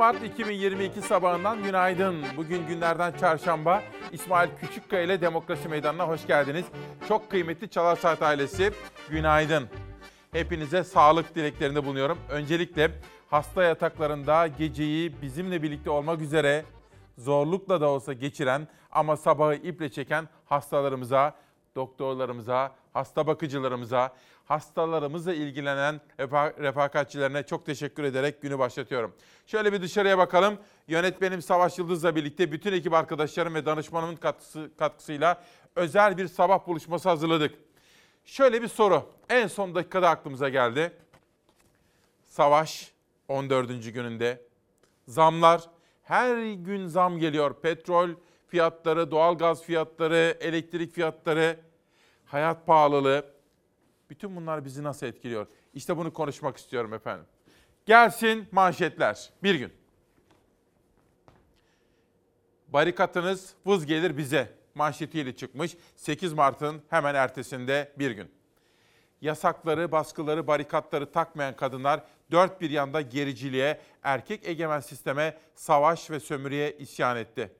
9 Mart 2022 sabahından günaydın. Bugün günlerden çarşamba. İsmail Küçükkaya ile Demokrasi Meydanı'na hoş geldiniz. Çok kıymetli Çalar Saat ailesi günaydın. Hepinize sağlık dileklerinde bulunuyorum. Öncelikle hasta yataklarında geceyi bizimle birlikte olmak üzere zorlukla da olsa geçiren ama sabahı iple çeken hastalarımıza, doktorlarımıza, hasta bakıcılarımıza, hastalarımızla ilgilenen refa- refakatçilerine çok teşekkür ederek günü başlatıyorum. Şöyle bir dışarıya bakalım. Yönetmenim Savaş Yıldız'la birlikte bütün ekip arkadaşlarım ve danışmanımın katkısı, katkısıyla özel bir sabah buluşması hazırladık. Şöyle bir soru. En son dakikada aklımıza geldi. Savaş 14. gününde. Zamlar her gün zam geliyor. Petrol fiyatları, doğalgaz fiyatları, elektrik fiyatları, hayat pahalılığı. Bütün bunlar bizi nasıl etkiliyor? İşte bunu konuşmak istiyorum efendim. Gelsin manşetler. Bir gün. Barikatınız vız gelir bize manşetiyle çıkmış. 8 Mart'ın hemen ertesinde bir gün. Yasakları, baskıları, barikatları takmayan kadınlar dört bir yanda gericiliğe, erkek egemen sisteme, savaş ve sömürüye isyan etti.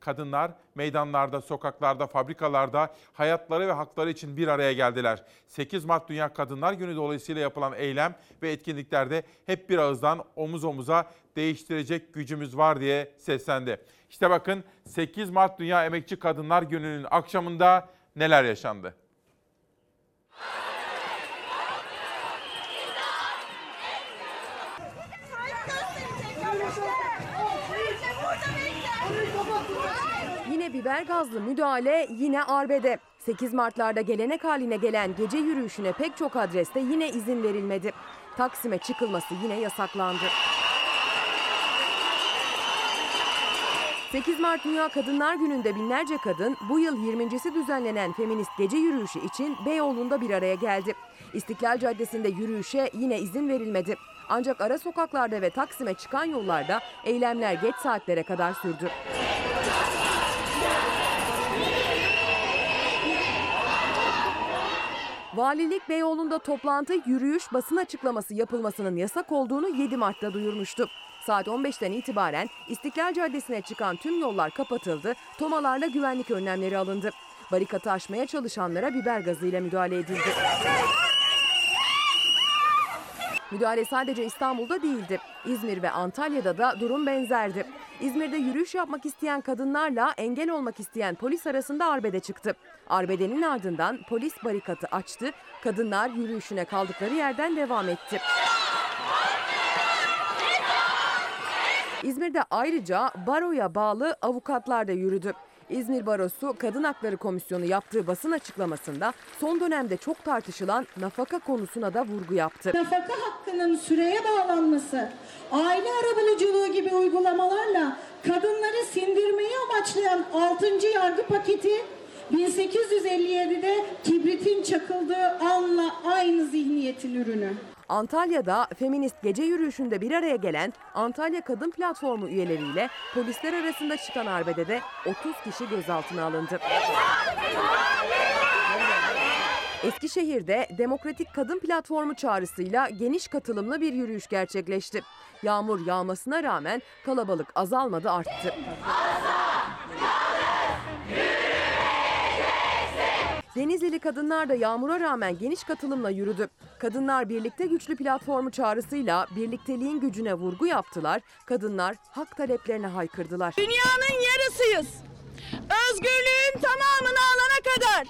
Kadınlar meydanlarda, sokaklarda, fabrikalarda hayatları ve hakları için bir araya geldiler. 8 Mart Dünya Kadınlar Günü dolayısıyla yapılan eylem ve etkinliklerde hep bir ağızdan omuz omuza değiştirecek gücümüz var diye seslendi. İşte bakın 8 Mart Dünya Emekçi Kadınlar Günü'nün akşamında neler yaşandı? Yine biber gazlı müdahale, yine arbede. 8 Mart'larda gelenek haline gelen gece yürüyüşüne pek çok adreste yine izin verilmedi. Taksim'e çıkılması yine yasaklandı. 8 Mart Dünya Kadınlar Günü'nde binlerce kadın bu yıl 20.si düzenlenen feminist gece yürüyüşü için Beyoğlu'nda bir araya geldi. İstiklal Caddesi'nde yürüyüşe yine izin verilmedi. Ancak ara sokaklarda ve Taksim'e çıkan yollarda eylemler geç saatlere kadar sürdü. Valilik Beyoğlu'nda toplantı, yürüyüş, basın açıklaması yapılmasının yasak olduğunu 7 Mart'ta duyurmuştu. Saat 15'ten itibaren İstiklal Caddesi'ne çıkan tüm yollar kapatıldı, tomalarla güvenlik önlemleri alındı. Barikatı aşmaya çalışanlara biber gazıyla müdahale edildi. Müdahale sadece İstanbul'da değildi. İzmir ve Antalya'da da durum benzerdi. İzmir'de yürüyüş yapmak isteyen kadınlarla engel olmak isteyen polis arasında arbede çıktı. Arbedenin ardından polis barikatı açtı. Kadınlar yürüyüşüne kaldıkları yerden devam etti. İzmir'de ayrıca baroya bağlı avukatlar da yürüdü. İzmir Barosu Kadın Hakları Komisyonu yaptığı basın açıklamasında son dönemde çok tartışılan nafaka konusuna da vurgu yaptı. Nafaka hakkının süreye bağlanması, aile arabuluculuğu gibi uygulamalarla kadınları sindirmeyi amaçlayan 6. yargı paketi 1857'de kibritin çakıldığı anla aynı zihniyetin ürünü. Antalya'da feminist gece yürüyüşünde bir araya gelen Antalya Kadın Platformu üyeleriyle polisler arasında çıkan arbedede 30 kişi gözaltına alındı. Eskişehir'de Demokratik Kadın Platformu çağrısıyla geniş katılımlı bir yürüyüş gerçekleşti. Yağmur yağmasına rağmen kalabalık azalmadı arttı. Denizlili kadınlar da yağmura rağmen geniş katılımla yürüdü. Kadınlar Birlikte Güçlü platformu çağrısıyla birlikteliğin gücüne vurgu yaptılar. Kadınlar hak taleplerine haykırdılar. Dünyanın yarısıyız. Özgürlüğün tamamını alana kadar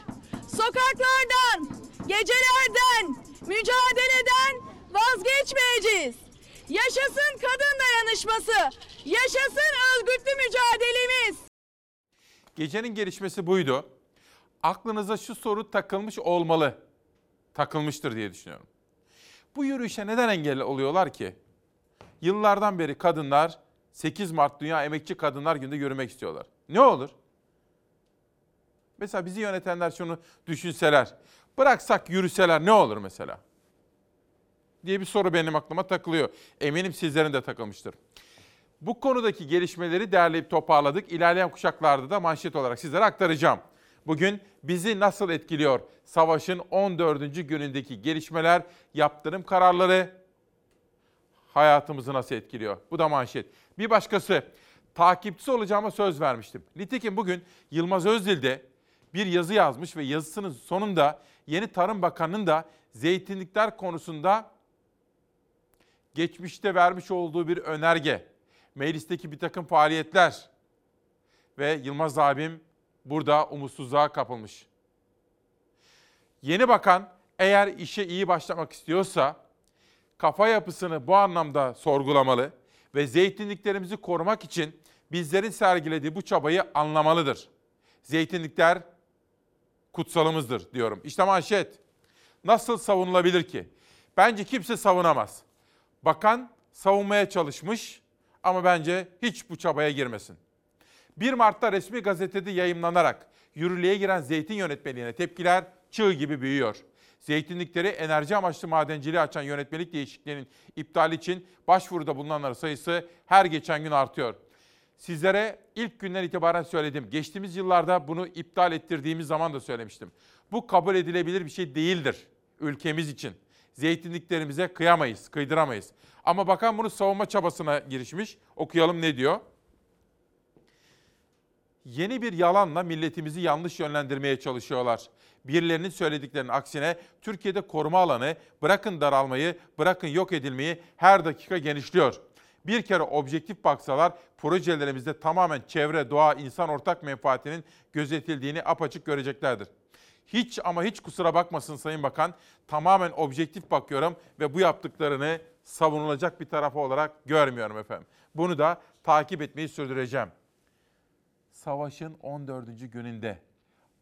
sokaklardan, gecelerden, mücadeleden vazgeçmeyeceğiz. Yaşasın kadın dayanışması, yaşasın örgütlü mücadelemiz. Gecenin gelişmesi buydu. Aklınıza şu soru takılmış olmalı. Takılmıştır diye düşünüyorum. Bu yürüyüşe neden engel oluyorlar ki? Yıllardan beri kadınlar 8 Mart Dünya Emekçi Kadınlar Günü'nde yürümek istiyorlar. Ne olur? Mesela bizi yönetenler şunu düşünseler. Bıraksak yürüseler ne olur mesela? diye bir soru benim aklıma takılıyor. Eminim sizlerin de takılmıştır. Bu konudaki gelişmeleri derleyip toparladık. İlerleyen kuşaklarda da manşet olarak sizlere aktaracağım. Bugün bizi nasıl etkiliyor? Savaşın 14. günündeki gelişmeler, yaptırım kararları, hayatımızı nasıl etkiliyor? Bu da manşet. Bir başkası, takipçisi olacağıma söz vermiştim. Nitekim bugün Yılmaz Özdil de bir yazı yazmış ve yazısının sonunda yeni Tarım Bakanı'nın da zeytinlikler konusunda geçmişte vermiş olduğu bir önerge, meclisteki bir takım faaliyetler ve Yılmaz abim burada umutsuzluğa kapılmış. Yeni bakan eğer işe iyi başlamak istiyorsa kafa yapısını bu anlamda sorgulamalı ve zeytinliklerimizi korumak için bizlerin sergilediği bu çabayı anlamalıdır. Zeytinlikler kutsalımızdır diyorum. İşte manşet. Nasıl savunulabilir ki? Bence kimse savunamaz. Bakan savunmaya çalışmış ama bence hiç bu çabaya girmesin. 1 Mart'ta resmi gazetede yayımlanarak yürürlüğe giren zeytin yönetmeliğine tepkiler çığ gibi büyüyor. Zeytinlikleri enerji amaçlı madenciliği açan yönetmelik değişikliğinin iptali için başvuruda bulunanların sayısı her geçen gün artıyor. Sizlere ilk günden itibaren söyledim. Geçtiğimiz yıllarda bunu iptal ettirdiğimiz zaman da söylemiştim. Bu kabul edilebilir bir şey değildir ülkemiz için. Zeytinliklerimize kıyamayız, kıydıramayız. Ama bakan bunu savunma çabasına girişmiş. Okuyalım ne diyor? Yeni bir yalanla milletimizi yanlış yönlendirmeye çalışıyorlar. Birilerinin söylediklerinin aksine Türkiye'de koruma alanı bırakın daralmayı, bırakın yok edilmeyi her dakika genişliyor. Bir kere objektif baksalar projelerimizde tamamen çevre, doğa, insan ortak menfaatinin gözetildiğini apaçık göreceklerdir. Hiç ama hiç kusura bakmasın Sayın Bakan, tamamen objektif bakıyorum ve bu yaptıklarını savunulacak bir tarafı olarak görmüyorum efendim. Bunu da takip etmeyi sürdüreceğim. Savaşın 14. gününde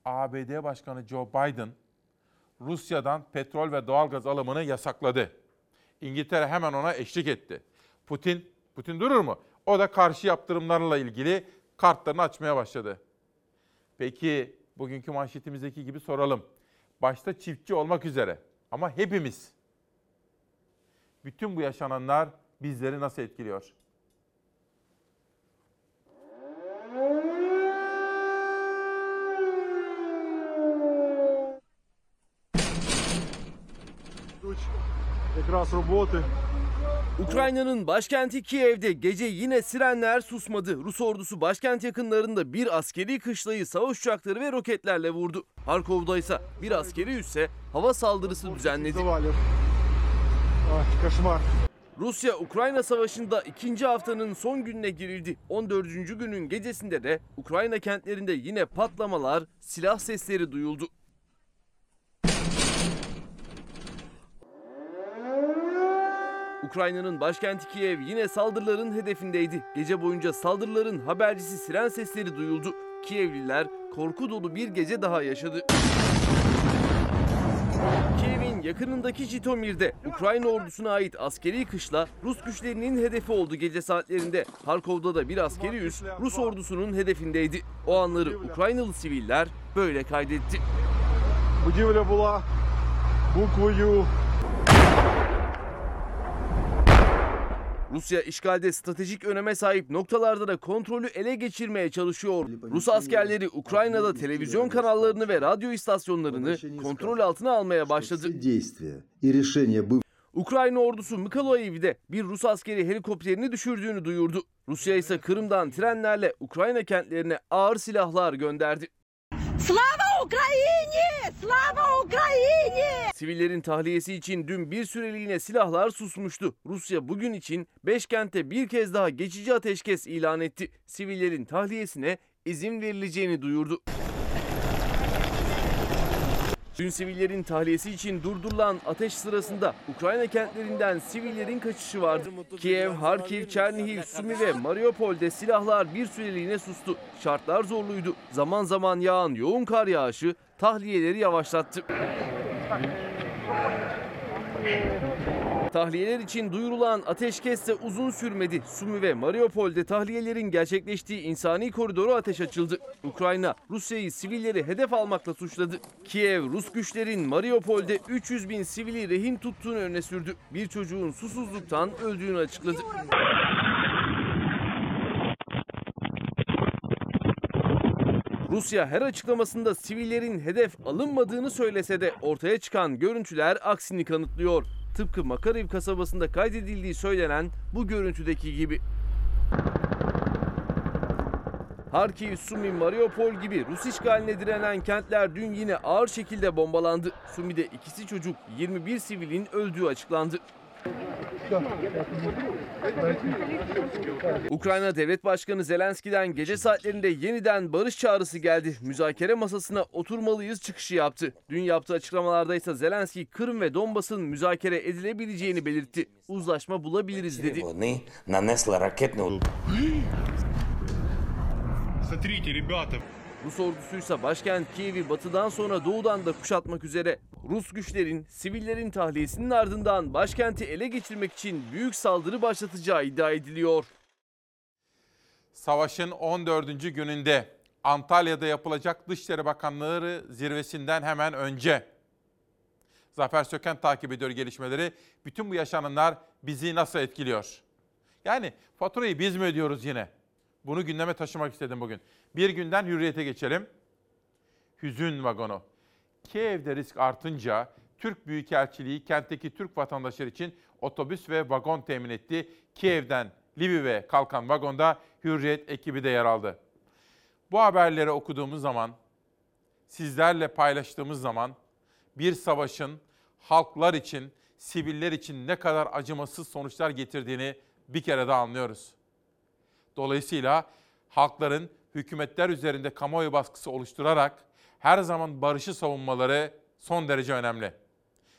ABD Başkanı Joe Biden Rusya'dan petrol ve doğalgaz alımını yasakladı. İngiltere hemen ona eşlik etti. Putin, Putin durur mu? O da karşı yaptırımlarla ilgili kartlarını açmaya başladı. Peki bugünkü manşetimizdeki gibi soralım. Başta çiftçi olmak üzere ama hepimiz bütün bu yaşananlar bizleri nasıl etkiliyor? Ukrayna'nın başkenti Kiev'de gece yine sirenler susmadı. Rus ordusu başkent yakınlarında bir askeri kışlayı savaş uçakları ve roketlerle vurdu. Harkov'da ise bir askeri üsse hava saldırısı düzenledi. Rusya-Ukrayna savaşında ikinci haftanın son gününe girildi. 14. günün gecesinde de Ukrayna kentlerinde yine patlamalar, silah sesleri duyuldu. Ukrayna'nın başkenti Kiev yine saldırıların hedefindeydi. Gece boyunca saldırıların habercisi siren sesleri duyuldu. Kievliler korku dolu bir gece daha yaşadı. Kiev'in yakınındaki Jitomir'de Ukrayna ordusuna ait askeri kışla Rus güçlerinin hedefi oldu gece saatlerinde. Harkov'da da bir askeri üs Rus ordusunun hedefindeydi. O anları Ukraynalı siviller böyle kaydetti. Будівля була буквою Rusya işgalde stratejik öneme sahip noktalarda da kontrolü ele geçirmeye çalışıyor. Rus askerleri Ukrayna'da televizyon kanallarını ve radyo istasyonlarını kontrol altına almaya başladı. Ukrayna ordusu Mykolaiv'de bir Rus askeri helikopterini düşürdüğünü duyurdu. Rusya ise Kırım'dan trenlerle Ukrayna kentlerine ağır silahlar gönderdi. Slava! Ukrayni! Slava Ukrayni! Sivillerin tahliyesi için dün bir süreliğine silahlar susmuştu. Rusya bugün için Beşkent'te bir kez daha geçici ateşkes ilan etti. Sivillerin tahliyesine izin verileceğini duyurdu. Dün sivillerin tahliyesi için durdurulan ateş sırasında Ukrayna kentlerinden sivillerin kaçışı vardı. Kiev, Harkiv, Çernihiv, Sumi ve Mariupol'de silahlar bir süreliğine sustu. Şartlar zorluydu. Zaman zaman yağan yoğun kar yağışı tahliyeleri yavaşlattı. Tahliyeler için duyurulan ateşkes de uzun sürmedi. Sumi ve Mariupol'de tahliyelerin gerçekleştiği insani koridoru ateş açıldı. Ukrayna, Rusya'yı sivilleri hedef almakla suçladı. Kiev, Rus güçlerin Mariupol'de 300 bin sivili rehin tuttuğunu öne sürdü. Bir çocuğun susuzluktan öldüğünü açıkladı. Rusya her açıklamasında sivillerin hedef alınmadığını söylese de ortaya çıkan görüntüler aksini kanıtlıyor. Tıpkı Makariv kasabasında kaydedildiği söylenen bu görüntüdeki gibi. Harkiv, Sumi, Mariupol gibi Rus işgaline direnen kentler dün yine ağır şekilde bombalandı. Sumi'de ikisi çocuk, 21 sivilin öldüğü açıklandı. Ukrayna Devlet Başkanı Zelenski'den gece saatlerinde yeniden barış çağrısı geldi. Müzakere masasına oturmalıyız çıkışı yaptı. Dün yaptığı açıklamalarda ise Zelenski Kırım ve Donbas'ın müzakere edilebileceğini belirtti. Uzlaşma bulabiliriz dedi. Вони нанесли ракетний удар. Смотрите, ребята. Rus ordusuysa başkent Kiev'i batıdan sonra doğudan da kuşatmak üzere. Rus güçlerin sivillerin tahliyesinin ardından başkenti ele geçirmek için büyük saldırı başlatacağı iddia ediliyor. Savaşın 14. gününde Antalya'da yapılacak Dışişleri Bakanları zirvesinden hemen önce Zafer Söken takip ediyor gelişmeleri. Bütün bu yaşananlar bizi nasıl etkiliyor? Yani faturayı biz mi ödüyoruz yine? Bunu gündeme taşımak istedim bugün. Bir günden hürriyete geçelim. Hüzün vagonu. Kiev'de risk artınca Türk Büyükelçiliği kentteki Türk vatandaşları için otobüs ve vagon temin etti. Kiev'den Lviv'e kalkan vagonda Hürriyet ekibi de yer aldı. Bu haberleri okuduğumuz zaman, sizlerle paylaştığımız zaman bir savaşın halklar için, siviller için ne kadar acımasız sonuçlar getirdiğini bir kere daha anlıyoruz. Dolayısıyla halkların hükümetler üzerinde kamuoyu baskısı oluşturarak her zaman barışı savunmaları son derece önemli.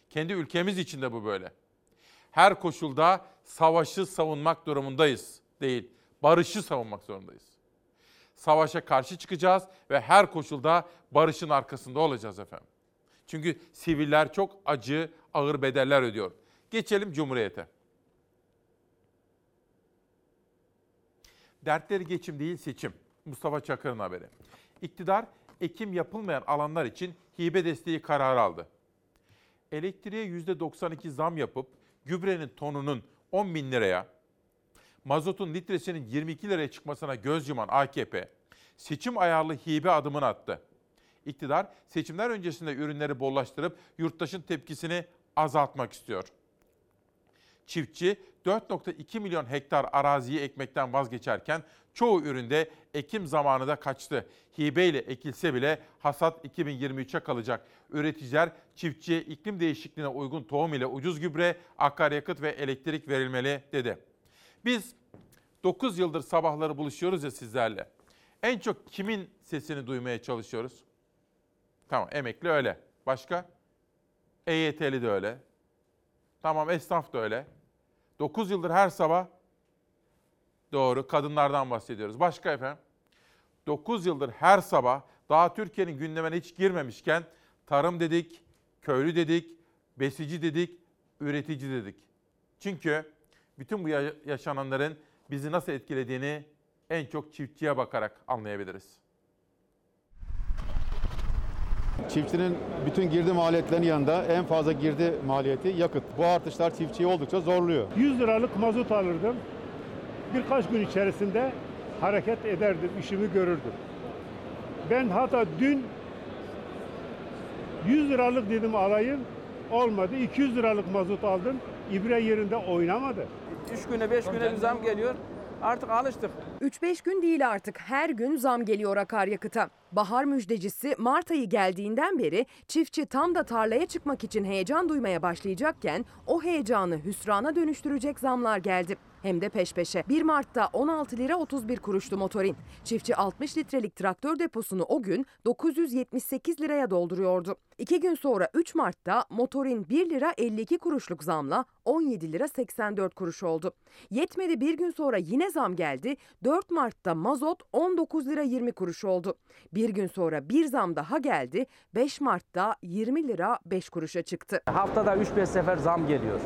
Kendi ülkemiz için de bu böyle. Her koşulda savaşı savunmak durumundayız değil, barışı savunmak zorundayız. Savaşa karşı çıkacağız ve her koşulda barışın arkasında olacağız efendim. Çünkü siviller çok acı, ağır bedeller ödüyor. Geçelim Cumhuriyet'e. Dertleri geçim değil seçim. Mustafa Çakır'ın haberi. İktidar ekim yapılmayan alanlar için hibe desteği kararı aldı. Elektriğe %92 zam yapıp gübrenin tonunun 10 bin liraya, mazotun litresinin 22 liraya çıkmasına göz yuman AKP, seçim ayarlı hibe adımını attı. İktidar seçimler öncesinde ürünleri bollaştırıp yurttaşın tepkisini azaltmak istiyor. Çiftçi 4.2 milyon hektar araziyi ekmekten vazgeçerken çoğu üründe ekim zamanı da kaçtı. Hibeyle ekilse bile hasat 2023'e kalacak. Üreticiler çiftçiye iklim değişikliğine uygun tohum ile ucuz gübre, akaryakıt ve elektrik verilmeli dedi. Biz 9 yıldır sabahları buluşuyoruz ya sizlerle. En çok kimin sesini duymaya çalışıyoruz? Tamam emekli öyle. Başka? EYT'li de öyle. Tamam esnaf da öyle. 9 yıldır her sabah doğru kadınlardan bahsediyoruz. Başka efendim? 9 yıldır her sabah daha Türkiye'nin gündemine hiç girmemişken tarım dedik, köylü dedik, besici dedik, üretici dedik. Çünkü bütün bu ya- yaşananların bizi nasıl etkilediğini en çok çiftçiye bakarak anlayabiliriz. Çiftçinin bütün girdi maliyetlerinin yanında en fazla girdi maliyeti yakıt. Bu artışlar çiftçiyi oldukça zorluyor. 100 liralık mazot alırdım. Birkaç gün içerisinde hareket ederdim, işimi görürdüm. Ben hatta dün 100 liralık dedim alayım, olmadı. 200 liralık mazot aldım, ibre yerinde oynamadı. 3 güne 5 güne bir zam geliyor. Artık alıştık. 3-5 gün değil artık her gün zam geliyor akaryakıta. Bahar müjdecisi Mart ayı geldiğinden beri çiftçi tam da tarlaya çıkmak için heyecan duymaya başlayacakken o heyecanı hüsrana dönüştürecek zamlar geldi. Hem de peş peşe. 1 Mart'ta 16 lira 31 kuruştu motorin. Çiftçi 60 litrelik traktör deposunu o gün 978 liraya dolduruyordu. İki gün sonra 3 Mart'ta motorin 1 lira 52 kuruşluk zamla 17 lira 84 kuruş oldu. Yetmedi bir gün sonra yine zam geldi. 4 Mart'ta mazot 19 lira 20 kuruş oldu. Bir gün sonra bir zam daha geldi. 5 Mart'ta 20 lira 5 kuruşa çıktı. Haftada 3-5 sefer zam geliyor.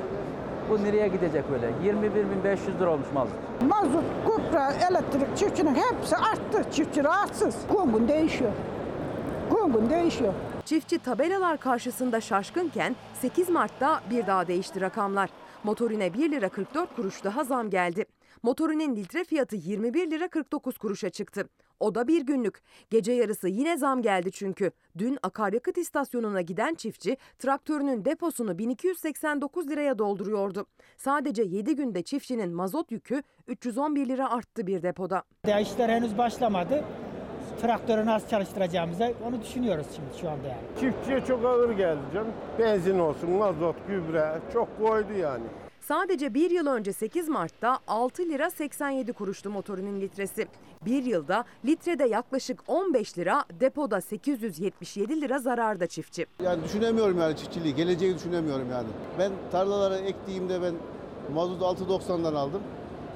Bu nereye gidecek böyle? 21.500 lira olmuş mazot. Mazot, kupra, elektrik çiftçinin hepsi arttı. Çiftçi rahatsız. Gün değişiyor. Gün değişiyor. Çiftçi tabelalar karşısında şaşkınken 8 Mart'ta bir daha değişti rakamlar. Motorine 1 lira 44 kuruş daha zam geldi. Motorinin litre fiyatı 21 lira 49 kuruşa çıktı. O da bir günlük. Gece yarısı yine zam geldi çünkü. Dün akaryakıt istasyonuna giden çiftçi traktörünün deposunu 1289 liraya dolduruyordu. Sadece 7 günde çiftçinin mazot yükü 311 lira arttı bir depoda. Ya işler henüz başlamadı. Traktörü nasıl çalıştıracağımızı onu düşünüyoruz şimdi şu anda yani. Çiftçiye çok ağır geldi canım. Benzin olsun, mazot, gübre çok koydu yani. Sadece bir yıl önce 8 Mart'ta 6 lira 87 kuruştu motorinin litresi. Bir yılda litrede yaklaşık 15 lira, depoda 877 lira zararda çiftçi. Yani düşünemiyorum yani çiftçiliği, geleceği düşünemiyorum yani. Ben tarlalara ektiğimde ben mazot 6.90'dan aldım.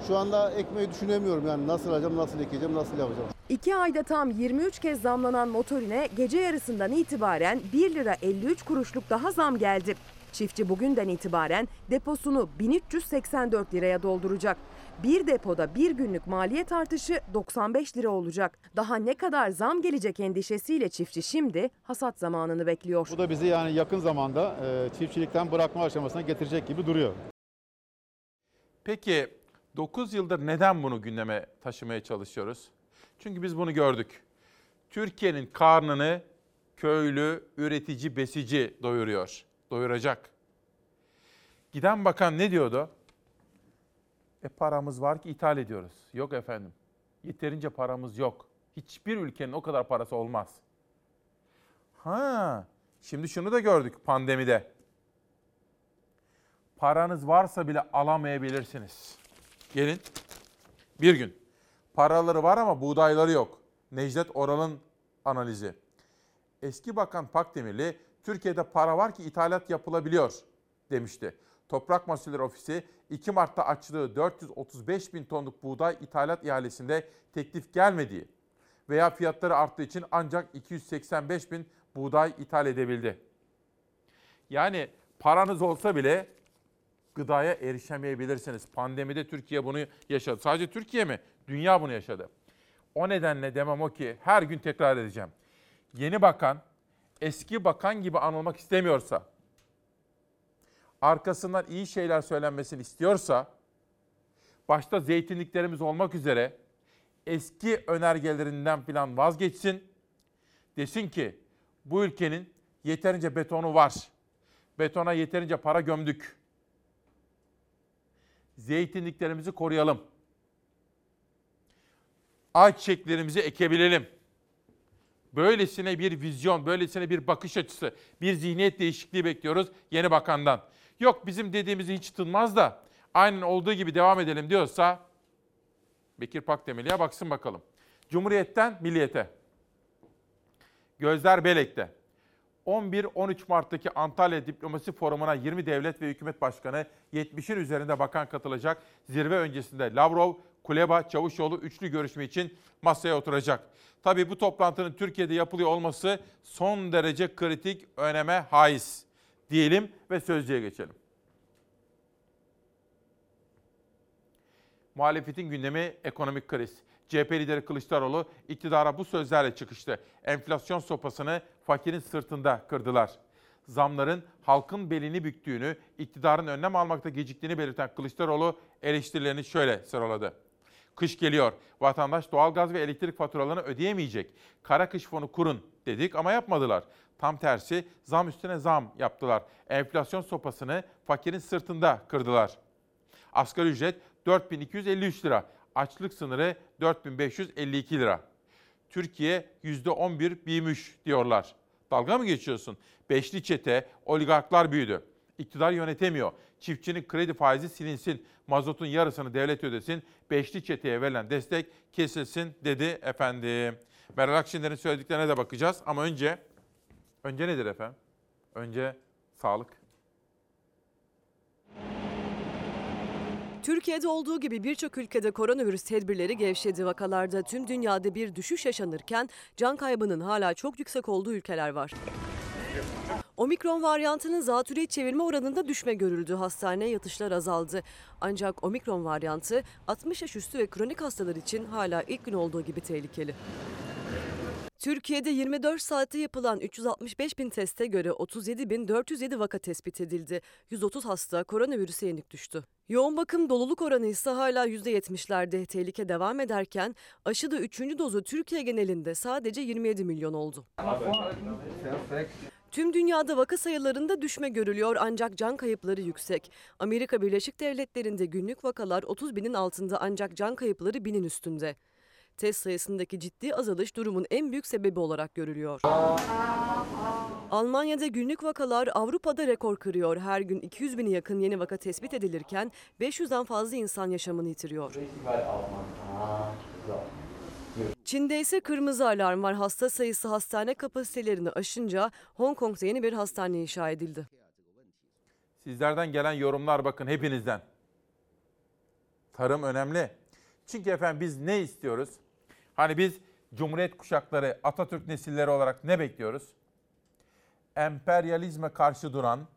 Şu anda ekmeği düşünemiyorum yani nasıl alacağım, nasıl ekeceğim, nasıl yapacağım. İki ayda tam 23 kez zamlanan motorine gece yarısından itibaren 1 lira 53 kuruşluk daha zam geldi. Çiftçi bugünden itibaren deposunu 1384 liraya dolduracak. Bir depoda bir günlük maliyet artışı 95 lira olacak. Daha ne kadar zam gelecek endişesiyle çiftçi şimdi hasat zamanını bekliyor. Bu da bizi yani yakın zamanda e, çiftçilikten bırakma aşamasına getirecek gibi duruyor. Peki 9 yıldır neden bunu gündeme taşımaya çalışıyoruz? Çünkü biz bunu gördük. Türkiye'nin karnını köylü, üretici, besici doyuruyor. Doyuracak. Giden bakan ne diyordu? E paramız var ki ithal ediyoruz. Yok efendim. Yeterince paramız yok. Hiçbir ülkenin o kadar parası olmaz. Ha, şimdi şunu da gördük pandemide. Paranız varsa bile alamayabilirsiniz. Gelin. Bir gün. Paraları var ama buğdayları yok. Necdet Oral'ın analizi. Eski Bakan Pakdemirli, Türkiye'de para var ki ithalat yapılabiliyor demişti. Toprak Mahsulleri Ofisi 2 Mart'ta açtığı 435 bin tonluk buğday ithalat ihalesinde teklif gelmediği veya fiyatları arttığı için ancak 285 bin buğday ithal edebildi. Yani paranız olsa bile gıdaya erişemeyebilirsiniz. Pandemide Türkiye bunu yaşadı. Sadece Türkiye mi? Dünya bunu yaşadı. O nedenle demem o ki her gün tekrar edeceğim. Yeni bakan eski bakan gibi anılmak istemiyorsa, arkasından iyi şeyler söylenmesini istiyorsa, başta zeytinliklerimiz olmak üzere eski önergelerinden falan vazgeçsin. Desin ki bu ülkenin yeterince betonu var. Betona yeterince para gömdük. Zeytinliklerimizi koruyalım. Ayçiçeklerimizi ekebilelim. Böylesine bir vizyon, böylesine bir bakış açısı, bir zihniyet değişikliği bekliyoruz yeni bakandan. Yok bizim dediğimizi hiç tınmaz da aynen olduğu gibi devam edelim diyorsa Bekir Pakdemirli'ye baksın bakalım. Cumhuriyetten milliyete. Gözler Belek'te. 11-13 Mart'taki Antalya Diplomasi Forumu'na 20 devlet ve hükümet başkanı 70'in üzerinde bakan katılacak. Zirve öncesinde Lavrov, Kuleba, Çavuşoğlu üçlü görüşme için masaya oturacak. Tabii bu toplantının Türkiye'de yapılıyor olması son derece kritik öneme haiz diyelim ve sözcüye geçelim. Muhalefetin gündemi ekonomik kriz. CHP lideri Kılıçdaroğlu iktidara bu sözlerle çıkıştı. Enflasyon sopasını fakirin sırtında kırdılar. Zamların halkın belini büktüğünü, iktidarın önlem almakta geciktiğini belirten Kılıçdaroğlu eleştirilerini şöyle sıraladı. Kış geliyor. Vatandaş doğalgaz ve elektrik faturalarını ödeyemeyecek. Kara kış fonu kurun dedik ama yapmadılar. Tam tersi zam üstüne zam yaptılar. Enflasyon sopasını fakirin sırtında kırdılar. Asgari ücret 4253 lira. Açlık sınırı 4552 lira. Türkiye %11 büyümüş diyorlar. Dalga mı geçiyorsun? Beşli çete, oligarklar büyüdü. İktidar yönetemiyor. Çiftçinin kredi faizi silinsin. Mazotun yarısını devlet ödesin. Beşli çeteye verilen destek kesilsin dedi efendim. Meral Akşener'in söylediklerine de bakacağız ama önce önce nedir efendim? Önce sağlık. Türkiye'de olduğu gibi birçok ülkede koronavirüs tedbirleri gevşedi. Vakalarda tüm dünyada bir düşüş yaşanırken can kaybının hala çok yüksek olduğu ülkeler var. Omikron varyantının zatürre çevirme oranında düşme görüldü. Hastaneye yatışlar azaldı. Ancak omikron varyantı 60 yaş üstü ve kronik hastalar için hala ilk gün olduğu gibi tehlikeli. Türkiye'de 24 saatte yapılan 365 bin teste göre 37.407 vaka tespit edildi. 130 hasta koronavirüse yenik düştü. Yoğun bakım doluluk oranı ise hala %70'lerde. Tehlike devam ederken aşıda 3. dozu Türkiye genelinde sadece 27 milyon oldu. Tüm dünyada vaka sayılarında düşme görülüyor ancak can kayıpları yüksek. Amerika Birleşik Devletleri'nde günlük vakalar 30 binin altında ancak can kayıpları binin üstünde. Test sayısındaki ciddi azalış durumun en büyük sebebi olarak görülüyor. Almanya'da günlük vakalar Avrupa'da rekor kırıyor. Her gün 200 bini yakın yeni vaka tespit edilirken 500'den fazla insan yaşamını yitiriyor. Çin'de ise kırmızı alarm var. Hasta sayısı hastane kapasitelerini aşınca Hong Kong'da yeni bir hastane inşa edildi. Sizlerden gelen yorumlar bakın hepinizden. Tarım önemli. Çünkü efendim biz ne istiyoruz? Hani biz Cumhuriyet kuşakları, Atatürk nesilleri olarak ne bekliyoruz? Emperyalizme karşı duran,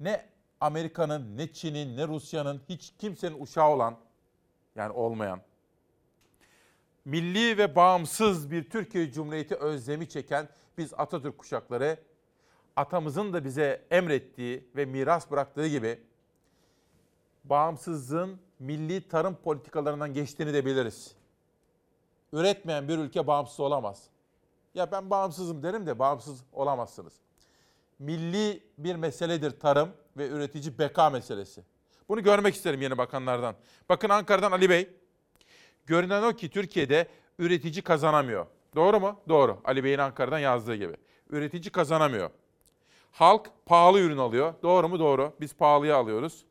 ne Amerika'nın, ne Çin'in, ne Rusya'nın, hiç kimsenin uşağı olan, yani olmayan, milli ve bağımsız bir Türkiye Cumhuriyeti özlemi çeken biz Atatürk kuşakları, atamızın da bize emrettiği ve miras bıraktığı gibi bağımsızlığın milli tarım politikalarından geçtiğini de biliriz. Üretmeyen bir ülke bağımsız olamaz. Ya ben bağımsızım derim de bağımsız olamazsınız. Milli bir meseledir tarım ve üretici beka meselesi. Bunu görmek isterim yeni bakanlardan. Bakın Ankara'dan Ali Bey. Görünen o ki Türkiye'de üretici kazanamıyor. Doğru mu? Doğru. Ali Bey'in Ankara'dan yazdığı gibi. Üretici kazanamıyor. Halk pahalı ürün alıyor. Doğru mu? Doğru. Biz pahalıya alıyoruz.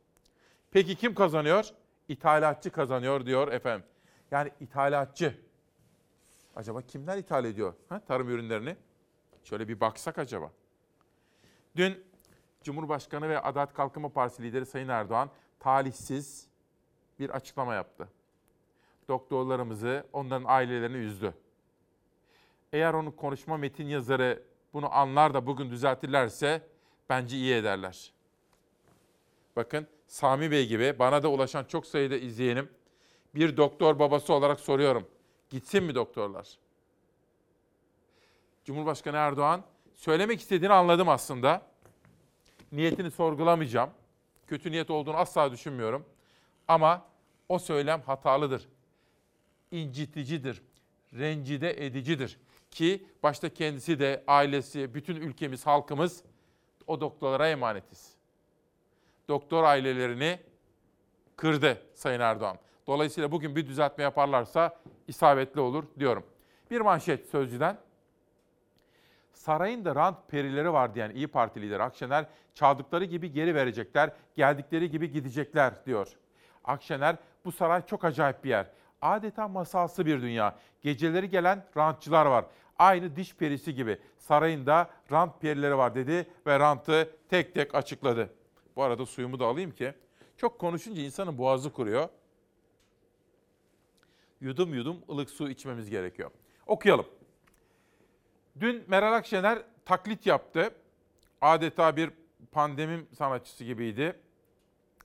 Peki kim kazanıyor? İthalatçı kazanıyor diyor efendim. Yani ithalatçı. Acaba kimler ithal ediyor ha, tarım ürünlerini? Şöyle bir baksak acaba. Dün Cumhurbaşkanı ve Adalet Kalkınma Partisi lideri Sayın Erdoğan talihsiz bir açıklama yaptı. Doktorlarımızı, onların ailelerini üzdü. Eğer onun konuşma metin yazarı bunu anlar da bugün düzeltirlerse bence iyi ederler. Bakın Sami Bey gibi bana da ulaşan çok sayıda izleyenim. Bir doktor babası olarak soruyorum. Gitsin mi doktorlar? Cumhurbaşkanı Erdoğan söylemek istediğini anladım aslında. Niyetini sorgulamayacağım. Kötü niyet olduğunu asla düşünmüyorum. Ama o söylem hatalıdır. İnciticidir. Rencide edicidir. Ki başta kendisi de ailesi, bütün ülkemiz, halkımız o doktorlara emanetiz. Doktor ailelerini kırdı Sayın Erdoğan. Dolayısıyla bugün bir düzeltme yaparlarsa isabetli olur diyorum. Bir manşet Sözcü'den. Sarayın da rant perileri var diyen İyi Parti lideri Akşener, çaldıkları gibi geri verecekler, geldikleri gibi gidecekler diyor. Akşener, bu saray çok acayip bir yer. Adeta masalsı bir dünya. Geceleri gelen rantçılar var. Aynı diş perisi gibi. Sarayında rant perileri var dedi ve rantı tek tek açıkladı. Bu arada suyumu da alayım ki. Çok konuşunca insanın boğazı kuruyor. Yudum yudum ılık su içmemiz gerekiyor. Okuyalım. Dün Meral Akşener taklit yaptı. Adeta bir pandemi sanatçısı gibiydi.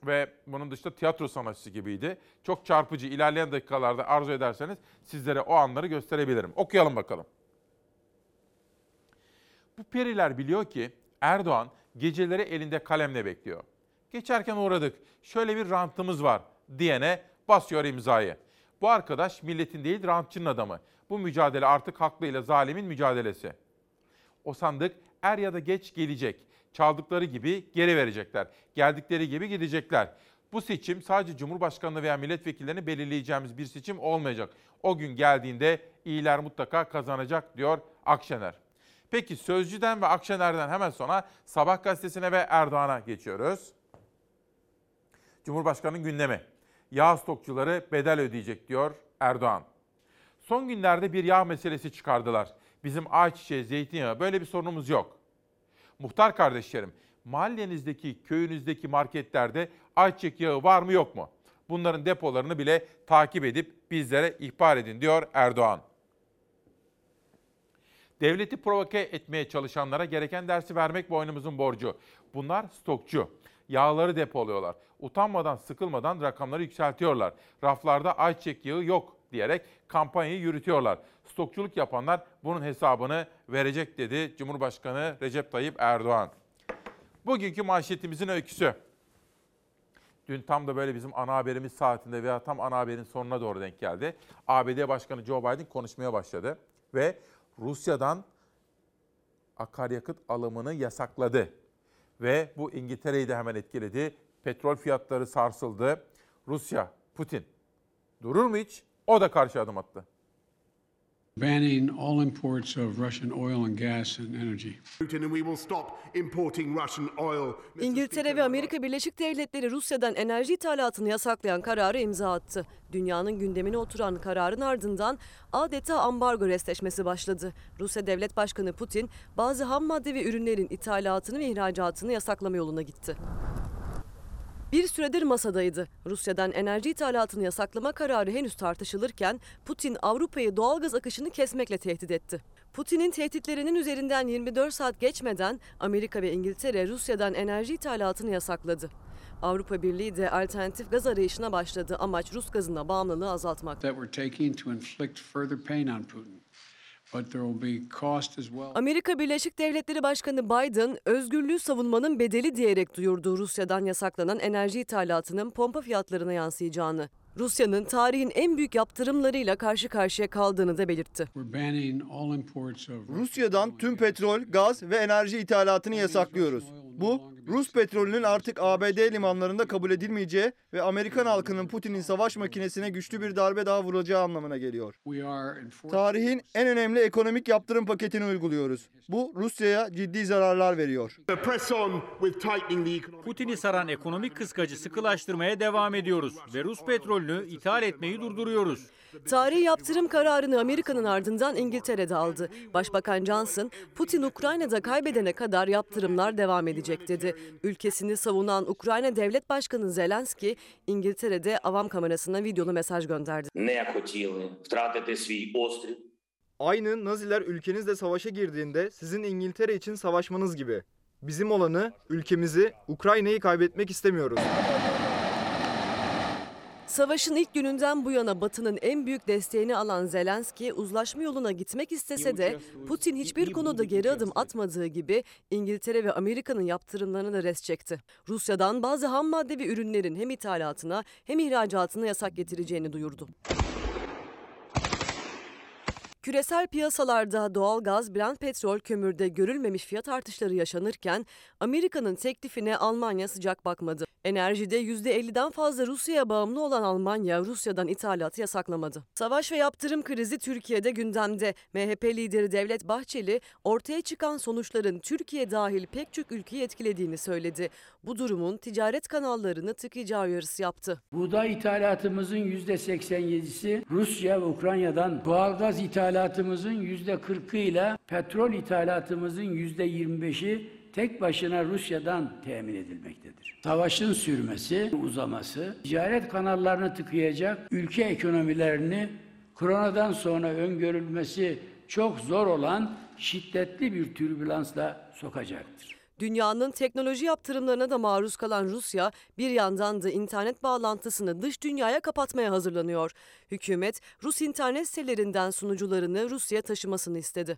Ve bunun dışında tiyatro sanatçısı gibiydi. Çok çarpıcı. İlerleyen dakikalarda arzu ederseniz sizlere o anları gösterebilirim. Okuyalım bakalım. Bu periler biliyor ki Erdoğan geceleri elinde kalemle bekliyor. Geçerken uğradık. Şöyle bir rantımız var diyene basıyor imzayı. Bu arkadaş milletin değil rantçının adamı. Bu mücadele artık haklıyla zalimin mücadelesi. O sandık er ya da geç gelecek. Çaldıkları gibi geri verecekler. Geldikleri gibi gidecekler. Bu seçim sadece Cumhurbaşkanlığı veya milletvekillerini belirleyeceğimiz bir seçim olmayacak. O gün geldiğinde iyiler mutlaka kazanacak diyor Akşener. Peki Sözcü'den ve Akşener'den hemen sonra Sabah gazetesine ve Erdoğan'a geçiyoruz. Cumhurbaşkanı'nın gündemi. Yağ stokçuları bedel ödeyecek diyor Erdoğan. Son günlerde bir yağ meselesi çıkardılar. Bizim ayçiçeği, zeytinyağı böyle bir sorunumuz yok. Muhtar kardeşlerim, mahallenizdeki, köyünüzdeki marketlerde ayçiçek yağı var mı yok mu? Bunların depolarını bile takip edip bizlere ihbar edin diyor Erdoğan. Devleti provoke etmeye çalışanlara gereken dersi vermek boynumuzun borcu. Bunlar stokçu. Yağları depoluyorlar. Utanmadan, sıkılmadan rakamları yükseltiyorlar. Raflarda ayçiçek yağı yok diyerek kampanyayı yürütüyorlar. Stokçuluk yapanlar bunun hesabını verecek dedi Cumhurbaşkanı Recep Tayyip Erdoğan. Bugünkü manşetimizin öyküsü. Dün tam da böyle bizim ana haberimiz saatinde veya tam ana haberin sonuna doğru denk geldi. ABD Başkanı Joe Biden konuşmaya başladı ve Rusya'dan akaryakıt alımını yasakladı. Ve bu İngiltere'yi de hemen etkiledi. Petrol fiyatları sarsıldı. Rusya, Putin durur mu hiç? O da karşı adım attı. banning all imports of Russian oil and gas and energy. İngiltere ve Amerika Birleşik Devletleri Rusya'dan enerji ithalatını yasaklayan kararı imza attı. Dünyanın gündemine oturan kararın ardından adeta ambargo restleşmesi başladı. Rusya Devlet Başkanı Putin bazı ham madde ve ürünlerin ithalatını ve ihracatını yasaklama yoluna gitti. Bir süredir masadaydı. Rusya'dan enerji ithalatını yasaklama kararı henüz tartışılırken Putin Avrupa'yı doğalgaz akışını kesmekle tehdit etti. Putin'in tehditlerinin üzerinden 24 saat geçmeden Amerika ve İngiltere Rusya'dan enerji ithalatını yasakladı. Avrupa Birliği de alternatif gaz arayışına başladı. Amaç Rus gazına bağımlılığı azaltmak. Amerika Birleşik Devletleri Başkanı Biden, özgürlüğü savunmanın bedeli diyerek duyurduğu Rusya'dan yasaklanan enerji ithalatının pompa fiyatlarına yansıyacağını. Rusya'nın tarihin en büyük yaptırımlarıyla karşı karşıya kaldığını da belirtti. We're banning all imports of Rusya'dan tüm petrol, gaz ve enerji ithalatını yasaklıyoruz. Bu, Rus petrolünün artık ABD limanlarında kabul edilmeyeceği ve Amerikan halkının Putin'in savaş makinesine güçlü bir darbe daha vuracağı anlamına geliyor. We are enforcing Tarihin en önemli ekonomik yaptırım paketini uyguluyoruz. Bu Rusya'ya ciddi zararlar veriyor. Putin'i saran ekonomik kıskacı sıkılaştırmaya devam ediyoruz ve Rus petrolünü ithal etmeyi durduruyoruz. Tarihi yaptırım kararını Amerika'nın ardından İngiltere'de aldı. Başbakan Johnson, Putin Ukrayna'da kaybedene kadar yaptırımlar devam edecek dedi. Ülkesini savunan Ukrayna Devlet Başkanı Zelenski, İngiltere'de avam kamerasına videolu mesaj gönderdi. Не хотіли втратити свій острів. Aynı Naziler ülkenizle savaşa girdiğinde sizin İngiltere için savaşmanız gibi. Bizim olanı, ülkemizi, Ukrayna'yı kaybetmek istemiyoruz. Savaşın ilk gününden bu yana Batı'nın en büyük desteğini alan Zelenski, uzlaşma yoluna gitmek istese de Putin hiçbir konuda geri adım atmadığı gibi İngiltere ve Amerika'nın yaptırımlarına da res çekti. Rusya'dan bazı ham madde ve ürünlerin hem ithalatına hem ihracatına yasak getireceğini duyurdu. Küresel piyasalarda doğal gaz, Brent petrol, kömürde görülmemiş fiyat artışları yaşanırken Amerika'nın teklifine Almanya sıcak bakmadı. Enerjide %50'den fazla Rusya'ya bağımlı olan Almanya, Rusya'dan ithalatı yasaklamadı. Savaş ve yaptırım krizi Türkiye'de gündemde. MHP lideri Devlet Bahçeli, ortaya çıkan sonuçların Türkiye dahil pek çok ülkeyi etkilediğini söyledi. Bu durumun ticaret kanallarını tıkayacağı uyarısı yaptı. Buğday ithalatımızın %87'si Rusya ve Ukrayna'dan, doğalgaz ithalatımızın %40'ı ile petrol ithalatımızın %25'i tek başına Rusya'dan temin edilmektedir. Savaşın sürmesi, uzaması, ticaret kanallarını tıkayacak, ülke ekonomilerini koronadan sonra öngörülmesi çok zor olan şiddetli bir türbülansla sokacaktır. Dünyanın teknoloji yaptırımlarına da maruz kalan Rusya bir yandan da internet bağlantısını dış dünyaya kapatmaya hazırlanıyor. Hükümet Rus internet sitelerinden sunucularını Rusya'ya taşımasını istedi.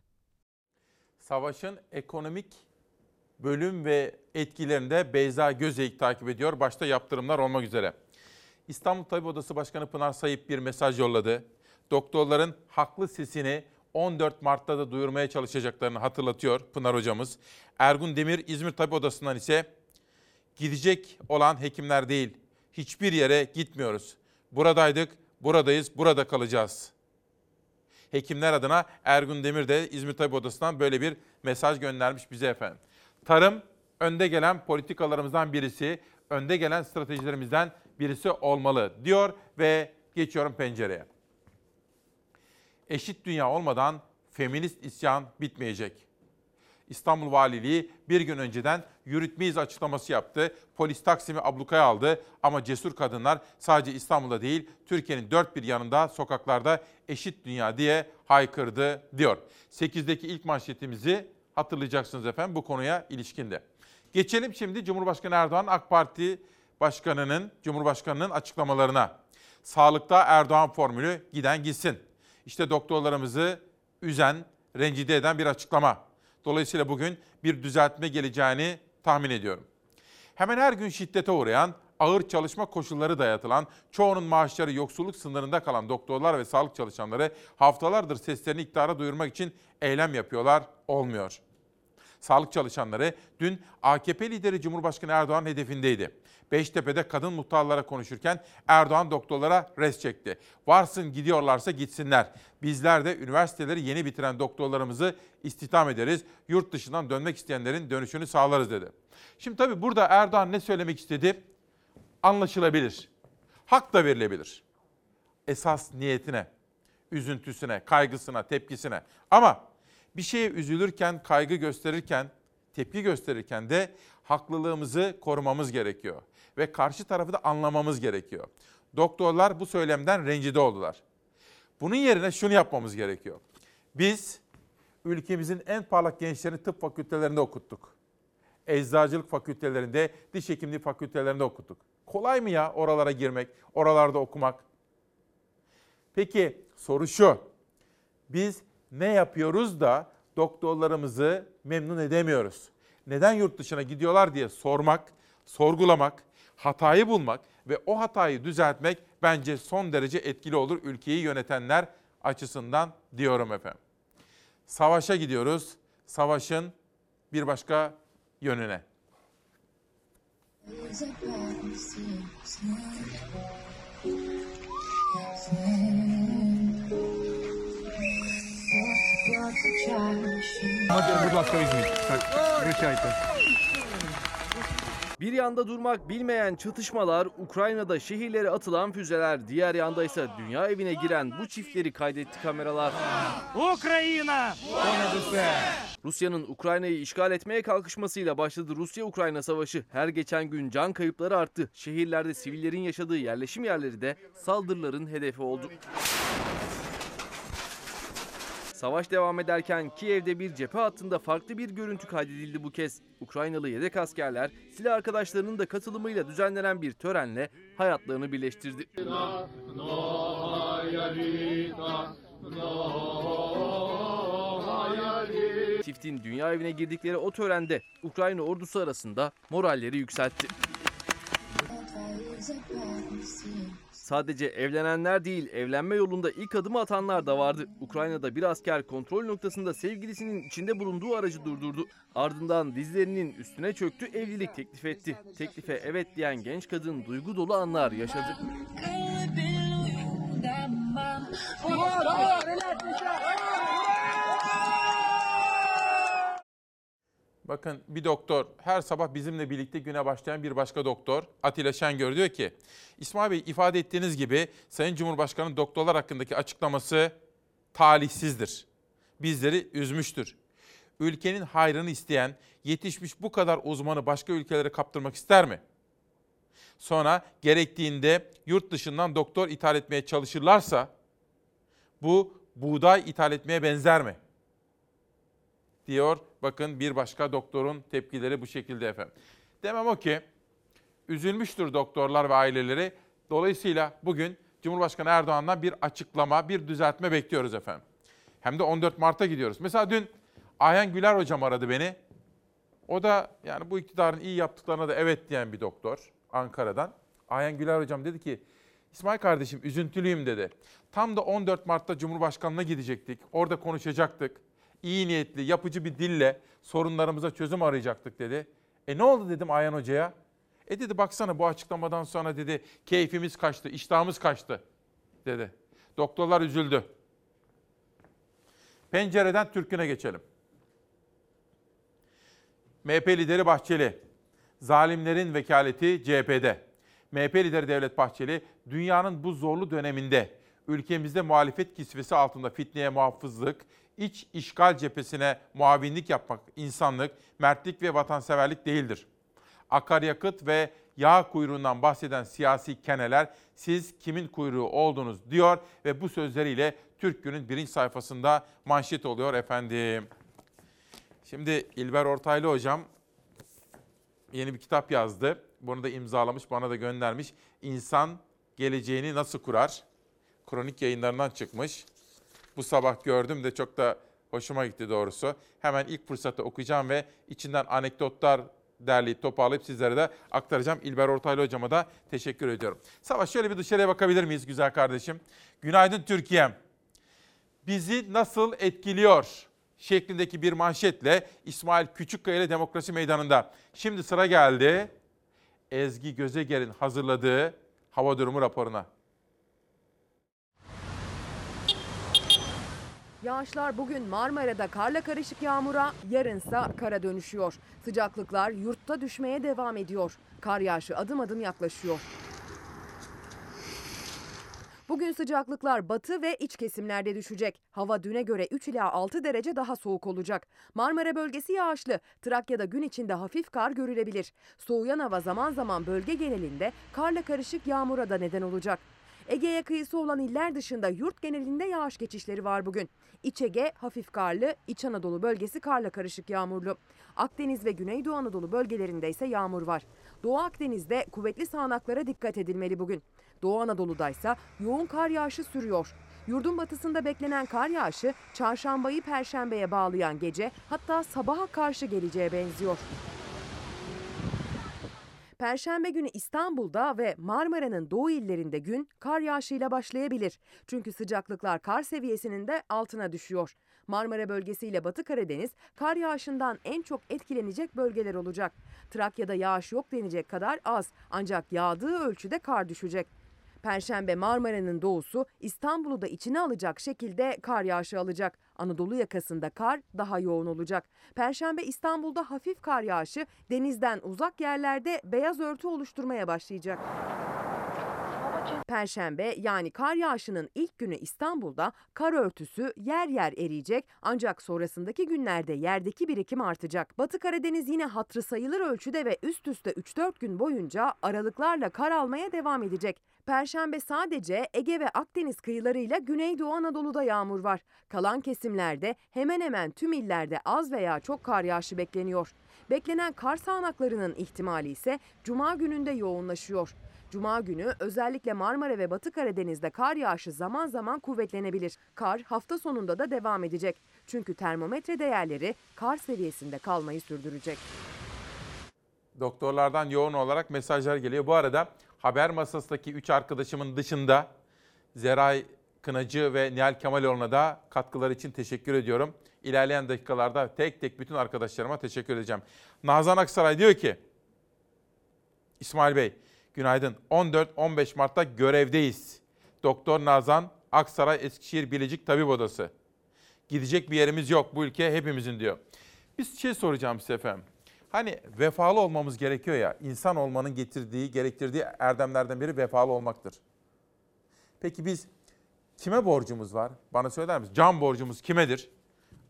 Savaşın ekonomik bölüm ve etkilerini de Beyza Gözeyik takip ediyor. Başta yaptırımlar olmak üzere. İstanbul Tabip Odası Başkanı Pınar Sayıp bir mesaj yolladı. Doktorların haklı sesini 14 Mart'ta da duyurmaya çalışacaklarını hatırlatıyor Pınar hocamız. Ergun Demir İzmir Tabip Odası'ndan ise gidecek olan hekimler değil, hiçbir yere gitmiyoruz. Buradaydık, buradayız, burada kalacağız. Hekimler adına Ergun Demir de İzmir Tabip Odası'ndan böyle bir mesaj göndermiş bize efendim. Tarım önde gelen politikalarımızdan birisi, önde gelen stratejilerimizden birisi olmalı diyor ve geçiyorum pencereye. Eşit dünya olmadan feminist isyan bitmeyecek. İstanbul Valiliği bir gün önceden yürütmeyiz açıklaması yaptı. Polis Taksim'i ablukaya aldı ama cesur kadınlar sadece İstanbul'da değil Türkiye'nin dört bir yanında sokaklarda eşit dünya diye haykırdı diyor. 8'deki ilk manşetimizi hatırlayacaksınız efendim bu konuya ilişkinde. Geçelim şimdi Cumhurbaşkanı Erdoğan AK Parti Başkanı'nın, Cumhurbaşkanı'nın açıklamalarına. Sağlıkta Erdoğan formülü giden gitsin. İşte doktorlarımızı üzen, rencide eden bir açıklama. Dolayısıyla bugün bir düzeltme geleceğini tahmin ediyorum. Hemen her gün şiddete uğrayan, ağır çalışma koşulları dayatılan, çoğunun maaşları yoksulluk sınırında kalan doktorlar ve sağlık çalışanları haftalardır seslerini iktidara duyurmak için eylem yapıyorlar, olmuyor. Sağlık çalışanları dün AKP lideri Cumhurbaşkanı Erdoğan hedefindeydi. Beştepe'de kadın muhtarlara konuşurken Erdoğan doktorlara res çekti. Varsın gidiyorlarsa gitsinler. Bizler de üniversiteleri yeni bitiren doktorlarımızı istihdam ederiz. Yurt dışından dönmek isteyenlerin dönüşünü sağlarız dedi. Şimdi tabii burada Erdoğan ne söylemek istedi? Anlaşılabilir. Hak da verilebilir. Esas niyetine, üzüntüsüne, kaygısına, tepkisine. Ama bir şeye üzülürken, kaygı gösterirken, tepki gösterirken de haklılığımızı korumamız gerekiyor ve karşı tarafı da anlamamız gerekiyor. Doktorlar bu söylemden rencide oldular. Bunun yerine şunu yapmamız gerekiyor. Biz ülkemizin en parlak gençlerini tıp fakültelerinde okuttuk. Eczacılık fakültelerinde, diş hekimliği fakültelerinde okuttuk. Kolay mı ya oralara girmek, oralarda okumak? Peki soru şu. Biz ne yapıyoruz da doktorlarımızı memnun edemiyoruz? Neden yurt dışına gidiyorlar diye sormak, sorgulamak, hatayı bulmak ve o hatayı düzeltmek bence son derece etkili olur ülkeyi yönetenler açısından diyorum efendim. Savaşa gidiyoruz. Savaşın bir başka yönüne. Bir yanda durmak bilmeyen çatışmalar, Ukrayna'da şehirlere atılan füzeler, diğer yanda ise dünya evine giren bu çiftleri kaydetti kameralar. Україна! Rusya'nın Ukrayna'yı işgal etmeye kalkışmasıyla başladı Rusya-Ukrayna savaşı. Her geçen gün can kayıpları arttı. Şehirlerde sivillerin yaşadığı yerleşim yerleri de saldırıların hedefi oldu. Savaş devam ederken Kiev'de bir cephe hattında farklı bir görüntü kaydedildi bu kez. Ukraynalı yedek askerler silah arkadaşlarının da katılımıyla düzenlenen bir törenle hayatlarını birleştirdi. Çiftin dünya evine girdikleri o törende Ukrayna ordusu arasında moralleri yükseltti. Sadece evlenenler değil, evlenme yolunda ilk adımı atanlar da vardı. Ukrayna'da bir asker kontrol noktasında sevgilisinin içinde bulunduğu aracı durdurdu. Ardından dizlerinin üstüne çöktü, evlilik teklif etti. Teklife evet diyen genç kadın duygu dolu anlar yaşadı. Bakın bir doktor her sabah bizimle birlikte güne başlayan bir başka doktor Atilla Şengör diyor ki İsmail Bey ifade ettiğiniz gibi Sayın Cumhurbaşkanı'nın doktorlar hakkındaki açıklaması talihsizdir. Bizleri üzmüştür. Ülkenin hayrını isteyen yetişmiş bu kadar uzmanı başka ülkelere kaptırmak ister mi? Sonra gerektiğinde yurt dışından doktor ithal etmeye çalışırlarsa bu buğday ithal etmeye benzer mi? Diyor. Bakın bir başka doktorun tepkileri bu şekilde efendim. Demem o ki üzülmüştür doktorlar ve aileleri. Dolayısıyla bugün Cumhurbaşkanı Erdoğan'dan bir açıklama, bir düzeltme bekliyoruz efendim. Hem de 14 Mart'a gidiyoruz. Mesela dün Ayhan Güler hocam aradı beni. O da yani bu iktidarın iyi yaptıklarına da evet diyen bir doktor Ankara'dan. Ayhan Güler hocam dedi ki İsmail kardeşim üzüntülüyüm dedi. Tam da 14 Mart'ta Cumhurbaşkanı'na gidecektik. Orada konuşacaktık iyi niyetli, yapıcı bir dille sorunlarımıza çözüm arayacaktık dedi. E ne oldu dedim Ayhan Hoca'ya. E dedi baksana bu açıklamadan sonra dedi keyfimiz kaçtı, iştahımız kaçtı dedi. Doktorlar üzüldü. Pencereden Türk'üne geçelim. MHP lideri Bahçeli, zalimlerin vekaleti CHP'de. MHP lideri Devlet Bahçeli, dünyanın bu zorlu döneminde ülkemizde muhalefet kisvesi altında fitneye muhafızlık, iç işgal cephesine muavinlik yapmak insanlık, mertlik ve vatanseverlik değildir. Akaryakıt ve yağ kuyruğundan bahseden siyasi keneler siz kimin kuyruğu oldunuz diyor ve bu sözleriyle Türk Gün'ün birinci sayfasında manşet oluyor efendim. Şimdi İlber Ortaylı hocam yeni bir kitap yazdı. Bunu da imzalamış, bana da göndermiş. İnsan geleceğini nasıl kurar? Kronik yayınlarından çıkmış. Bu sabah gördüm de çok da hoşuma gitti doğrusu. Hemen ilk fırsatta okuyacağım ve içinden anekdotlar derleyip toparlayıp sizlere de aktaracağım. İlber Ortaylı hocama da teşekkür ediyorum. Savaş şöyle bir dışarıya bakabilir miyiz güzel kardeşim? Günaydın Türkiye'm. Bizi nasıl etkiliyor? şeklindeki bir manşetle İsmail Küçükkaya ile Demokrasi Meydanı'nda. Şimdi sıra geldi Ezgi Gözeger'in hazırladığı hava durumu raporuna. Yağışlar bugün Marmara'da karla karışık yağmura, yarınsa kara dönüşüyor. Sıcaklıklar yurtta düşmeye devam ediyor. Kar yağışı adım adım yaklaşıyor. Bugün sıcaklıklar batı ve iç kesimlerde düşecek. Hava düne göre 3 ila 6 derece daha soğuk olacak. Marmara bölgesi yağışlı. Trakya'da gün içinde hafif kar görülebilir. Soğuyan hava zaman zaman bölge genelinde karla karışık yağmura da neden olacak. Ege'ye kıyısı olan iller dışında yurt genelinde yağış geçişleri var bugün. İç Ege hafif karlı, İç Anadolu bölgesi karla karışık yağmurlu. Akdeniz ve Güneydoğu Anadolu bölgelerinde ise yağmur var. Doğu Akdeniz'de kuvvetli sağanaklara dikkat edilmeli bugün. Doğu Anadolu'da ise yoğun kar yağışı sürüyor. Yurdun batısında beklenen kar yağışı çarşambayı perşembeye bağlayan gece hatta sabaha karşı geleceğe benziyor. Perşembe günü İstanbul'da ve Marmara'nın doğu illerinde gün kar yağışıyla başlayabilir. Çünkü sıcaklıklar kar seviyesinin de altına düşüyor. Marmara bölgesi ile Batı Karadeniz kar yağışından en çok etkilenecek bölgeler olacak. Trakya'da yağış yok denecek kadar az ancak yağdığı ölçüde kar düşecek. Perşembe Marmara'nın doğusu İstanbul'u da içine alacak şekilde kar yağışı alacak. Anadolu yakasında kar daha yoğun olacak. Perşembe İstanbul'da hafif kar yağışı denizden uzak yerlerde beyaz örtü oluşturmaya başlayacak. Perşembe yani kar yağışının ilk günü İstanbul'da kar örtüsü yer yer eriyecek ancak sonrasındaki günlerde yerdeki birikim artacak. Batı Karadeniz yine hatrı sayılır ölçüde ve üst üste 3-4 gün boyunca aralıklarla kar almaya devam edecek. Perşembe sadece Ege ve Akdeniz kıyılarıyla Güneydoğu Anadolu'da yağmur var. Kalan kesimlerde hemen hemen tüm illerde az veya çok kar yağışı bekleniyor. Beklenen kar sağanaklarının ihtimali ise cuma gününde yoğunlaşıyor. Cuma günü özellikle Marmara ve Batı Karadeniz'de kar yağışı zaman zaman kuvvetlenebilir. Kar hafta sonunda da devam edecek. Çünkü termometre değerleri kar seviyesinde kalmayı sürdürecek. Doktorlardan yoğun olarak mesajlar geliyor. Bu arada haber masasındaki 3 arkadaşımın dışında Zeray Kınacı ve Nihal Kemaloğlu'na da katkıları için teşekkür ediyorum. İlerleyen dakikalarda tek tek bütün arkadaşlarıma teşekkür edeceğim. Nazan Aksaray diyor ki, İsmail Bey, günaydın. 14-15 Mart'ta görevdeyiz. Doktor Nazan Aksaray Eskişehir Bilecik Tabip Odası. Gidecek bir yerimiz yok bu ülke hepimizin diyor. Bir şey soracağım size efendim. Hani vefalı olmamız gerekiyor ya, insan olmanın getirdiği, gerektirdiği erdemlerden biri vefalı olmaktır. Peki biz kime borcumuz var? Bana söyler misiniz? Can borcumuz kimedir?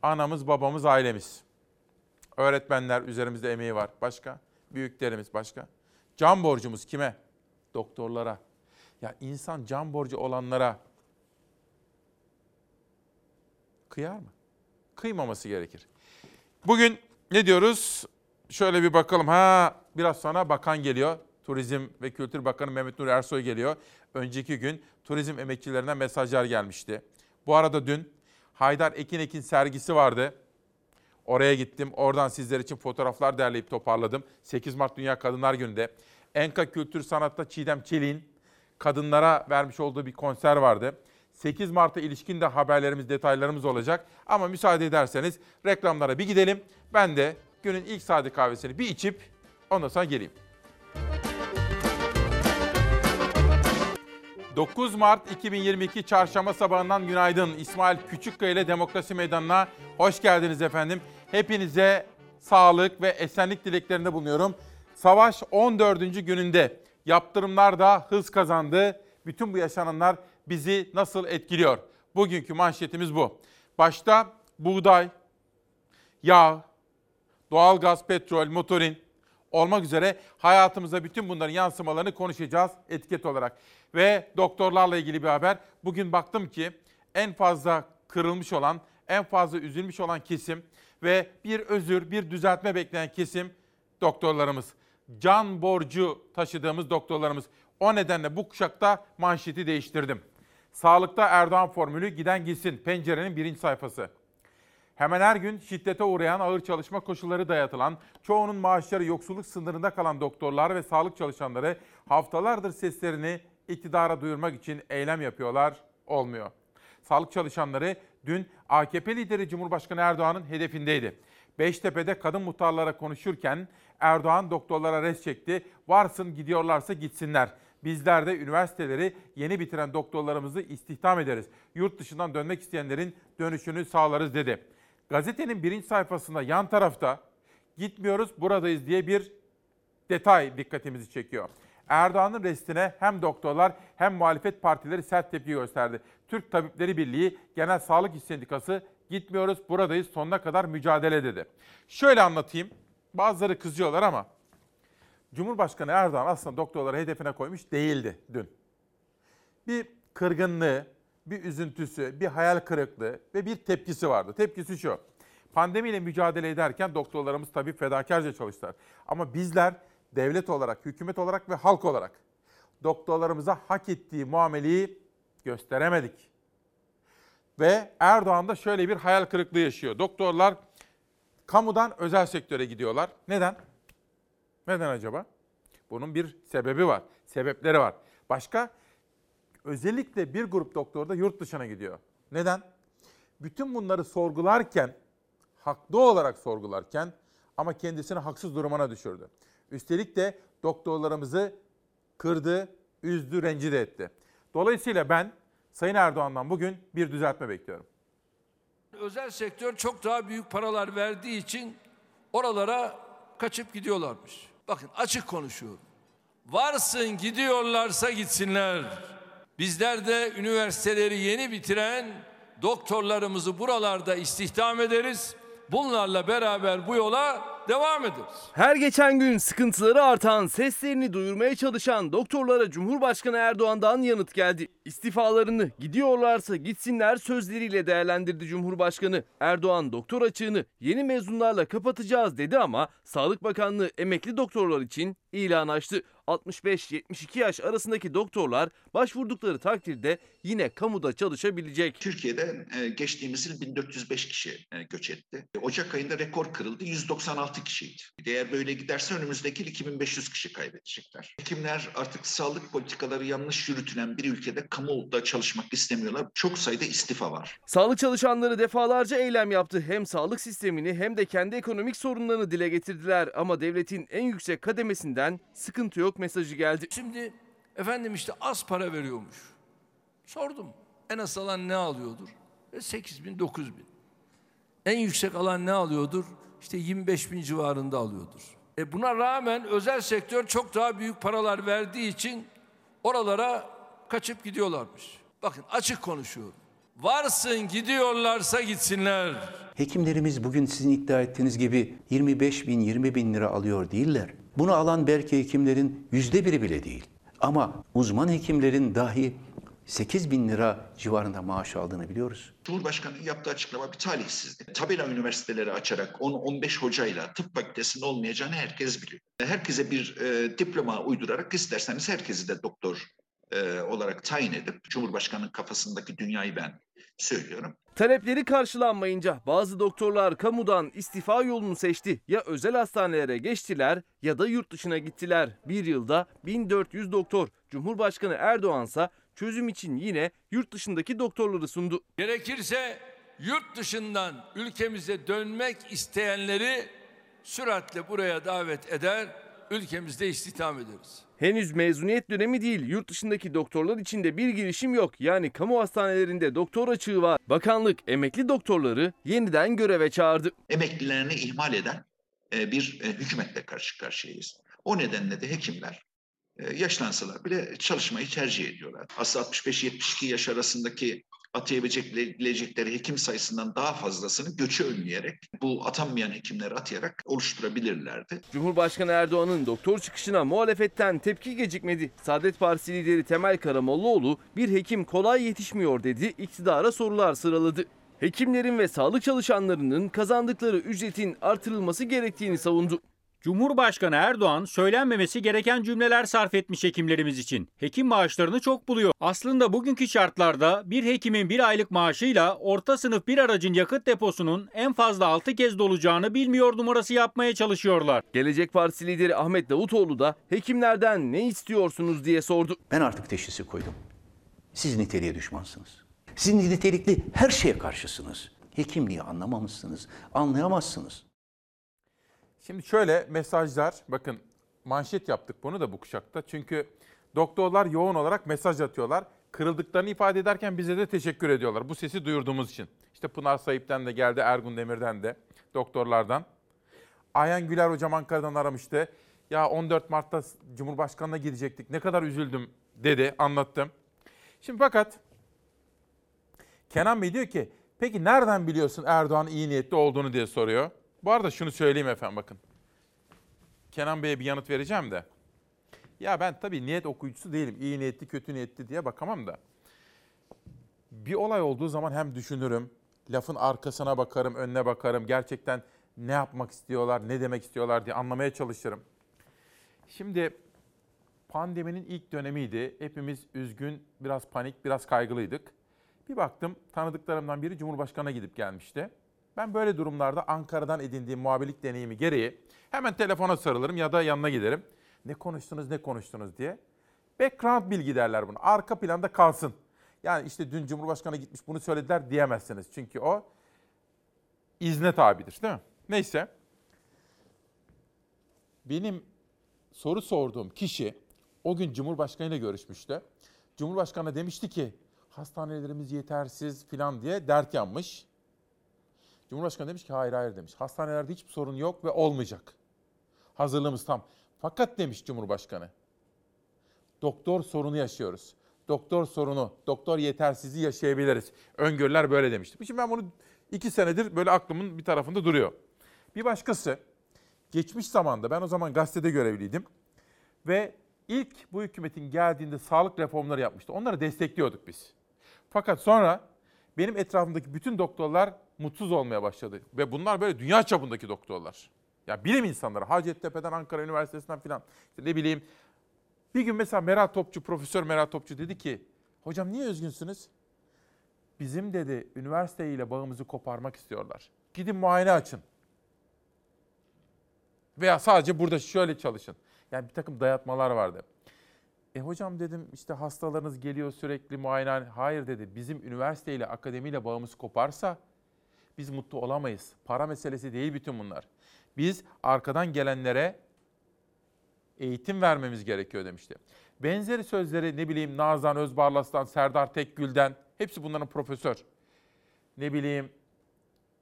Anamız, babamız, ailemiz. Öğretmenler üzerimizde emeği var. Başka? Büyüklerimiz başka? Can borcumuz kime? Doktorlara. Ya insan can borcu olanlara kıyar mı? Kıymaması gerekir. Bugün ne diyoruz? Şöyle bir bakalım. Ha biraz sonra bakan geliyor. Turizm ve Kültür Bakanı Mehmet Nur Ersoy geliyor. Önceki gün turizm emekçilerine mesajlar gelmişti. Bu arada dün Haydar Ekin Ekin sergisi vardı. Oraya gittim. Oradan sizler için fotoğraflar derleyip toparladım. 8 Mart Dünya Kadınlar Günü'nde. Enka Kültür Sanat'ta Çiğdem Çelik'in kadınlara vermiş olduğu bir konser vardı. 8 Mart'a ilişkin de haberlerimiz, detaylarımız olacak. Ama müsaade ederseniz reklamlara bir gidelim. Ben de günün ilk sade kahvesini bir içip ondan sonra geleyim. 9 Mart 2022 Çarşamba sabahından günaydın. İsmail Küçükkaya ile Demokrasi Meydanı'na hoş geldiniz efendim. Hepinize sağlık ve esenlik dileklerinde bulunuyorum. Savaş 14. gününde yaptırımlar da hız kazandı. Bütün bu yaşananlar bizi nasıl etkiliyor? Bugünkü manşetimiz bu. Başta buğday, yağ, doğalgaz, petrol, motorin olmak üzere hayatımıza bütün bunların yansımalarını konuşacağız etiket olarak. Ve doktorlarla ilgili bir haber. Bugün baktım ki en fazla kırılmış olan, en fazla üzülmüş olan kesim ve bir özür, bir düzeltme bekleyen kesim doktorlarımız. Can borcu taşıdığımız doktorlarımız. O nedenle bu kuşakta manşeti değiştirdim. Sağlıkta Erdoğan formülü giden gitsin. Pencerenin birinci sayfası. Hemen her gün şiddete uğrayan ağır çalışma koşulları dayatılan, çoğunun maaşları yoksulluk sınırında kalan doktorlar ve sağlık çalışanları haftalardır seslerini iktidara duyurmak için eylem yapıyorlar, olmuyor. Sağlık çalışanları dün AKP lideri Cumhurbaşkanı Erdoğan'ın hedefindeydi. Beştepe'de kadın muhtarlara konuşurken Erdoğan doktorlara res çekti. Varsın gidiyorlarsa gitsinler. Bizler de üniversiteleri yeni bitiren doktorlarımızı istihdam ederiz. Yurt dışından dönmek isteyenlerin dönüşünü sağlarız dedi. Gazetenin birinci sayfasında yan tarafta gitmiyoruz buradayız diye bir detay dikkatimizi çekiyor. Erdoğan'ın restine hem doktorlar hem muhalefet partileri sert tepki gösterdi. Türk Tabipleri Birliği Genel Sağlık İş Sendikası gitmiyoruz buradayız sonuna kadar mücadele dedi. Şöyle anlatayım. Bazıları kızıyorlar ama Cumhurbaşkanı Erdoğan aslında doktorları hedefine koymuş değildi dün. Bir kırgınlığı, bir üzüntüsü, bir hayal kırıklığı ve bir tepkisi vardı. Tepkisi şu. Pandemiyle mücadele ederken doktorlarımız tabii fedakarca çalıştılar. Ama bizler devlet olarak, hükümet olarak ve halk olarak doktorlarımıza hak ettiği muameleyi gösteremedik. Ve Erdoğan da şöyle bir hayal kırıklığı yaşıyor. Doktorlar kamudan özel sektöre gidiyorlar. Neden? Neden acaba? Bunun bir sebebi var. Sebepleri var. Başka? Özellikle bir grup doktor da yurt dışına gidiyor. Neden? Bütün bunları sorgularken, haklı olarak sorgularken ama kendisini haksız durumuna düşürdü. Üstelik de doktorlarımızı kırdı, üzdü, rencide etti. Dolayısıyla ben Sayın Erdoğan'dan bugün bir düzeltme bekliyorum. Özel sektör çok daha büyük paralar verdiği için oralara kaçıp gidiyorlarmış. Bakın açık konuşuyorum. Varsın gidiyorlarsa gitsinler. Bizler de üniversiteleri yeni bitiren doktorlarımızı buralarda istihdam ederiz. Bunlarla beraber bu yola devam ederiz. Her geçen gün sıkıntıları artan, seslerini duyurmaya çalışan doktorlara Cumhurbaşkanı Erdoğan'dan yanıt geldi. İstifalarını gidiyorlarsa gitsinler sözleriyle değerlendirdi Cumhurbaşkanı. Erdoğan doktor açığını yeni mezunlarla kapatacağız dedi ama Sağlık Bakanlığı emekli doktorlar için ilan açtı. 65-72 yaş arasındaki doktorlar başvurdukları takdirde yine kamuda çalışabilecek. Türkiye'de e, geçtiğimiz yıl 1405 kişi e, göç etti. Ocak ayında rekor kırıldı 196 kişiydi. Eğer böyle giderse önümüzdeki yıl 2500 kişi kaybedecekler. Hekimler artık sağlık politikaları yanlış yürütülen bir ülkede kamuda çalışmak istemiyorlar. Çok sayıda istifa var. Sağlık çalışanları defalarca eylem yaptı. Hem sağlık sistemini hem de kendi ekonomik sorunlarını dile getirdiler. Ama devletin en yüksek kademesinden sıkıntı yok mesajı geldi. Şimdi efendim işte az para veriyormuş. Sordum. En az alan ne alıyordur? E 8 bin, 9 bin. En yüksek alan ne alıyordur? İşte 25 bin civarında alıyordur. E buna rağmen özel sektör çok daha büyük paralar verdiği için oralara kaçıp gidiyorlarmış. Bakın açık konuşuyorum. Varsın gidiyorlarsa gitsinler. Hekimlerimiz bugün sizin iddia ettiğiniz gibi 25 bin, 20 bin lira alıyor değiller. Bunu alan belki hekimlerin yüzde biri bile değil. Ama uzman hekimlerin dahi 8 bin lira civarında maaş aldığını biliyoruz. Cumhurbaşkanı yaptığı açıklama bir talihsizlik. Tabela üniversiteleri açarak 10-15 hocayla tıp fakültesinin olmayacağını herkes biliyor. Herkese bir e, diploma uydurarak isterseniz herkesi de doktor e, olarak tayin edip Cumhurbaşkanı'nın kafasındaki dünyayı ben söylüyorum. Talepleri karşılanmayınca bazı doktorlar kamudan istifa yolunu seçti. Ya özel hastanelere geçtiler ya da yurt dışına gittiler. Bir yılda 1400 doktor. Cumhurbaşkanı Erdoğansa çözüm için yine yurt dışındaki doktorları sundu. Gerekirse yurt dışından ülkemize dönmek isteyenleri süratle buraya davet eder, ülkemizde istihdam ederiz. Henüz mezuniyet dönemi değil, yurt dışındaki doktorlar için de bir girişim yok. Yani kamu hastanelerinde doktor açığı var. Bakanlık emekli doktorları yeniden göreve çağırdı. Emeklilerini ihmal eden e, bir e, hükümetle karşı karşıyayız. O nedenle de hekimler e, yaşlansalar bile çalışmayı tercih ediyorlar. Aslında 65-72 yaş arasındaki atayabilecekleri hekim sayısından daha fazlasını göçü önleyerek bu atanmayan hekimleri atayarak oluşturabilirlerdi. Cumhurbaşkanı Erdoğan'ın doktor çıkışına muhalefetten tepki gecikmedi. Saadet Partisi lideri Temel Karamollaoğlu bir hekim kolay yetişmiyor dedi, iktidara sorular sıraladı. Hekimlerin ve sağlık çalışanlarının kazandıkları ücretin artırılması gerektiğini savundu. Cumhurbaşkanı Erdoğan söylenmemesi gereken cümleler sarf etmiş hekimlerimiz için. Hekim maaşlarını çok buluyor. Aslında bugünkü şartlarda bir hekimin bir aylık maaşıyla orta sınıf bir aracın yakıt deposunun en fazla 6 kez dolacağını bilmiyor numarası yapmaya çalışıyorlar. Gelecek Partisi lideri Ahmet Davutoğlu da hekimlerden ne istiyorsunuz diye sordu. Ben artık teşhisi koydum. Siz niteliğe düşmansınız. Siz nitelikli her şeye karşısınız. Hekimliği anlamamışsınız, anlayamazsınız. Şimdi şöyle mesajlar, bakın manşet yaptık bunu da bu kuşakta. Çünkü doktorlar yoğun olarak mesaj atıyorlar. Kırıldıklarını ifade ederken bize de teşekkür ediyorlar. Bu sesi duyurduğumuz için. İşte Pınar Sayip'ten de geldi, Ergun Demir'den de, doktorlardan. Ayhan Güler hocam Ankara'dan aramıştı. Ya 14 Mart'ta Cumhurbaşkanı'na gidecektik. Ne kadar üzüldüm dedi, anlattım. Şimdi fakat Kenan Bey diyor ki, peki nereden biliyorsun Erdoğan iyi niyetli olduğunu diye soruyor. Bu arada şunu söyleyeyim efendim bakın. Kenan Bey'e bir yanıt vereceğim de. Ya ben tabii niyet okuyucusu değilim. İyi niyetli, kötü niyetli diye bakamam da. Bir olay olduğu zaman hem düşünürüm, lafın arkasına bakarım, önüne bakarım. Gerçekten ne yapmak istiyorlar, ne demek istiyorlar diye anlamaya çalışırım. Şimdi pandeminin ilk dönemiydi. Hepimiz üzgün, biraz panik, biraz kaygılıydık. Bir baktım tanıdıklarımdan biri Cumhurbaşkanı'na gidip gelmişti. Ben böyle durumlarda Ankara'dan edindiğim muhabirlik deneyimi gereği hemen telefona sarılırım ya da yanına giderim. Ne konuştunuz ne konuştunuz diye. Background bilgi derler bunu. Arka planda kalsın. Yani işte dün Cumhurbaşkanı gitmiş bunu söylediler diyemezsiniz. Çünkü o izne tabidir değil mi? Neyse. Benim soru sorduğum kişi o gün Cumhurbaşkanı ile görüşmüştü. Cumhurbaşkanı demişti ki hastanelerimiz yetersiz filan diye dert yanmış. Cumhurbaşkanı demiş ki hayır hayır demiş. Hastanelerde hiçbir sorun yok ve olmayacak. Hazırlığımız tam. Fakat demiş Cumhurbaşkanı. Doktor sorunu yaşıyoruz. Doktor sorunu, doktor yetersizliği yaşayabiliriz. Öngörüler böyle demişti. Şimdi ben bunu iki senedir böyle aklımın bir tarafında duruyor. Bir başkası, geçmiş zamanda ben o zaman gazetede görevliydim. Ve ilk bu hükümetin geldiğinde sağlık reformları yapmıştı. Onları destekliyorduk biz. Fakat sonra benim etrafımdaki bütün doktorlar mutsuz olmaya başladı. Ve bunlar böyle dünya çapındaki doktorlar. Ya bilim insanları Hacettepe'den Ankara Üniversitesi'nden filan işte ne bileyim. Bir gün mesela Meral Topçu, Profesör Meral Topçu dedi ki hocam niye üzgünsünüz? Bizim dedi üniversiteyle bağımızı koparmak istiyorlar. Gidin muayene açın. Veya sadece burada şöyle çalışın. Yani bir takım dayatmalar vardı. E hocam dedim işte hastalarınız geliyor sürekli muayene. Hayır dedi bizim üniversiteyle akademiyle bağımız koparsa biz mutlu olamayız. Para meselesi değil bütün bunlar. Biz arkadan gelenlere eğitim vermemiz gerekiyor demişti. Benzeri sözleri ne bileyim Nazan Özbarlas'tan, Serdar Tekgül'den hepsi bunların profesör. Ne bileyim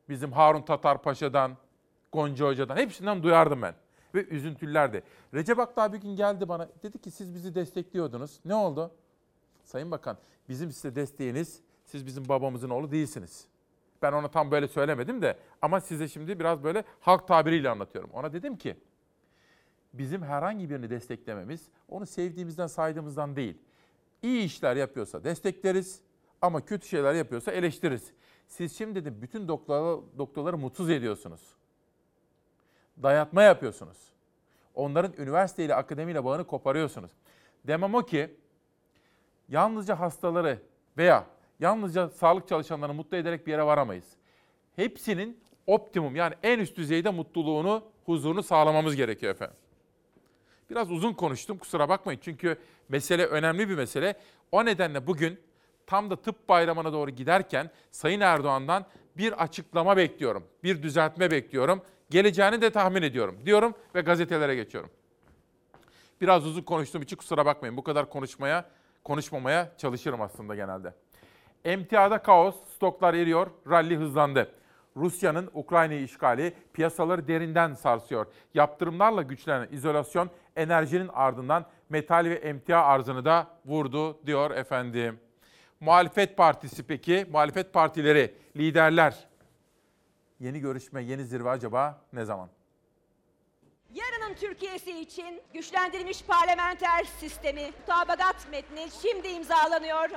bizim Harun Tatar Paşa'dan, Gonca Hoca'dan hepsinden duyardım ben. Ve üzüntülerdi. Recep Akdağ bir gün geldi bana dedi ki siz bizi destekliyordunuz. Ne oldu? Sayın Bakan bizim size desteğiniz siz bizim babamızın oğlu değilsiniz. Ben ona tam böyle söylemedim de ama size şimdi biraz böyle halk tabiriyle anlatıyorum. Ona dedim ki bizim herhangi birini desteklememiz onu sevdiğimizden saydığımızdan değil. İyi işler yapıyorsa destekleriz ama kötü şeyler yapıyorsa eleştiririz. Siz şimdi dedim bütün doktorları, doktorları mutsuz ediyorsunuz. Dayatma yapıyorsunuz. Onların üniversiteyle, akademiyle bağını koparıyorsunuz. Demem o ki yalnızca hastaları veya yalnızca sağlık çalışanlarını mutlu ederek bir yere varamayız. Hepsinin optimum yani en üst düzeyde mutluluğunu, huzurunu sağlamamız gerekiyor efendim. Biraz uzun konuştum kusura bakmayın çünkü mesele önemli bir mesele. O nedenle bugün tam da tıp bayramına doğru giderken Sayın Erdoğan'dan bir açıklama bekliyorum. Bir düzeltme bekliyorum. Geleceğini de tahmin ediyorum diyorum ve gazetelere geçiyorum. Biraz uzun konuştuğum için kusura bakmayın. Bu kadar konuşmaya, konuşmamaya çalışırım aslında genelde. Emtiada kaos, stoklar eriyor, rally hızlandı. Rusya'nın Ukrayna'yı işgali piyasaları derinden sarsıyor. Yaptırımlarla güçlenen izolasyon enerjinin ardından metal ve emtia arzını da vurdu diyor efendim. Muhalefet partisi peki, muhalefet partileri, liderler yeni görüşme, yeni zirve acaba ne zaman? Yarının Türkiye'si için güçlendirilmiş parlamenter sistemi mutabakat metni şimdi imzalanıyor.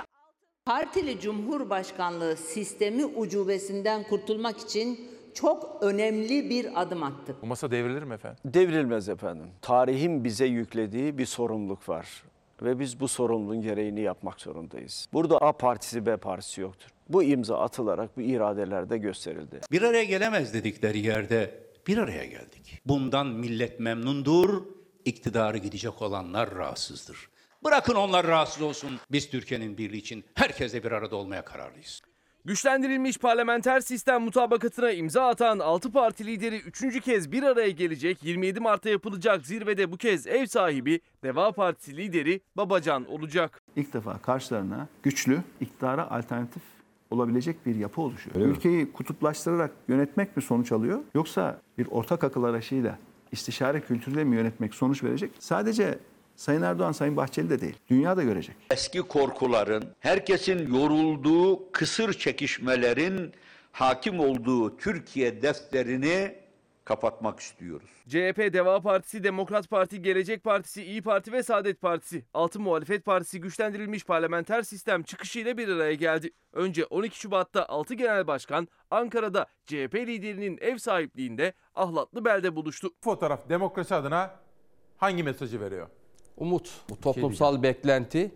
Partili Cumhurbaşkanlığı sistemi ucubesinden kurtulmak için çok önemli bir adım attık. Bu masa devrilir mi efendim? Devrilmez efendim. Tarihin bize yüklediği bir sorumluluk var ve biz bu sorumluluğun gereğini yapmak zorundayız. Burada A partisi B partisi yoktur. Bu imza atılarak bu iradelerde gösterildi. Bir araya gelemez dedikleri yerde bir araya geldik. Bundan millet memnundur, iktidarı gidecek olanlar rahatsızdır. Bırakın onlar rahatsız olsun. Biz Türkiye'nin birliği için herkesle bir arada olmaya kararlıyız. Güçlendirilmiş parlamenter sistem mutabakatına imza atan 6 parti lideri 3. kez bir araya gelecek 27 Mart'ta yapılacak zirvede bu kez ev sahibi Deva Partisi lideri Babacan olacak. İlk defa karşılarına güçlü, iktidara alternatif olabilecek bir yapı oluşuyor. Öyle mi? Ülkeyi kutuplaştırarak yönetmek mi sonuç alıyor yoksa bir ortak akıl arayışıyla istişare kültürüyle mi yönetmek sonuç verecek? Sadece Sayın Erdoğan, Sayın Bahçeli de değil. Dünya da görecek. Eski korkuların, herkesin yorulduğu kısır çekişmelerin hakim olduğu Türkiye defterini kapatmak istiyoruz. CHP, Deva Partisi, Demokrat Parti, Gelecek Partisi, İyi Parti ve Saadet Partisi. 6 muhalefet partisi güçlendirilmiş parlamenter sistem çıkışıyla bir araya geldi. Önce 12 Şubat'ta 6 genel başkan Ankara'da CHP liderinin ev sahipliğinde Ahlatlı Bel'de buluştu. Fotoğraf demokrasi adına hangi mesajı veriyor? Umut, bu toplumsal beklenti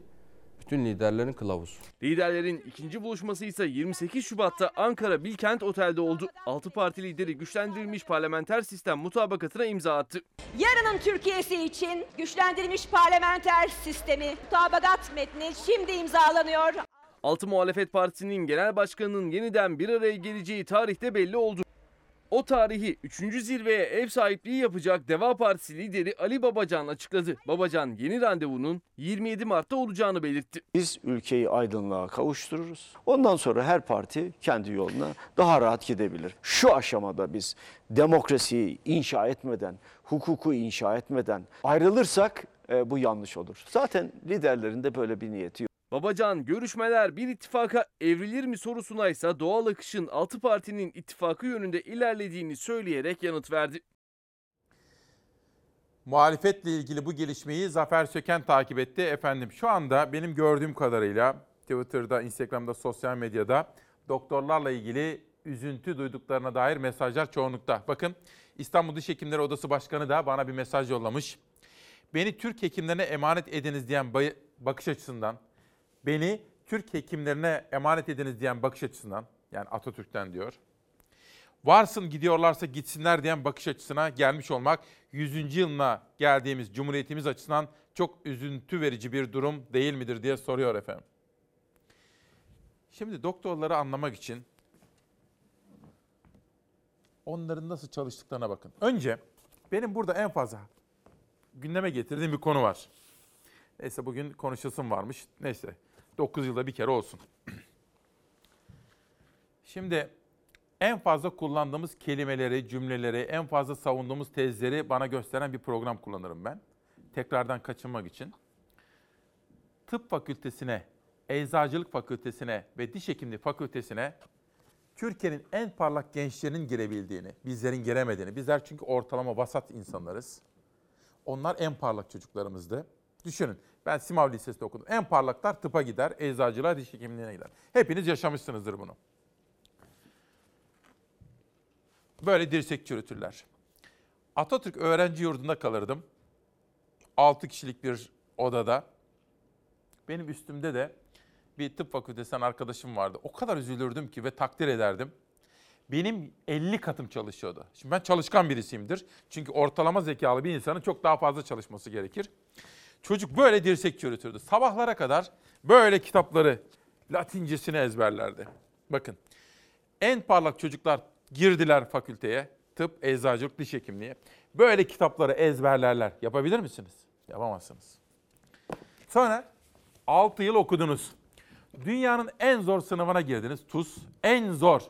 bütün liderlerin kılavuzu. Liderlerin ikinci buluşması ise 28 Şubat'ta Ankara Bilkent Otel'de oldu. 6 parti lideri güçlendirilmiş parlamenter sistem mutabakatına imza attı. Yarının Türkiye'si için güçlendirilmiş parlamenter sistemi mutabakat metni şimdi imzalanıyor. 6 muhalefet partisinin genel başkanının yeniden bir araya geleceği tarihte belli oldu. O tarihi 3. zirveye ev sahipliği yapacak Deva Partisi lideri Ali Babacan açıkladı. Babacan yeni randevunun 27 Mart'ta olacağını belirtti. Biz ülkeyi aydınlığa kavuştururuz. Ondan sonra her parti kendi yoluna daha rahat gidebilir. Şu aşamada biz demokrasiyi inşa etmeden, hukuku inşa etmeden ayrılırsak e, bu yanlış olur. Zaten liderlerin de böyle bir niyeti yok. Babacan görüşmeler bir ittifaka evrilir mi sorusuna ise doğal akışın 6 partinin ittifakı yönünde ilerlediğini söyleyerek yanıt verdi. Muhalefetle ilgili bu gelişmeyi Zafer Söken takip etti. Efendim şu anda benim gördüğüm kadarıyla Twitter'da, Instagram'da, sosyal medyada doktorlarla ilgili üzüntü duyduklarına dair mesajlar çoğunlukta. Bakın İstanbul Diş Hekimleri Odası Başkanı da bana bir mesaj yollamış. Beni Türk hekimlerine emanet ediniz diyen bakış açısından, beni Türk hekimlerine emanet ediniz diyen bakış açısından, yani Atatürk'ten diyor. Varsın gidiyorlarsa gitsinler diyen bakış açısına gelmiş olmak 100. yılına geldiğimiz Cumhuriyetimiz açısından çok üzüntü verici bir durum değil midir diye soruyor efendim. Şimdi doktorları anlamak için onların nasıl çalıştıklarına bakın. Önce benim burada en fazla gündeme getirdiğim bir konu var. Neyse bugün konuşasım varmış. Neyse 9 yılda bir kere olsun. Şimdi en fazla kullandığımız kelimeleri, cümleleri, en fazla savunduğumuz tezleri bana gösteren bir program kullanırım ben. Tekrardan kaçınmak için. Tıp fakültesine, eczacılık fakültesine ve diş hekimliği fakültesine Türkiye'nin en parlak gençlerinin girebildiğini, bizlerin giremediğini. Bizler çünkü ortalama vasat insanlarız. Onlar en parlak çocuklarımızdı. Düşünün ben Simav Lisesi'nde okudum. En parlaklar tıpa gider, eczacılığa, diş hekimliğine gider. Hepiniz yaşamışsınızdır bunu. Böyle dirsek çürütürler. Atatürk öğrenci yurdunda kalırdım. 6 kişilik bir odada. Benim üstümde de bir tıp fakültesinden arkadaşım vardı. O kadar üzülürdüm ki ve takdir ederdim. Benim 50 katım çalışıyordu. Şimdi ben çalışkan birisiyimdir. Çünkü ortalama zekalı bir insanın çok daha fazla çalışması gerekir. Çocuk böyle dirsek çürütürdü. Sabahlara kadar böyle kitapları Latincesini ezberlerdi. Bakın en parlak çocuklar girdiler fakülteye. Tıp, eczacılık, diş hekimliği. Böyle kitapları ezberlerler. Yapabilir misiniz? Yapamazsınız. Sonra 6 yıl okudunuz. Dünyanın en zor sınavına girdiniz. TUS. En zor.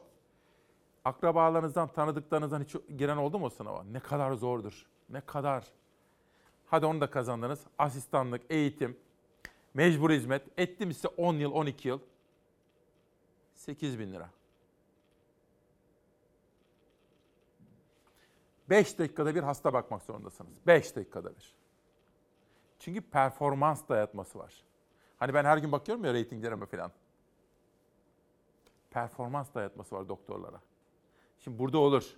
Akrabalarınızdan, tanıdıklarınızdan hiç giren oldu mu o sınava? Ne kadar zordur. Ne kadar. Hadi onu da kazandınız. Asistanlık, eğitim, mecbur hizmet. Ettim size 10 yıl, 12 yıl. 8 bin lira. 5 dakikada bir hasta bakmak zorundasınız. 5 dakikada bir. Çünkü performans dayatması var. Hani ben her gün bakıyorum ya reytinglerime falan. Performans dayatması var doktorlara. Şimdi burada olur.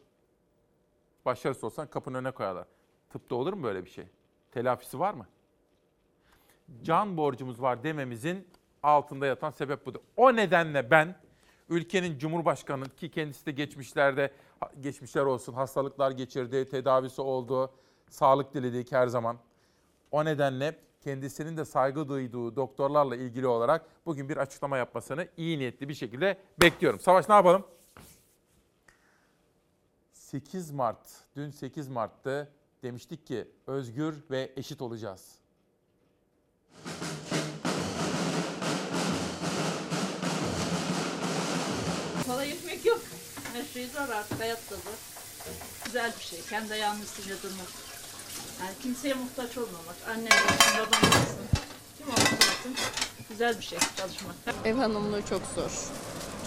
Başarısız olsan kapının önüne koyarlar. Tıpta olur mu böyle bir şey? Telafisi var mı? Can borcumuz var dememizin altında yatan sebep budur. O nedenle ben ülkenin cumhurbaşkanı ki kendisi de geçmişlerde geçmişler olsun hastalıklar geçirdi, tedavisi oldu, sağlık diledik her zaman. O nedenle kendisinin de saygı duyduğu doktorlarla ilgili olarak bugün bir açıklama yapmasını iyi niyetli bir şekilde bekliyorum. Savaş ne yapalım? 8 Mart, dün 8 Mart'ta demiştik ki özgür ve eşit olacağız. Kolay ekmek yok. Her şey zor artık hayatta zor. Güzel bir şey. Kendi ayağının üstünde durmak. Yani kimseye muhtaç olmamak. Annem olsun, babam olsun. Kim olursa olsun. Güzel bir şey çalışmak. Ev hanımlığı çok zor.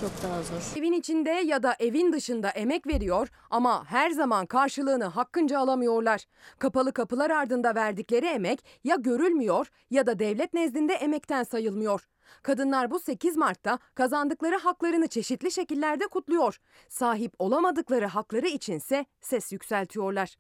Çok daha zor. Evin içinde ya da evin dışında emek veriyor ama her zaman karşılığını hakkınca alamıyorlar. Kapalı kapılar ardında verdikleri emek ya görülmüyor ya da devlet nezdinde emekten sayılmıyor. Kadınlar bu 8 Mart'ta kazandıkları haklarını çeşitli şekillerde kutluyor. Sahip olamadıkları hakları içinse ses yükseltiyorlar.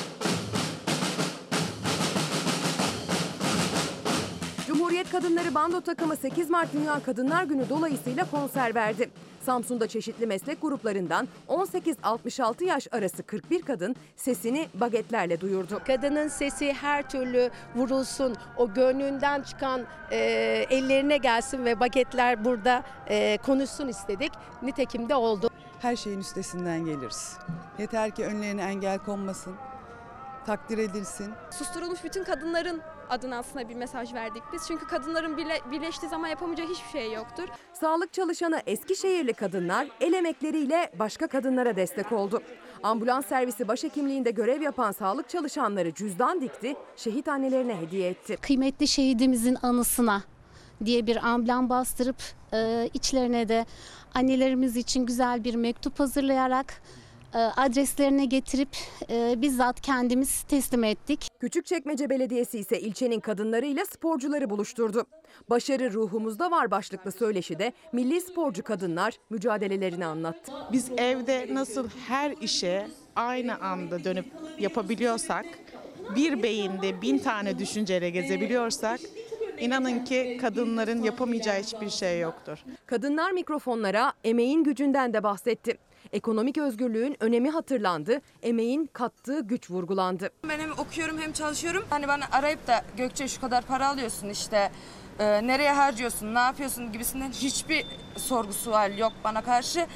Cumhuriyet Kadınları Bando takımı 8 Mart Dünya Kadınlar Günü dolayısıyla konser verdi. Samsun'da çeşitli meslek gruplarından 18-66 yaş arası 41 kadın sesini bagetlerle duyurdu. Kadının sesi her türlü vurulsun, o gönlünden çıkan e, ellerine gelsin ve bagetler burada e, konuşsun istedik. Nitekim de oldu. Her şeyin üstesinden geliriz. Yeter ki önlerine engel konmasın, takdir edilsin. Susturulmuş bütün kadınların adına aslında bir mesaj verdik biz. Çünkü kadınların birle, birleştiği zaman yapamayacağı hiçbir şey yoktur. Sağlık çalışanı Eskişehirli kadınlar el emekleriyle başka kadınlara destek oldu. Ambulans servisi başhekimliğinde görev yapan sağlık çalışanları cüzdan dikti, şehit annelerine hediye etti. Kıymetli şehidimizin anısına diye bir amblem bastırıp e, içlerine de annelerimiz için güzel bir mektup hazırlayarak adreslerine getirip e, bizzat kendimiz teslim ettik. Küçükçekmece Belediyesi ise ilçenin kadınlarıyla sporcuları buluşturdu. Başarı ruhumuzda var başlıklı söyleşide milli sporcu kadınlar mücadelelerini anlattı. Biz evde nasıl her işe aynı anda dönüp yapabiliyorsak, bir beyinde bin tane düşünceyle gezebiliyorsak, inanın ki kadınların yapamayacağı hiçbir şey yoktur. Kadınlar mikrofonlara emeğin gücünden de bahsetti. Ekonomik özgürlüğün önemi hatırlandı, emeğin kattığı güç vurgulandı. Ben hem okuyorum hem çalışıyorum. Hani bana arayıp da Gökçe şu kadar para alıyorsun işte e, nereye harcıyorsun, ne yapıyorsun gibisinden hiçbir sorgu sual yok bana karşı.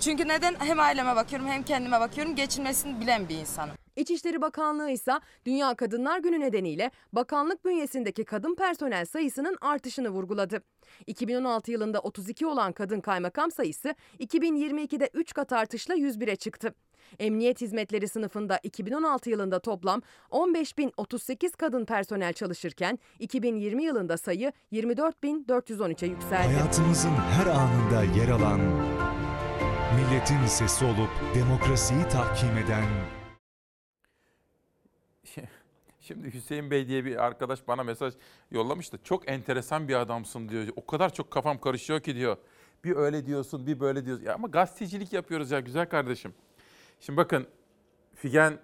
Çünkü neden hem aileme bakıyorum hem kendime bakıyorum geçinmesini bilen bir insanım. İçişleri Bakanlığı ise Dünya Kadınlar Günü nedeniyle bakanlık bünyesindeki kadın personel sayısının artışını vurguladı. 2016 yılında 32 olan kadın kaymakam sayısı 2022'de 3 kat artışla 101'e çıktı. Emniyet hizmetleri sınıfında 2016 yılında toplam 15.038 kadın personel çalışırken 2020 yılında sayı 24.413'e yükseldi. Hayatımızın her anında yer alan, milletin sesi olup demokrasiyi tahkim eden Şimdi Hüseyin Bey diye bir arkadaş bana mesaj yollamıştı. Çok enteresan bir adamsın diyor. O kadar çok kafam karışıyor ki diyor. Bir öyle diyorsun, bir böyle diyorsun. Ya ama gazetecilik yapıyoruz ya güzel kardeşim. Şimdi bakın Figen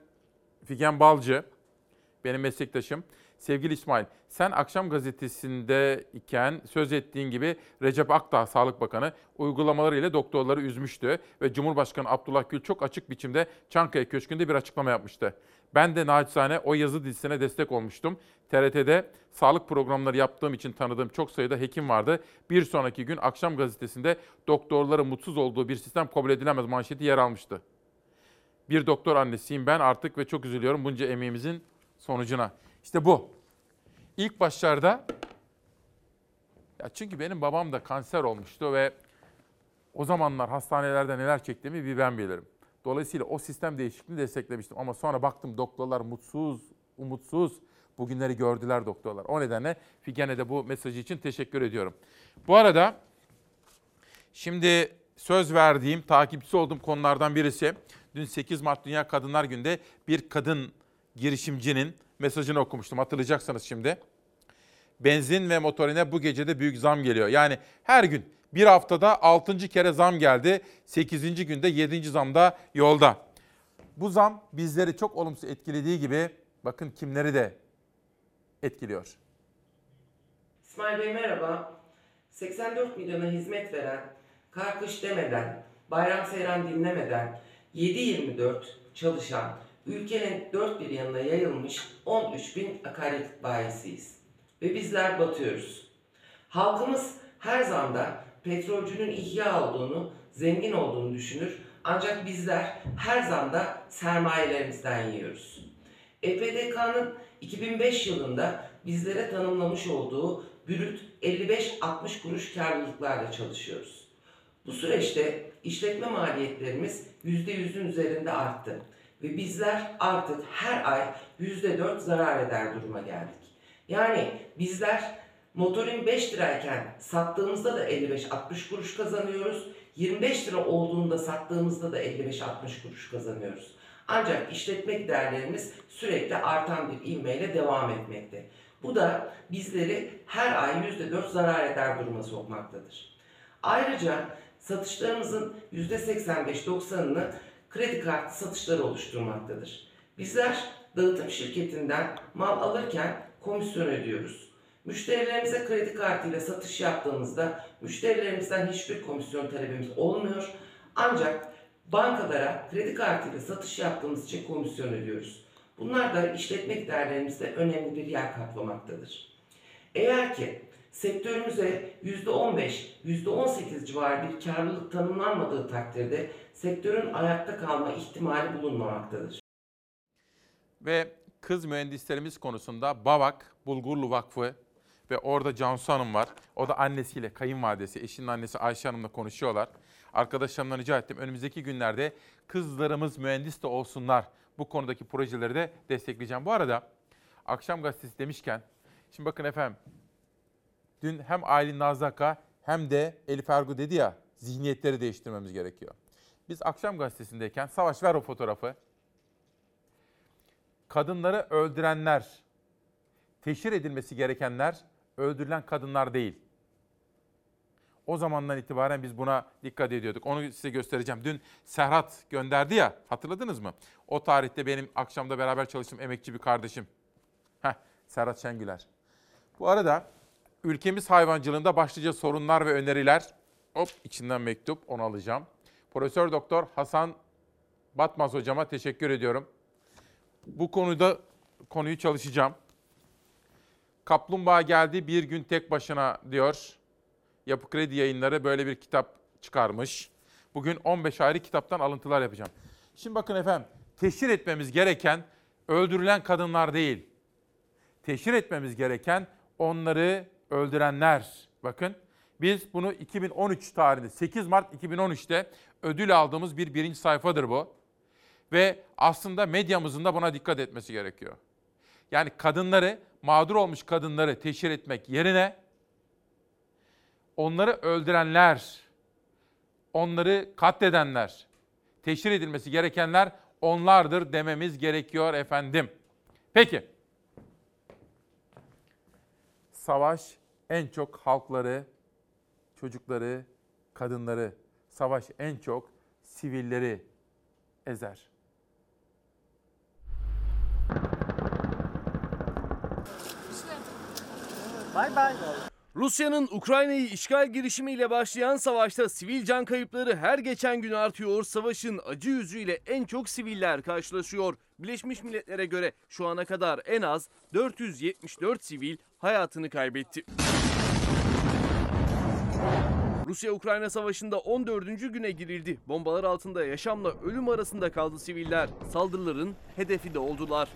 Figen Balcı benim meslektaşım. Sevgili İsmail, sen akşam gazetesinde iken söz ettiğin gibi Recep Akdağ Sağlık Bakanı uygulamalarıyla doktorları üzmüştü ve Cumhurbaşkanı Abdullah Gül çok açık biçimde Çankaya Köşkü'nde bir açıklama yapmıştı. Ben de naçizane o yazı dizisine destek olmuştum. TRT'de sağlık programları yaptığım için tanıdığım çok sayıda hekim vardı. Bir sonraki gün akşam gazetesinde doktorların mutsuz olduğu bir sistem kabul edilemez manşeti yer almıştı. Bir doktor annesiyim ben artık ve çok üzülüyorum bunca emeğimizin sonucuna. İşte bu. İlk başlarda ya çünkü benim babam da kanser olmuştu ve o zamanlar hastanelerde neler çektiğimi bir ben bilirim. Dolayısıyla o sistem değişikliğini desteklemiştim. Ama sonra baktım doktorlar mutsuz, umutsuz. Bugünleri gördüler doktorlar. O nedenle Figen'e de bu mesajı için teşekkür ediyorum. Bu arada şimdi söz verdiğim, takipçisi olduğum konulardan birisi. Dün 8 Mart Dünya Kadınlar Günü'nde bir kadın girişimcinin mesajını okumuştum. Hatırlayacaksınız şimdi. Benzin ve motorine bu gecede büyük zam geliyor. Yani her gün Bir haftada 6. kere zam geldi. 8. günde 7. zam da yolda. Bu zam bizleri çok olumsuz etkilediği gibi bakın kimleri de etkiliyor. İsmail Bey merhaba. 84 milyona hizmet veren, kar kış demeden, bayram seyran dinlemeden 7-24 çalışan, ülkenin dört bir yanına yayılmış 13 bin akaryakıt bayisiyiz. Ve bizler batıyoruz. Halkımız her zamda petrolcünün ihya olduğunu, zengin olduğunu düşünür. Ancak bizler her zamda sermayelerimizden yiyoruz. EPDK'nın 2005 yılında bizlere tanımlamış olduğu brüt 55-60 kuruş karlılıklarla çalışıyoruz. Bu süreçte işletme maliyetlerimiz %100'ün üzerinde arttı ve bizler artık her ay %4 zarar eder duruma geldik. Yani bizler motorin 5 lirayken sattığımızda da 55-60 kuruş kazanıyoruz. 25 lira olduğunda sattığımızda da 55-60 kuruş kazanıyoruz. Ancak işletme giderlerimiz sürekli artan bir ivmeyle devam etmekte. Bu da bizleri her ay %4 zarar eder duruma sokmaktadır. Ayrıca satışlarımızın %85-90'ını kredi kartı satışları oluşturmaktadır. Bizler dağıtım şirketinden mal alırken komisyon ödüyoruz. Müşterilerimize kredi kartıyla satış yaptığımızda müşterilerimizden hiçbir komisyon talebimiz olmuyor. Ancak bankalara kredi kartıyla satış yaptığımız için komisyon ödüyoruz. Bunlar da işletme giderlerimizde önemli bir yer kaplamaktadır. Eğer ki sektörümüze %15, %18 civarı bir karlılık tanımlanmadığı takdirde sektörün ayakta kalma ihtimali bulunmamaktadır. Ve kız mühendislerimiz konusunda Bavak Bulgurlu Vakfı ve orada Cansu Hanım var. O da annesiyle, kayınvalidesi, eşinin annesi Ayşe Hanım'la konuşuyorlar. Arkadaşlarımdan rica ettim. Önümüzdeki günlerde kızlarımız mühendis de olsunlar. Bu konudaki projeleri de destekleyeceğim. Bu arada Akşam Gazetesi demişken, şimdi bakın efendim, dün hem Aylin Nazaka hem de Elif Ergu dedi ya, zihniyetleri değiştirmemiz gerekiyor. Biz Akşam Gazetesi'ndeyken, Savaş ver o fotoğrafı. Kadınları öldürenler, teşhir edilmesi gerekenler öldürülen kadınlar değil. O zamandan itibaren biz buna dikkat ediyorduk. Onu size göstereceğim. Dün Serhat gönderdi ya, hatırladınız mı? O tarihte benim akşamda beraber çalıştığım emekçi bir kardeşim. Heh, Serhat Şengüler. Bu arada ülkemiz hayvancılığında başlıca sorunlar ve öneriler. Hop içinden mektup, onu alacağım. Profesör Doktor Hasan Batmaz hocama teşekkür ediyorum. Bu konuda konuyu çalışacağım. Kaplumbağa geldi bir gün tek başına diyor. Yapı Kredi Yayınları böyle bir kitap çıkarmış. Bugün 15 ayrı kitaptan alıntılar yapacağım. Şimdi bakın efendim, teşhir etmemiz gereken öldürülen kadınlar değil. Teşhir etmemiz gereken onları öldürenler. Bakın biz bunu 2013 tarihinde 8 Mart 2013'te ödül aldığımız bir birinci sayfadır bu. Ve aslında medyamızın da buna dikkat etmesi gerekiyor. Yani kadınları, mağdur olmuş kadınları teşhir etmek yerine onları öldürenler, onları katledenler, teşhir edilmesi gerekenler onlardır dememiz gerekiyor efendim. Peki. Savaş en çok halkları, çocukları, kadınları, savaş en çok sivilleri ezer. Bay bay. Rusya'nın Ukrayna'yı işgal girişimiyle başlayan savaşta sivil can kayıpları her geçen gün artıyor. Savaşın acı yüzüyle en çok siviller karşılaşıyor. Birleşmiş Milletler'e göre şu ana kadar en az 474 sivil hayatını kaybetti. Rusya-Ukrayna savaşında 14. güne girildi. Bombalar altında yaşamla ölüm arasında kaldı siviller. Saldırıların hedefi de oldular.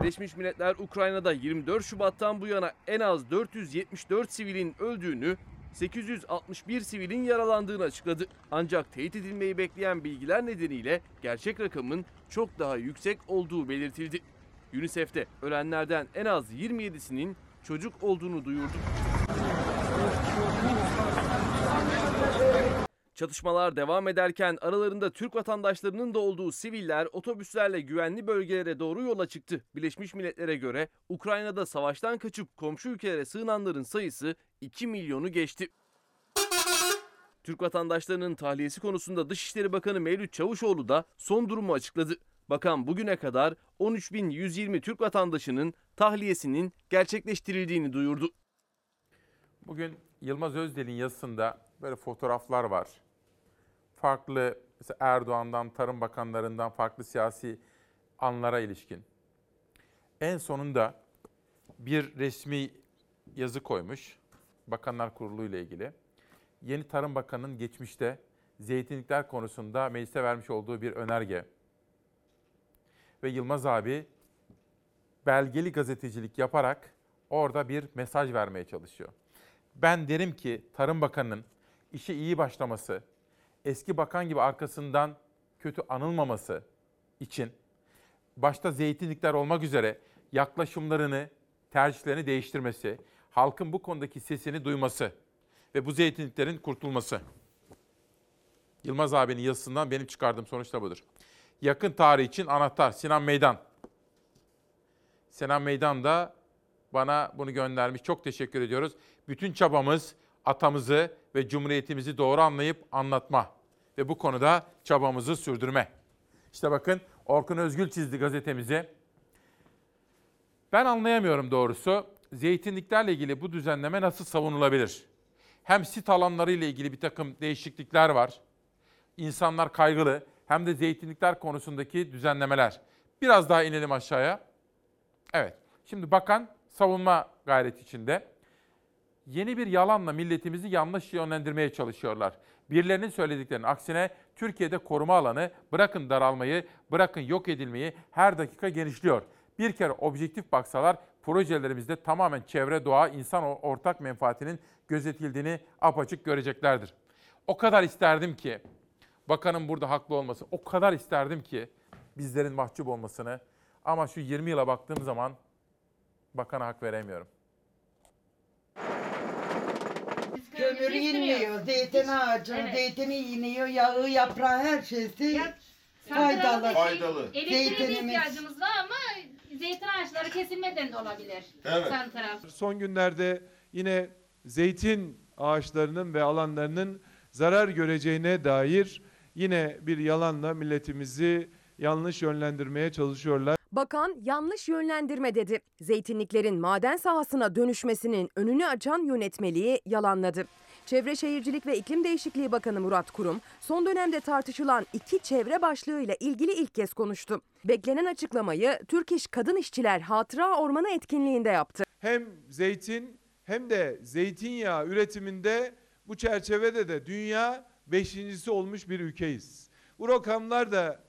Birleşmiş Milletler Ukrayna'da 24 Şubat'tan bu yana en az 474 sivilin öldüğünü, 861 sivilin yaralandığını açıkladı. Ancak teyit edilmeyi bekleyen bilgiler nedeniyle gerçek rakamın çok daha yüksek olduğu belirtildi. UNICEF'te ölenlerden en az 27'sinin çocuk olduğunu duyurdu. Çatışmalar devam ederken aralarında Türk vatandaşlarının da olduğu siviller otobüslerle güvenli bölgelere doğru yola çıktı. Birleşmiş Milletler'e göre Ukrayna'da savaştan kaçıp komşu ülkelere sığınanların sayısı 2 milyonu geçti. Türk vatandaşlarının tahliyesi konusunda Dışişleri Bakanı Mevlüt Çavuşoğlu da son durumu açıkladı. Bakan bugüne kadar 13.120 Türk vatandaşının tahliyesinin gerçekleştirildiğini duyurdu. Bugün Yılmaz Özdel'in yazısında böyle fotoğraflar var. Farklı mesela Erdoğan'dan, Tarım Bakanlarından farklı siyasi anlara ilişkin. En sonunda bir resmi yazı koymuş Bakanlar Kurulu ile ilgili. Yeni Tarım Bakanı'nın geçmişte zeytinlikler konusunda meclise vermiş olduğu bir önerge. Ve Yılmaz abi belgeli gazetecilik yaparak orada bir mesaj vermeye çalışıyor. Ben derim ki Tarım Bakanı'nın işe iyi başlaması, eski bakan gibi arkasından kötü anılmaması için başta zeytinlikler olmak üzere yaklaşımlarını, tercihlerini değiştirmesi, halkın bu konudaki sesini duyması ve bu zeytinliklerin kurtulması. Yılmaz abinin yazısından benim çıkardığım sonuç da budur. Yakın tarih için anahtar Sinan Meydan. Sinan Meydan da bana bunu göndermiş. Çok teşekkür ediyoruz. Bütün çabamız atamızı ve cumhuriyetimizi doğru anlayıp anlatma ve bu konuda çabamızı sürdürme. İşte bakın Orkun Özgül çizdi gazetemizi. Ben anlayamıyorum doğrusu. Zeytinliklerle ilgili bu düzenleme nasıl savunulabilir? Hem sit alanları ile ilgili bir takım değişiklikler var. İnsanlar kaygılı. Hem de zeytinlikler konusundaki düzenlemeler. Biraz daha inelim aşağıya. Evet. Şimdi bakan savunma gayreti içinde. Yeni bir yalanla milletimizi yanlış yönlendirmeye çalışıyorlar. Birilerinin söylediklerinin aksine Türkiye'de koruma alanı bırakın daralmayı, bırakın yok edilmeyi her dakika genişliyor. Bir kere objektif baksalar projelerimizde tamamen çevre, doğa, insan ortak menfaatinin gözetildiğini apaçık göreceklerdir. O kadar isterdim ki bakanın burada haklı olması, o kadar isterdim ki bizlerin mahcup olmasını. Ama şu 20 yıla baktığım zaman bakana hak veremiyorum. Kömür inmiyor, zeytin ağacı, Evet. zeytini iniyor, yağı, yaprağı her şeysi faydalı. Elektriğe de Zeytinimiz. ihtiyacımız var ama zeytin ağaçları kesilmeden de olabilir. Evet. Son günlerde yine zeytin ağaçlarının ve alanlarının zarar göreceğine dair yine bir yalanla milletimizi yanlış yönlendirmeye çalışıyorlar. Bakan yanlış yönlendirme dedi. Zeytinliklerin maden sahasına dönüşmesinin önünü açan yönetmeliği yalanladı. Çevre Şehircilik ve İklim Değişikliği Bakanı Murat Kurum, son dönemde tartışılan iki çevre başlığıyla ilgili ilk kez konuştu. Beklenen açıklamayı Türk İş Kadın İşçiler Hatıra Ormanı etkinliğinde yaptı. Hem zeytin hem de zeytinyağı üretiminde bu çerçevede de dünya beşincisi olmuş bir ülkeyiz. Bu rakamlar da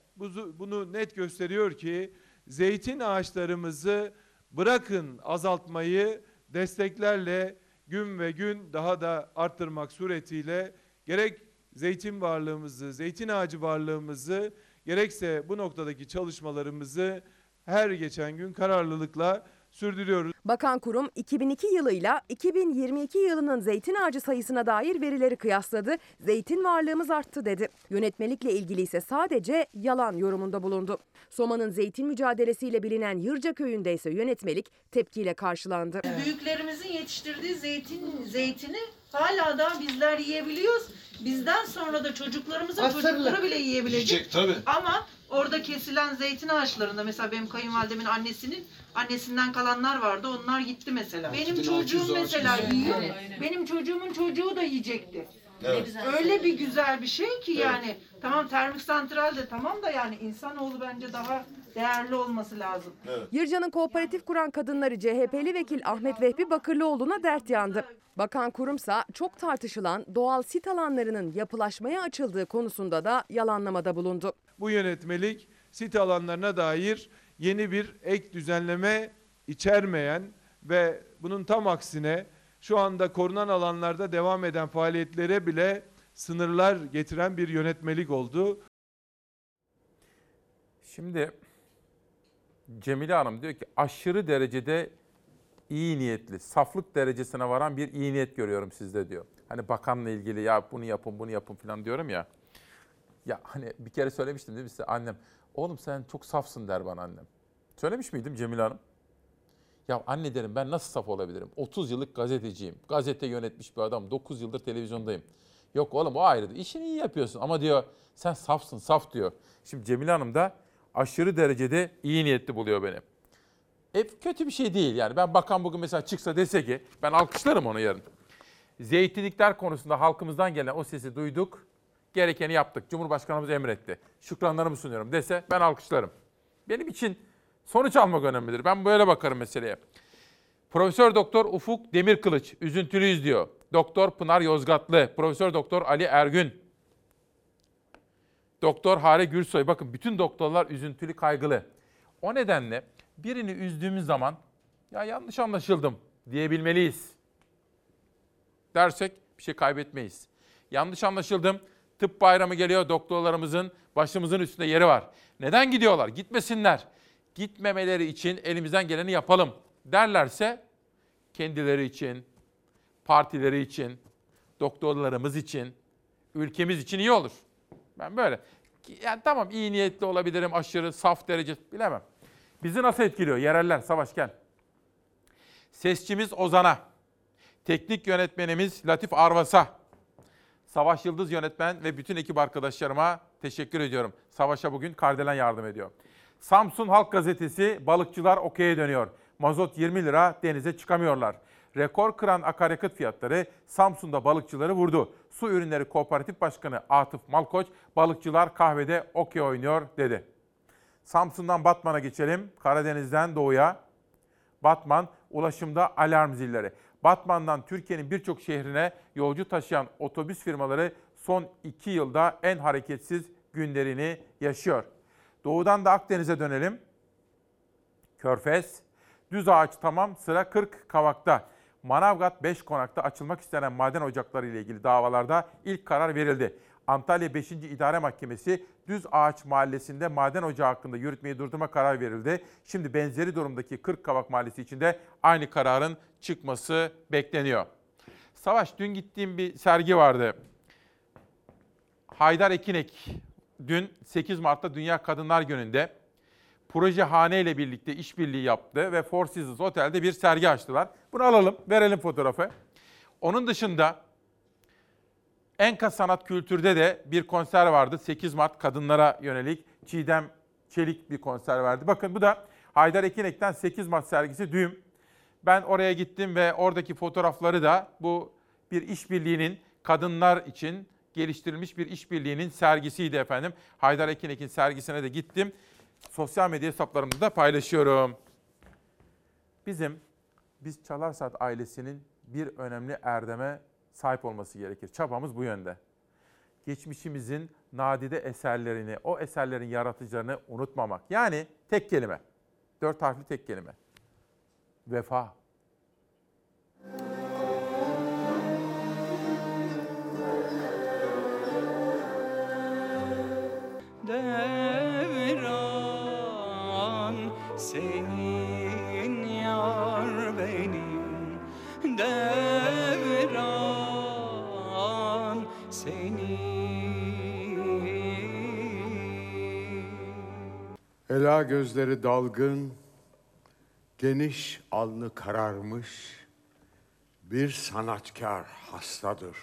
bunu net gösteriyor ki zeytin ağaçlarımızı bırakın azaltmayı desteklerle gün ve gün daha da arttırmak suretiyle gerek zeytin varlığımızı, zeytin ağacı varlığımızı gerekse bu noktadaki çalışmalarımızı her geçen gün kararlılıkla sürdürüyoruz. Bakan Kurum 2002 yılıyla 2022 yılının zeytin ağacı sayısına dair verileri kıyasladı. Zeytin varlığımız arttı dedi. Yönetmelikle ilgili ise sadece yalan yorumunda bulundu. Soma'nın zeytin mücadelesiyle bilinen Yırca köyünde ise yönetmelik tepkiyle karşılandı. Büyüklerimizin yetiştirdiği zeytin zeytini hala da bizler yiyebiliyoruz. Bizden sonra da çocuklarımızın Asırlık. çocukları bile yiyebilecek. Yiyecek, tabii. Ama orada kesilen zeytin ağaçlarında mesela benim kayınvalidemin annesinin annesinden kalanlar vardı. Onlar gitti mesela. Benim 6600 çocuğum mesela yiyor. Benim çocuğumun çocuğu da yiyecekti. Evet. Öyle bir güzel bir şey ki Evet. yani tamam termik santral de tamam da yani insanoğlu bence daha değerli olması lazım. Yırca'nın kooperatif kuran kadınları CHP'li vekil Ahmet Vehbi Bakırlıoğlu'na dert yandı. Bakan Kurumsa çok tartışılan doğal sit alanlarının yapılaşmaya açıldığı konusunda da yalanlamada bulundu. Bu yönetmelik sit alanlarına dair yeni bir ek düzenleme içermeyen ve bunun tam aksine şu anda korunan alanlarda devam eden faaliyetlere bile sınırlar getiren bir yönetmelik oldu. Şimdi Cemile Hanım diyor ki aşırı derecede iyi niyetli, saflık derecesine varan bir iyi niyet görüyorum sizde diyor. Hani bakanla ilgili ya bunu yapın bunu yapın falan diyorum ya. Ya hani bir kere söylemiştim değil mi size annem. Oğlum sen çok safsın der bana annem. Söylemiş miydim Cemile Hanım? Ya anne derim ben nasıl saf olabilirim? 30 yıllık gazeteciyim. Gazete yönetmiş bir adam. 9 yıldır televizyondayım. Yok oğlum o ayrı. İşini iyi yapıyorsun ama diyor sen safsın saf diyor. Şimdi Cemile Hanım da aşırı derecede iyi niyetli buluyor beni. E, kötü bir şey değil yani. Ben bakan bugün mesela çıksa dese ki ben alkışlarım onu yarın. Zeytinlikler konusunda halkımızdan gelen o sesi duyduk. Gerekeni yaptık. Cumhurbaşkanımız emretti. Şükranlarımı sunuyorum dese ben alkışlarım. Benim için sonuç almak önemlidir. Ben böyle bakarım meseleye. Profesör Doktor Ufuk Demirkılıç üzüntülüyüz diyor. Doktor Pınar Yozgatlı, Profesör Doktor Ali Ergün, Doktor Hare Gürsoy. Bakın bütün doktorlar üzüntülü, kaygılı. O nedenle birini üzdüğümüz zaman ya yanlış anlaşıldım diyebilmeliyiz. Dersek bir şey kaybetmeyiz. Yanlış anlaşıldım. Tıp bayramı geliyor. Doktorlarımızın başımızın üstünde yeri var. Neden gidiyorlar? Gitmesinler. Gitmemeleri için elimizden geleni yapalım derlerse kendileri için, partileri için, doktorlarımız için, ülkemiz için iyi olur. Ben böyle. Yani tamam iyi niyetli olabilirim, aşırı saf derece bilemem. Bizi nasıl etkiliyor? Yereller, Savaş gel. Sesçimiz Ozan'a, teknik yönetmenimiz Latif Arvas'a, Savaş Yıldız yönetmen ve bütün ekip arkadaşlarıma teşekkür ediyorum. Savaş'a bugün Kardelen yardım ediyor. Samsun Halk Gazetesi balıkçılar okey'e dönüyor. Mazot 20 lira denize çıkamıyorlar. Rekor kıran akaryakıt fiyatları Samsun'da balıkçıları vurdu. Su Ürünleri Kooperatif Başkanı Atıf Malkoç, balıkçılar kahvede okey oynuyor dedi. Samsun'dan Batman'a geçelim. Karadeniz'den doğuya. Batman ulaşımda alarm zilleri. Batman'dan Türkiye'nin birçok şehrine yolcu taşıyan otobüs firmaları son iki yılda en hareketsiz günlerini yaşıyor. Doğudan da Akdeniz'e dönelim. Körfez, Düz ağaç tamam sıra 40 Kavak'ta. Manavgat 5 konakta açılmak istenen maden ocakları ile ilgili davalarda ilk karar verildi. Antalya 5. İdare Mahkemesi Düz Ağaç Mahallesi'nde maden ocağı hakkında yürütmeyi durdurma kararı verildi. Şimdi benzeri durumdaki 40 Kavak Mahallesi için de aynı kararın çıkması bekleniyor. Savaş dün gittiğim bir sergi vardı. Haydar Ekinek dün 8 Mart'ta Dünya Kadınlar Günü'nde Proje Hane ile birlikte işbirliği yaptı ve Four Seasons Otel'de bir sergi açtılar. Bunu alalım, verelim fotoğrafı. Onun dışında Enka Sanat Kültür'de de bir konser vardı. 8 Mart kadınlara yönelik Çiğdem Çelik bir konser verdi. Bakın bu da Haydar Ekinek'ten 8 Mart sergisi Düğüm. Ben oraya gittim ve oradaki fotoğrafları da bu bir işbirliğinin kadınlar için geliştirilmiş bir işbirliğinin sergisiydi efendim. Haydar Ekinek'in sergisine de gittim. Sosyal medya hesaplarımda da paylaşıyorum. Bizim, biz Çalar Saat ailesinin bir önemli erdeme sahip olması gerekir. Çabamız bu yönde. Geçmişimizin nadide eserlerini, o eserlerin yaratıcılarını unutmamak. Yani tek kelime, dört harfli tek kelime. Vefa. Devran senin yar benim Devran senin Ela gözleri dalgın, geniş alnı kararmış, bir sanatkar hastadır.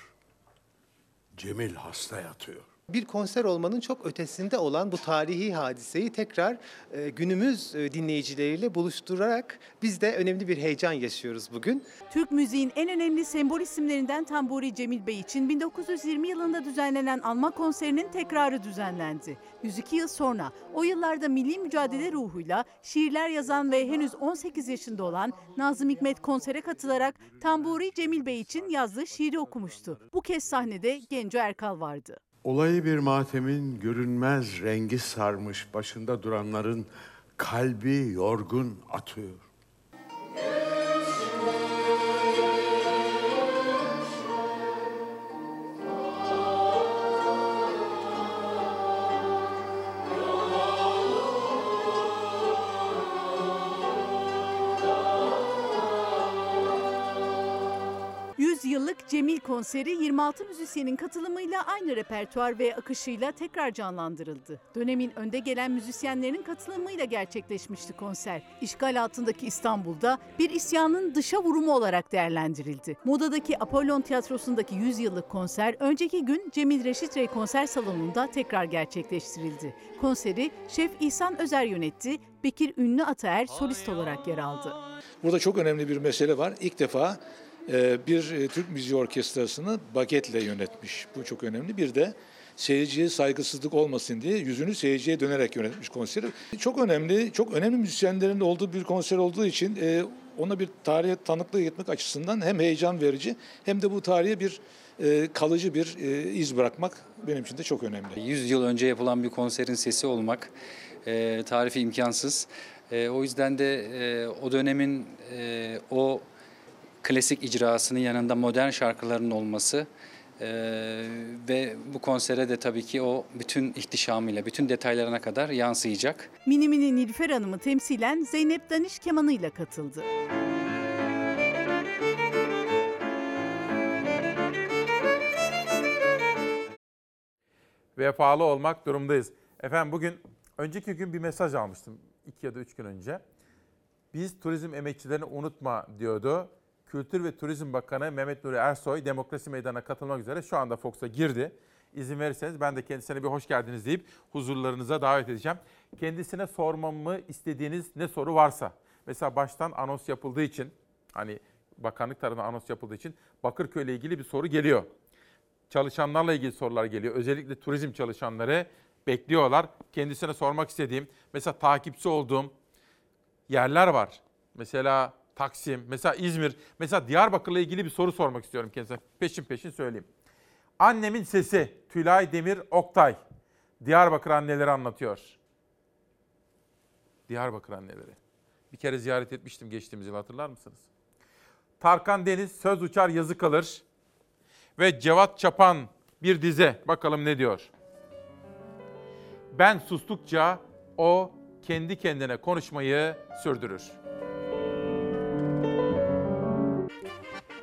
Cemil hasta yatıyor. Bir konser olmanın çok ötesinde olan bu tarihi hadiseyi tekrar e, günümüz e, dinleyicileriyle buluşturarak biz de önemli bir heyecan yaşıyoruz bugün. Türk müziğin en önemli sembol isimlerinden Tamburi Cemil Bey için 1920 yılında düzenlenen anma konserinin tekrarı düzenlendi. 102 yıl sonra o yıllarda milli mücadele ruhuyla şiirler yazan ve henüz 18 yaşında olan Nazım Hikmet konsere katılarak Tamburi Cemil Bey için yazdığı şiiri okumuştu. Bu kez sahnede Genco Erkal vardı. Olayı bir matemin görünmez rengi sarmış başında duranların kalbi yorgun atıyor. Cemil konseri 26 müzisyenin katılımıyla aynı repertuar ve akışıyla tekrar canlandırıldı. Dönemin önde gelen müzisyenlerinin katılımıyla gerçekleşmişti konser. İşgal altındaki İstanbul'da bir isyanın dışa vurumu olarak değerlendirildi. Moda'daki Apollon Tiyatrosu'ndaki 100 yıllık konser önceki gün Cemil Reşit Rey konser salonunda tekrar gerçekleştirildi. Konseri Şef İhsan Özer yönetti, Bekir Ünlü Ataer solist olarak yer aldı. Burada çok önemli bir mesele var. İlk defa bir e, Türk Müziği Orkestrası'nı bagetle yönetmiş. Bu çok önemli. Bir de seyirciye saygısızlık olmasın diye yüzünü seyirciye dönerek yönetmiş konseri. Çok önemli, çok önemli müzisyenlerin olduğu bir konser olduğu için e, ona bir tarihe tanıklık etmek açısından hem heyecan verici hem de bu tarihe bir e, kalıcı bir iz bırakmak benim için de çok önemli. 100 yıl önce yapılan bir konserin sesi olmak e, tarifi imkansız. O yüzden de o dönemin o klasik icrasının yanında modern şarkıların olması e, ve bu konsere de tabii ki o bütün ihtişamıyla, bütün detaylarına kadar yansıyacak. Mini Mini Nilüfer Hanım'ı temsilen Zeynep Daniş kemanıyla katıldı. vefalı olmak durumdayız. Efendim bugün, önceki gün bir mesaj almıştım. iki ya da üç gün önce. Biz turizm emekçilerini unutma diyordu. Kültür ve Turizm Bakanı Mehmet Nuri Ersoy demokrasi meydanına katılmak üzere şu anda Fox'a girdi. İzin verirseniz ben de kendisine bir hoş geldiniz deyip huzurlarınıza davet edeceğim. Kendisine sormamı istediğiniz ne soru varsa. Mesela baştan anons yapıldığı için hani bakanlık tarafından anons yapıldığı için Bakırköy ile ilgili bir soru geliyor çalışanlarla ilgili sorular geliyor. Özellikle turizm çalışanları bekliyorlar. Kendisine sormak istediğim, mesela takipçi olduğum yerler var. Mesela Taksim, mesela İzmir, mesela Diyarbakır'la ilgili bir soru sormak istiyorum kendisine. Peşin peşin söyleyeyim. Annemin sesi Tülay Demir Oktay. Diyarbakır anneleri anlatıyor. Diyarbakır anneleri. Bir kere ziyaret etmiştim geçtiğimiz yıl hatırlar mısınız? Tarkan Deniz söz uçar yazı kalır ve Cevat Çapan bir dize. Bakalım ne diyor? Ben sustukça o kendi kendine konuşmayı sürdürür.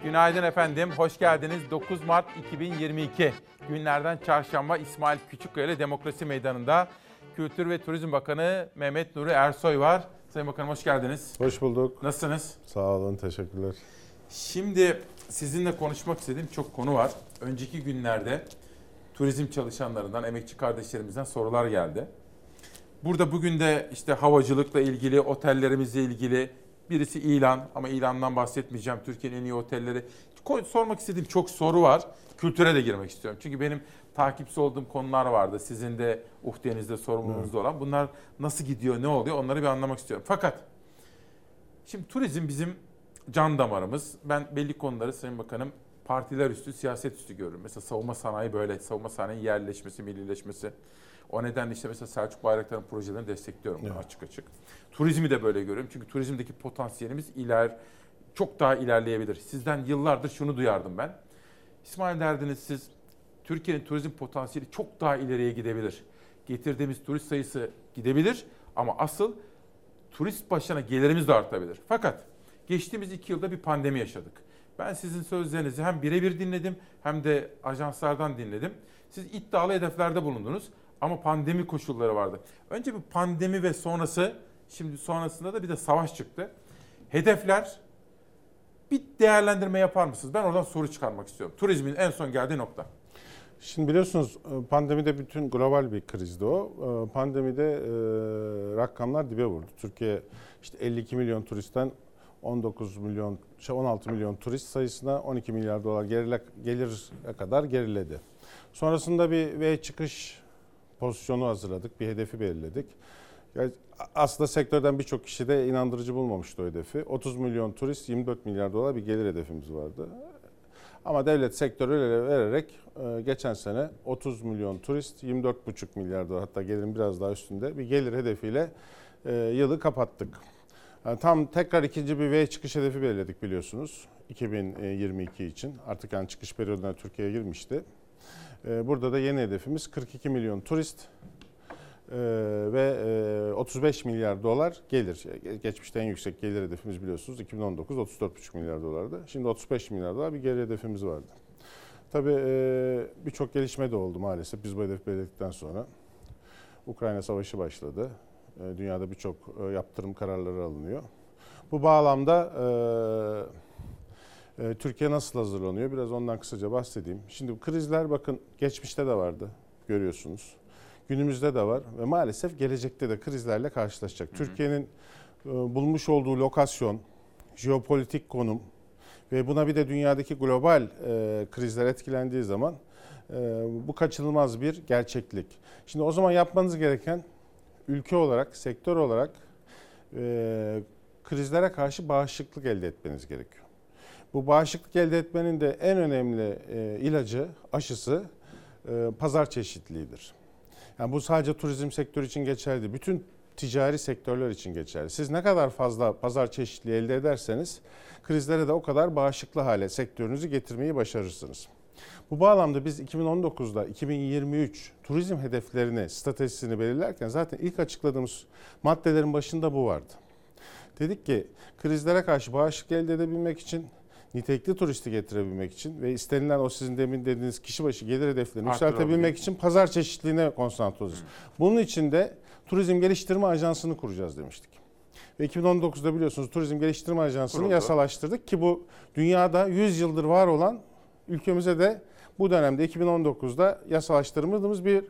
Günaydın efendim, hoş geldiniz. 9 Mart 2022 günlerden çarşamba İsmail Küçükkaya ile Demokrasi Meydanı'nda Kültür ve Turizm Bakanı Mehmet Nuri Ersoy var. Sayın Bakanım hoş geldiniz. Hoş bulduk. Nasılsınız? Sağ olun, teşekkürler. Şimdi sizinle konuşmak istediğim çok konu var. Önceki günlerde turizm çalışanlarından, emekçi kardeşlerimizden sorular geldi. Burada bugün de işte havacılıkla ilgili, otellerimizle ilgili birisi ilan ama ilandan bahsetmeyeceğim. Türkiye'nin en iyi otelleri. Sormak istediğim çok soru var. Kültüre de girmek istiyorum. Çünkü benim takipçi olduğum konular vardı. Sizin de uhdenizde, sorumluluğunuzda olan. Bunlar nasıl gidiyor, ne oluyor onları bir anlamak istiyorum. Fakat şimdi turizm bizim can damarımız. Ben belli konuları Sayın Bakanım partiler üstü, siyaset üstü görürüm. Mesela savunma sanayi böyle, savunma sanayi yerleşmesi, millileşmesi. O nedenle işte mesela Selçuk Bayraktar'ın projelerini destekliyorum evet. açık açık. Turizmi de böyle görüyorum. Çünkü turizmdeki potansiyelimiz iler çok daha ilerleyebilir. Sizden yıllardır şunu duyardım ben. İsmail derdiniz siz Türkiye'nin turizm potansiyeli çok daha ileriye gidebilir. Getirdiğimiz turist sayısı gidebilir ama asıl turist başına gelirimiz de artabilir. Fakat geçtiğimiz iki yılda bir pandemi yaşadık. Ben sizin sözlerinizi hem birebir dinledim hem de ajanslardan dinledim. Siz iddialı hedeflerde bulundunuz ama pandemi koşulları vardı. Önce bir pandemi ve sonrası, şimdi sonrasında da bir de savaş çıktı. Hedefler bir değerlendirme yapar mısınız? Ben oradan soru çıkarmak istiyorum. Turizmin en son geldiği nokta. Şimdi biliyorsunuz pandemide bütün global bir krizdi o. Pandemide e, rakamlar dibe vurdu. Türkiye işte 52 milyon turistten 19 milyon, 16 şey, milyon turist sayısına 12 milyar dolar gerile, gelir kadar geriledi. Sonrasında bir V çıkış pozisyonu hazırladık, bir hedefi belirledik. Aslında sektörden birçok kişi de inandırıcı bulmamıştı o hedefi. 30 milyon turist, 24 milyar dolar bir gelir hedefimiz vardı. Ama devlet sektörü vererek e, geçen sene 30 milyon turist, 24,5 milyar dolar hatta gelirin biraz daha üstünde bir gelir hedefiyle e, yılı kapattık. Yani tam tekrar ikinci bir V çıkış hedefi belirledik biliyorsunuz 2022 için. Artık yani çıkış periyoduna Türkiye'ye girmişti. Ee, burada da yeni hedefimiz 42 milyon turist, Ee, ve e, 35 milyar dolar gelir. Ge- Geçmişte en yüksek gelir hedefimiz biliyorsunuz 2019 34,5 milyar dolardı. Şimdi 35 milyar dolar bir gelir hedefimiz vardı. Tabii e, birçok gelişme de oldu maalesef biz bu hedefi belirledikten sonra. Ukrayna Savaşı başladı. E, Dünyada birçok e, yaptırım kararları alınıyor. Bu bağlamda e, e, Türkiye nasıl hazırlanıyor? Biraz ondan kısaca bahsedeyim. Şimdi bu krizler bakın geçmişte de vardı görüyorsunuz. Günümüzde de var ve maalesef gelecekte de krizlerle karşılaşacak. Türkiye'nin e, bulmuş olduğu lokasyon, jeopolitik konum ve buna bir de dünyadaki global e, krizler etkilendiği zaman e, bu kaçınılmaz bir gerçeklik. Şimdi o zaman yapmanız gereken ülke olarak, sektör olarak e, krizlere karşı bağışıklık elde etmeniz gerekiyor. Bu bağışıklık elde etmenin de en önemli e, ilacı, aşısı e, pazar çeşitliliğidir. Yani bu sadece turizm sektörü için geçerli. Bütün ticari sektörler için geçerli. Siz ne kadar fazla pazar çeşitliliği elde ederseniz krizlere de o kadar bağışıklı hale sektörünüzü getirmeyi başarırsınız. Bu bağlamda biz 2019'da 2023 turizm hedeflerini, stratejisini belirlerken zaten ilk açıkladığımız maddelerin başında bu vardı. Dedik ki krizlere karşı bağışıklık elde edebilmek için, nitelikli turisti getirebilmek için ve istenilen o sizin demin dediğiniz kişi başı gelir hedeflerini yükseltebilmek Arttırabilmek. için pazar çeşitliliğine konsantre olacağız. Bunun için de Turizm Geliştirme Ajansı'nı kuracağız demiştik. Ve 2019'da biliyorsunuz Turizm Geliştirme Ajansı'nı Kuruldu. yasalaştırdık ki bu dünyada 100 yıldır var olan ülkemize de bu dönemde 2019'da yasalaştırdığımız bir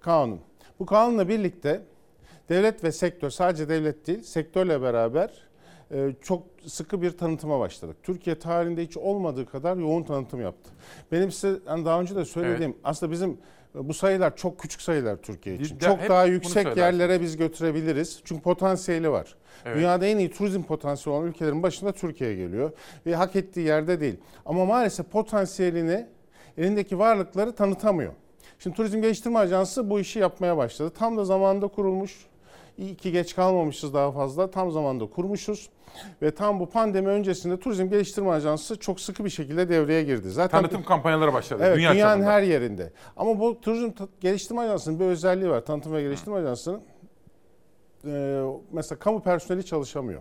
kanun. Bu kanunla birlikte devlet ve sektör sadece devlet değil sektörle beraber çok sıkı bir tanıtıma başladık. Türkiye tarihinde hiç olmadığı kadar yoğun tanıtım yaptı. Benim size hani daha önce de söylediğim aslında bizim e, bu sayılar çok küçük sayılar Türkiye için. De- çok daha yüksek yerlere biz götürebiliriz. Çünkü potansiyeli var. Evet. Dünyada en iyi turizm potansiyeli olan ülkelerin başında Türkiye geliyor ve hak ettiği yerde değil. Ama maalesef potansiyelini elindeki varlıkları tanıtamıyor. Şimdi Turizm Geliştirme Ajansı bu işi yapmaya başladı. Tam da zamanında kurulmuş. İyi ki geç kalmamışız daha fazla. Tam zamanda kurmuşuz. Ve tam bu pandemi öncesinde Turizm Geliştirme Ajansı çok sıkı bir şekilde devreye girdi. Zaten Tanıtım kampanyaları başladı. Evet, dünya dünyanın çapında. her yerinde. Ama bu Turizm Geliştirme Ajansı'nın bir özelliği var. Tanıtım ve Geliştirme Ajansı'nın e, mesela kamu personeli çalışamıyor.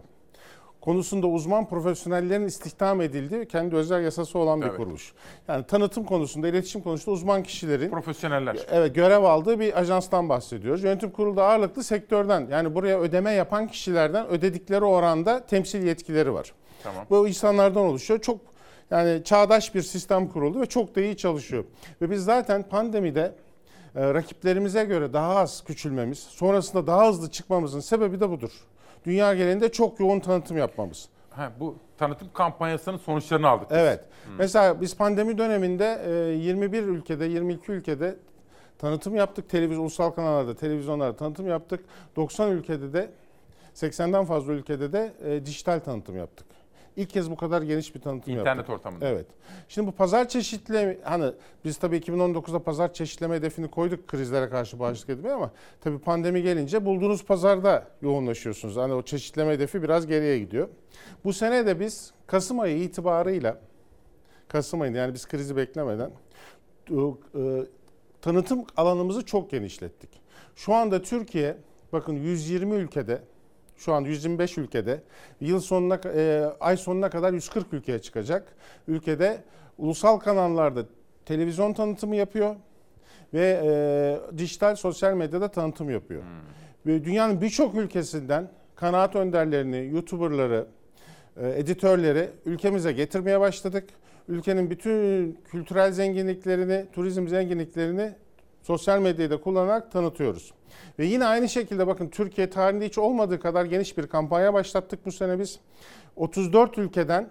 Konusunda uzman profesyonellerin istihdam edildiği kendi özel yasası olan bir Evet. kuruluş. Yani tanıtım konusunda, iletişim konusunda uzman kişilerin Profesyoneller. evet görev aldığı bir ajanstan bahsediyoruz. Yönetim kurulu da ağırlıklı sektörden yani buraya ödeme yapan kişilerden ödedikleri oranda temsil yetkileri var. Tamam. Bu insanlardan oluşuyor. Çok yani çağdaş bir sistem kuruldu ve çok da iyi çalışıyor. Ve biz zaten pandemide e, rakiplerimize göre daha az küçülmemiz, sonrasında daha hızlı çıkmamızın sebebi de budur. Dünya genelinde çok yoğun tanıtım yapmamız. Ha, bu tanıtım kampanyasının sonuçlarını aldık. biz. Evet. Mesela biz pandemi döneminde e, 21 ülkede, 22 ülkede tanıtım yaptık. Televizyon, ulusal kanallarda, televizyonlarda tanıtım yaptık. 90 ülkede de, 80'den fazla ülkede de e, dijital tanıtım yaptık. İlk kez bu kadar geniş bir tanıtım İnternet yaptık. ortamında. Evet. Şimdi bu pazar çeşitleme, hani biz tabii 2019'da pazar çeşitleme hedefini koyduk krizlere karşı bağışıklık etmeye ama tabii pandemi gelince bulduğunuz pazarda yoğunlaşıyorsunuz. Hani o çeşitleme hedefi biraz geriye gidiyor. Bu sene de biz Kasım ayı itibarıyla Kasım ayında yani biz krizi beklemeden e, tanıtım alanımızı çok genişlettik. Şu anda Türkiye bakın 120 ülkede şu an 125 ülkede yıl sonuna e, ay sonuna kadar 140 ülkeye çıkacak. Ülkede ulusal kanallarda televizyon tanıtımı yapıyor ve e, dijital sosyal medyada tanıtım yapıyor. Ve dünyanın birçok ülkesinden kanaat önderlerini, YouTuber'ları, e, editörleri ülkemize getirmeye başladık. Ülkenin bütün kültürel zenginliklerini, turizm zenginliklerini sosyal medyayı da kullanarak tanıtıyoruz. Ve yine aynı şekilde bakın Türkiye tarihinde hiç olmadığı kadar geniş bir kampanya başlattık bu sene biz. 34 ülkeden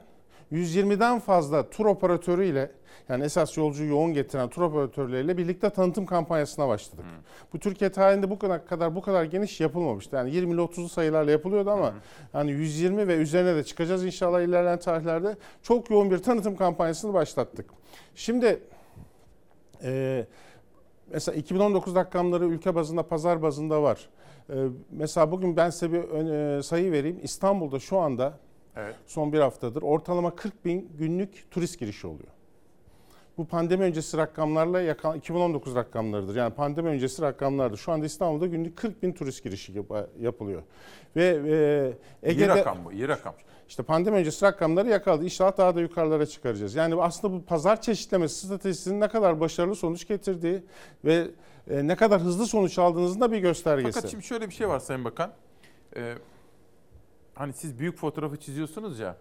120'den fazla tur operatörüyle yani esas yolcuyu yoğun getiren tur operatörleriyle birlikte tanıtım kampanyasına başladık. Bu Türkiye tarihinde bu kadar, kadar bu kadar geniş yapılmamıştı. Yani 20 ile 30'lu sayılarla yapılıyordu ama yani 120 ve üzerine de çıkacağız inşallah ilerleyen tarihlerde. Çok yoğun bir tanıtım kampanyasını başlattık. Şimdi e, mesela 2019 rakamları ülke bazında, pazar bazında var. E, mesela bugün ben size bir ön- e, sayı vereyim. İstanbul'da şu anda Evet. son bir haftadır ortalama 40 bin günlük turist girişi oluyor. Bu pandemi öncesi rakamlarla yaka- 2019 rakamlarıdır. Yani pandemi öncesi rakamlardır. Şu anda İstanbul'da günlük 40 bin turist girişi yap- yapılıyor. Ve e, İyi Ege'de rakam bu, iyi rakam. İşte pandemi öncesi rakamları yakaladı. İnşallah daha da yukarılara çıkaracağız. Yani aslında bu pazar çeşitlemesi stratejisinin ne kadar başarılı sonuç getirdiği ve e, ne kadar hızlı sonuç aldığınızın da bir göstergesi. Fakat şimdi şöyle bir şey var Sayın Bakan. Ee, hani siz büyük fotoğrafı çiziyorsunuz ya.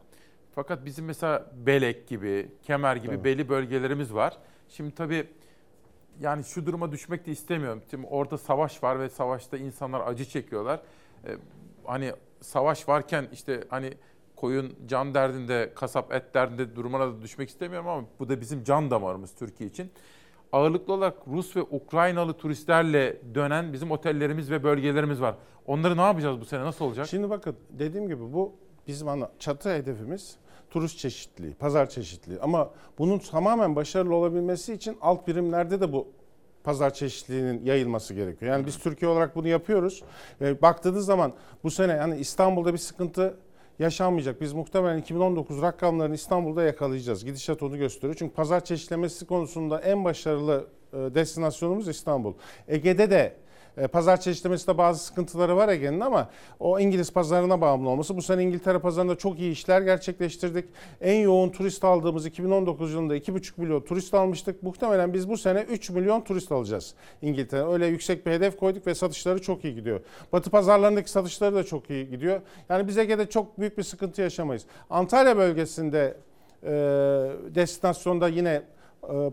Fakat bizim mesela Belek gibi, Kemer gibi Tabii. belli bölgelerimiz var. Şimdi tabii yani şu duruma düşmek de istemiyorum. Şimdi orada savaş var ve savaşta insanlar acı çekiyorlar. Ee, hani savaş varken işte hani koyun can derdinde, kasap et derdinde durumuna da düşmek istemiyorum ama bu da bizim can damarımız Türkiye için. Ağırlıklı olarak Rus ve Ukraynalı turistlerle dönen bizim otellerimiz ve bölgelerimiz var. Onları ne yapacağız bu sene? Nasıl olacak? Şimdi bakın dediğim gibi bu bizim ana çatı hedefimiz turist çeşitliliği, pazar çeşitliliği. Ama bunun tamamen başarılı olabilmesi için alt birimlerde de bu pazar çeşitliliğinin yayılması gerekiyor. Yani biz Türkiye olarak bunu yapıyoruz. Baktığınız zaman bu sene yani İstanbul'da bir sıkıntı yaşanmayacak. Biz muhtemelen 2019 rakamlarını İstanbul'da yakalayacağız. Gidişat onu gösteriyor. Çünkü pazar çeşitlemesi konusunda en başarılı e, destinasyonumuz İstanbul. Ege'de de Pazar çeşitlemesinde bazı sıkıntıları var Ege'nin ama o İngiliz pazarına bağımlı olması. Bu sene İngiltere pazarında çok iyi işler gerçekleştirdik. En yoğun turist aldığımız 2019 yılında 2,5 milyon turist almıştık. Muhtemelen biz bu sene 3 milyon turist alacağız İngiltere. Öyle yüksek bir hedef koyduk ve satışları çok iyi gidiyor. Batı pazarlarındaki satışları da çok iyi gidiyor. Yani biz Ege'de çok büyük bir sıkıntı yaşamayız. Antalya bölgesinde e, destinasyonda yine e,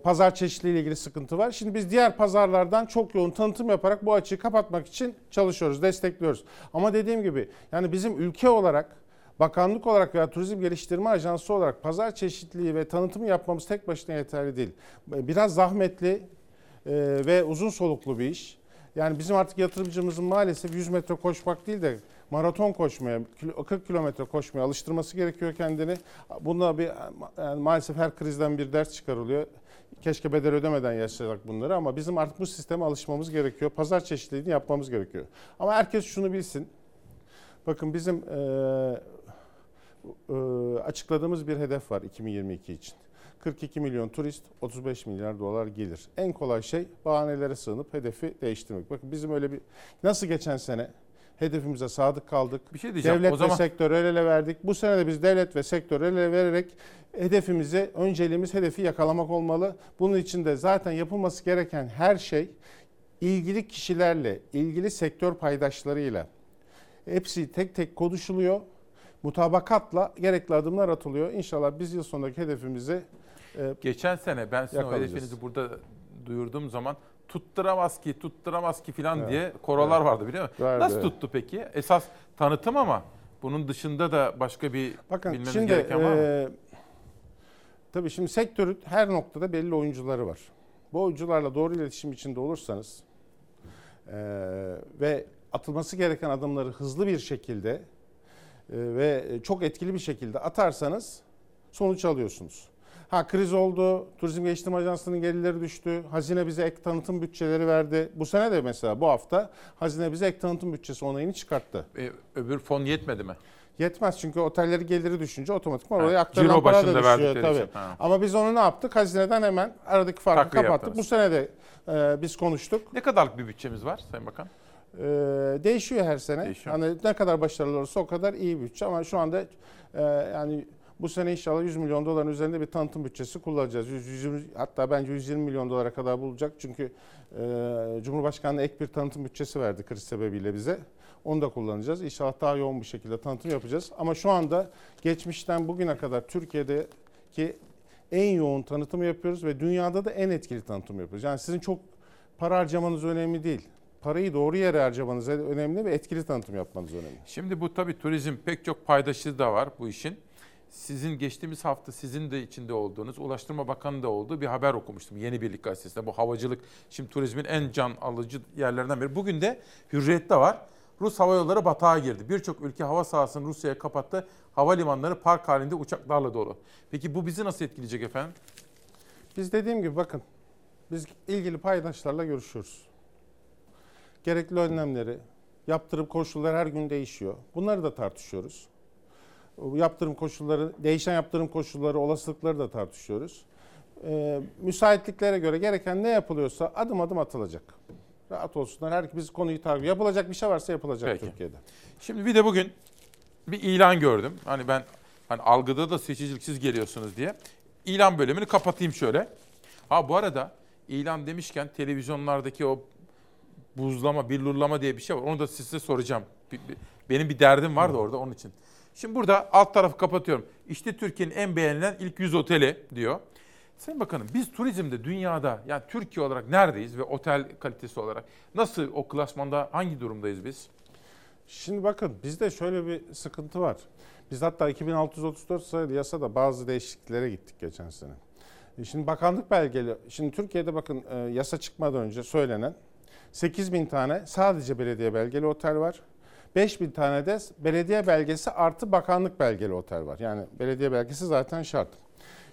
pazar çeşitliliği ile ilgili sıkıntı var. Şimdi biz diğer pazarlardan çok yoğun tanıtım yaparak bu açığı kapatmak için çalışıyoruz, destekliyoruz. Ama dediğim gibi yani bizim ülke olarak bakanlık olarak veya turizm geliştirme ajansı olarak pazar çeşitliliği ve tanıtımı yapmamız tek başına yeterli değil. Biraz zahmetli e, ve uzun soluklu bir iş. Yani bizim artık yatırımcımızın maalesef 100 metre koşmak değil de maraton koşmaya, 40 kilometre koşmaya alıştırması gerekiyor kendini. Bunda bir yani maalesef her krizden bir ders çıkarılıyor. Keşke bedel ödemeden yaşasak bunları ama bizim artık bu sisteme alışmamız gerekiyor. Pazar çeşitliliğini yapmamız gerekiyor. Ama herkes şunu bilsin. Bakın bizim e, e, açıkladığımız bir hedef var 2022 için. 42 milyon turist, 35 milyar dolar gelir. En kolay şey bahanelere sığınıp hedefi değiştirmek. Bakın bizim öyle bir nasıl geçen sene hedefimize sadık kaldık. Bir şey diyeceğim. Devlet O zaman- ve sektör el ele verdik. Bu sene de biz devlet ve sektör el ele vererek hedefimizi, önceliğimiz hedefi yakalamak olmalı. Bunun için de zaten yapılması gereken her şey ilgili kişilerle, ilgili sektör paydaşlarıyla hepsi tek tek konuşuluyor. Mutabakatla gerekli adımlar atılıyor. İnşallah biz yıl sonundaki hedefimizi e, Geçen sene ben sizin o hedefinizi burada duyurduğum zaman tutturamaz ki, tutturamaz ki falan Evet. diye korolar Evet. vardı biliyor musun? Vardı, Nasıl tuttu peki? Esas tanıtım ama bunun dışında da başka bir Bakın bilmemiz şimdi gereken var mı? e, tabii şimdi sektörün her noktada belli oyuncuları var. Bu oyuncularla doğru iletişim içinde olursanız e, ve atılması gereken adımları hızlı bir şekilde e, ve çok etkili bir şekilde atarsanız sonuç alıyorsunuz. Ha kriz oldu, Turizm Geliştirme Ajansı'nın gelirleri düştü, hazine bize ek tanıtım bütçeleri verdi. Bu sene de mesela bu hafta hazine bize ek tanıtım bütçesi onayını çıkarttı. E, öbür fon yetmedi mi? Yetmez çünkü otelleri geliri düşünce otomatikman oraya aktarılan para da düşüyor tabii. için. Ama biz onu ne yaptık? Hazineden hemen aradaki farkı Takviye kapattık. yaptınız. Bu sene de e, biz konuştuk. Ne kadarlık bir bütçemiz var Sayın Bakan? E, değişiyor her sene. Değişiyor. Hani ne kadar başarılı olursa o kadar iyi bütçe ama şu anda e, yani bu sene inşallah 100 milyon doların üzerinde bir tanıtım bütçesi kullanacağız. 100, 120, hatta bence 120 milyon dolara kadar bulacak. Çünkü e, Cumhurbaşkanlığı ek bir tanıtım bütçesi verdi kriz sebebiyle bize. Onu da kullanacağız. İnşallah daha yoğun bir şekilde tanıtım yapacağız. Ama şu anda geçmişten bugüne kadar Türkiye'deki en yoğun tanıtımı yapıyoruz ve dünyada da en etkili tanıtım yapıyoruz. Yani sizin çok para harcamanız önemli değil. Parayı doğru yere harcamanız önemli ve etkili tanıtım yapmanız önemli. Şimdi bu tabii turizm pek çok paydaşı da var bu işin. Sizin geçtiğimiz hafta sizin de içinde olduğunuz, Ulaştırma Bakanı da olduğu bir haber okumuştum Yeni Birlik Gazetesi'nde. Bu havacılık şimdi turizmin en can alıcı yerlerinden biri. Bugün de Hürriyet'te var. Rus Hava Yolları batağa girdi. Birçok ülke hava sahasını Rusya'ya kapattı. Havalimanları park halinde uçaklarla dolu. Peki bu bizi nasıl etkileyecek efendim? Biz dediğim gibi bakın biz ilgili paydaşlarla görüşüyoruz. Gerekli önlemleri, yaptırım koşulları her gün değişiyor. Bunları da tartışıyoruz. Yaptırım koşulları, değişen yaptırım koşulları, olasılıkları da tartışıyoruz. e, müsaitliklere göre gereken ne yapılıyorsa adım adım atılacak. Rahat olsunlar. Her biz konuyu takip. Yapılacak bir şey varsa yapılacak Peki. Türkiye'de. Şimdi bir de bugün bir ilan gördüm. Hani ben hani algıda da seçiciliksiz geliyorsunuz diye. İlan bölümünü kapatayım şöyle. Ha bu arada ilan demişken televizyonlardaki o buzlama, billurlama diye bir şey var. Onu da size soracağım. Benim bir derdim vardı orada onun için. Şimdi burada alt tarafı kapatıyorum. İşte Türkiye'nin en beğenilen ilk 100 oteli diyor. Sayın Bakanım biz turizmde dünyada yani Türkiye olarak neredeyiz ve otel kalitesi olarak nasıl o klasmanda hangi durumdayız biz? Şimdi bakın bizde şöyle bir sıkıntı var. Biz hatta 2634 sayılı yasada bazı değişikliklere gittik geçen sene. E Şimdi bakanlık belgeli, şimdi Türkiye'de bakın e, yasa çıkmadan önce söylenen 8 bin tane sadece belediye belgeli otel var. 5 bin tane de belediye belgesi artı bakanlık belgeli otel var. Yani belediye belgesi zaten şart.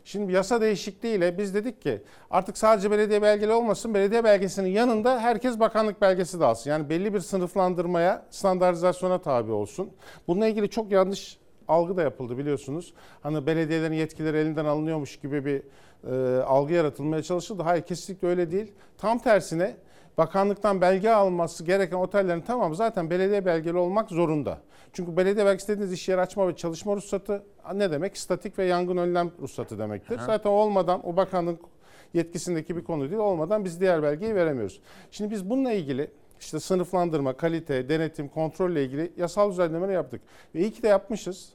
Şimdi yasa değişikliğiyle biz dedik ki artık sadece belediye belgeli olmasın. Belediye belgesinin yanında herkes bakanlık belgesi de alsın. Yani belli bir sınıflandırmaya, standartizasyona tabi olsun. Bununla ilgili çok yanlış algı da yapıldı biliyorsunuz. Hani belediyelerin yetkileri elinden alınıyormuş gibi bir e, algı yaratılmaya çalışıldı. Hayır kesinlikle öyle değil. Tam tersine bakanlıktan belge alması gereken otellerin tamamı zaten belediye belgeli olmak zorunda. Çünkü belediye belgesi dediğiniz iş yeri açma ve çalışma ruhsatı ne demek? Statik ve yangın önlem ruhsatı demektir. Aha. Zaten olmadan o bakanlık yetkisindeki bir konu değil. Olmadan biz diğer belgeyi veremiyoruz. Şimdi biz bununla ilgili işte sınıflandırma, kalite, denetim, kontrolle ilgili yasal düzenlemeleri yaptık. Ve iyi ki de yapmışız.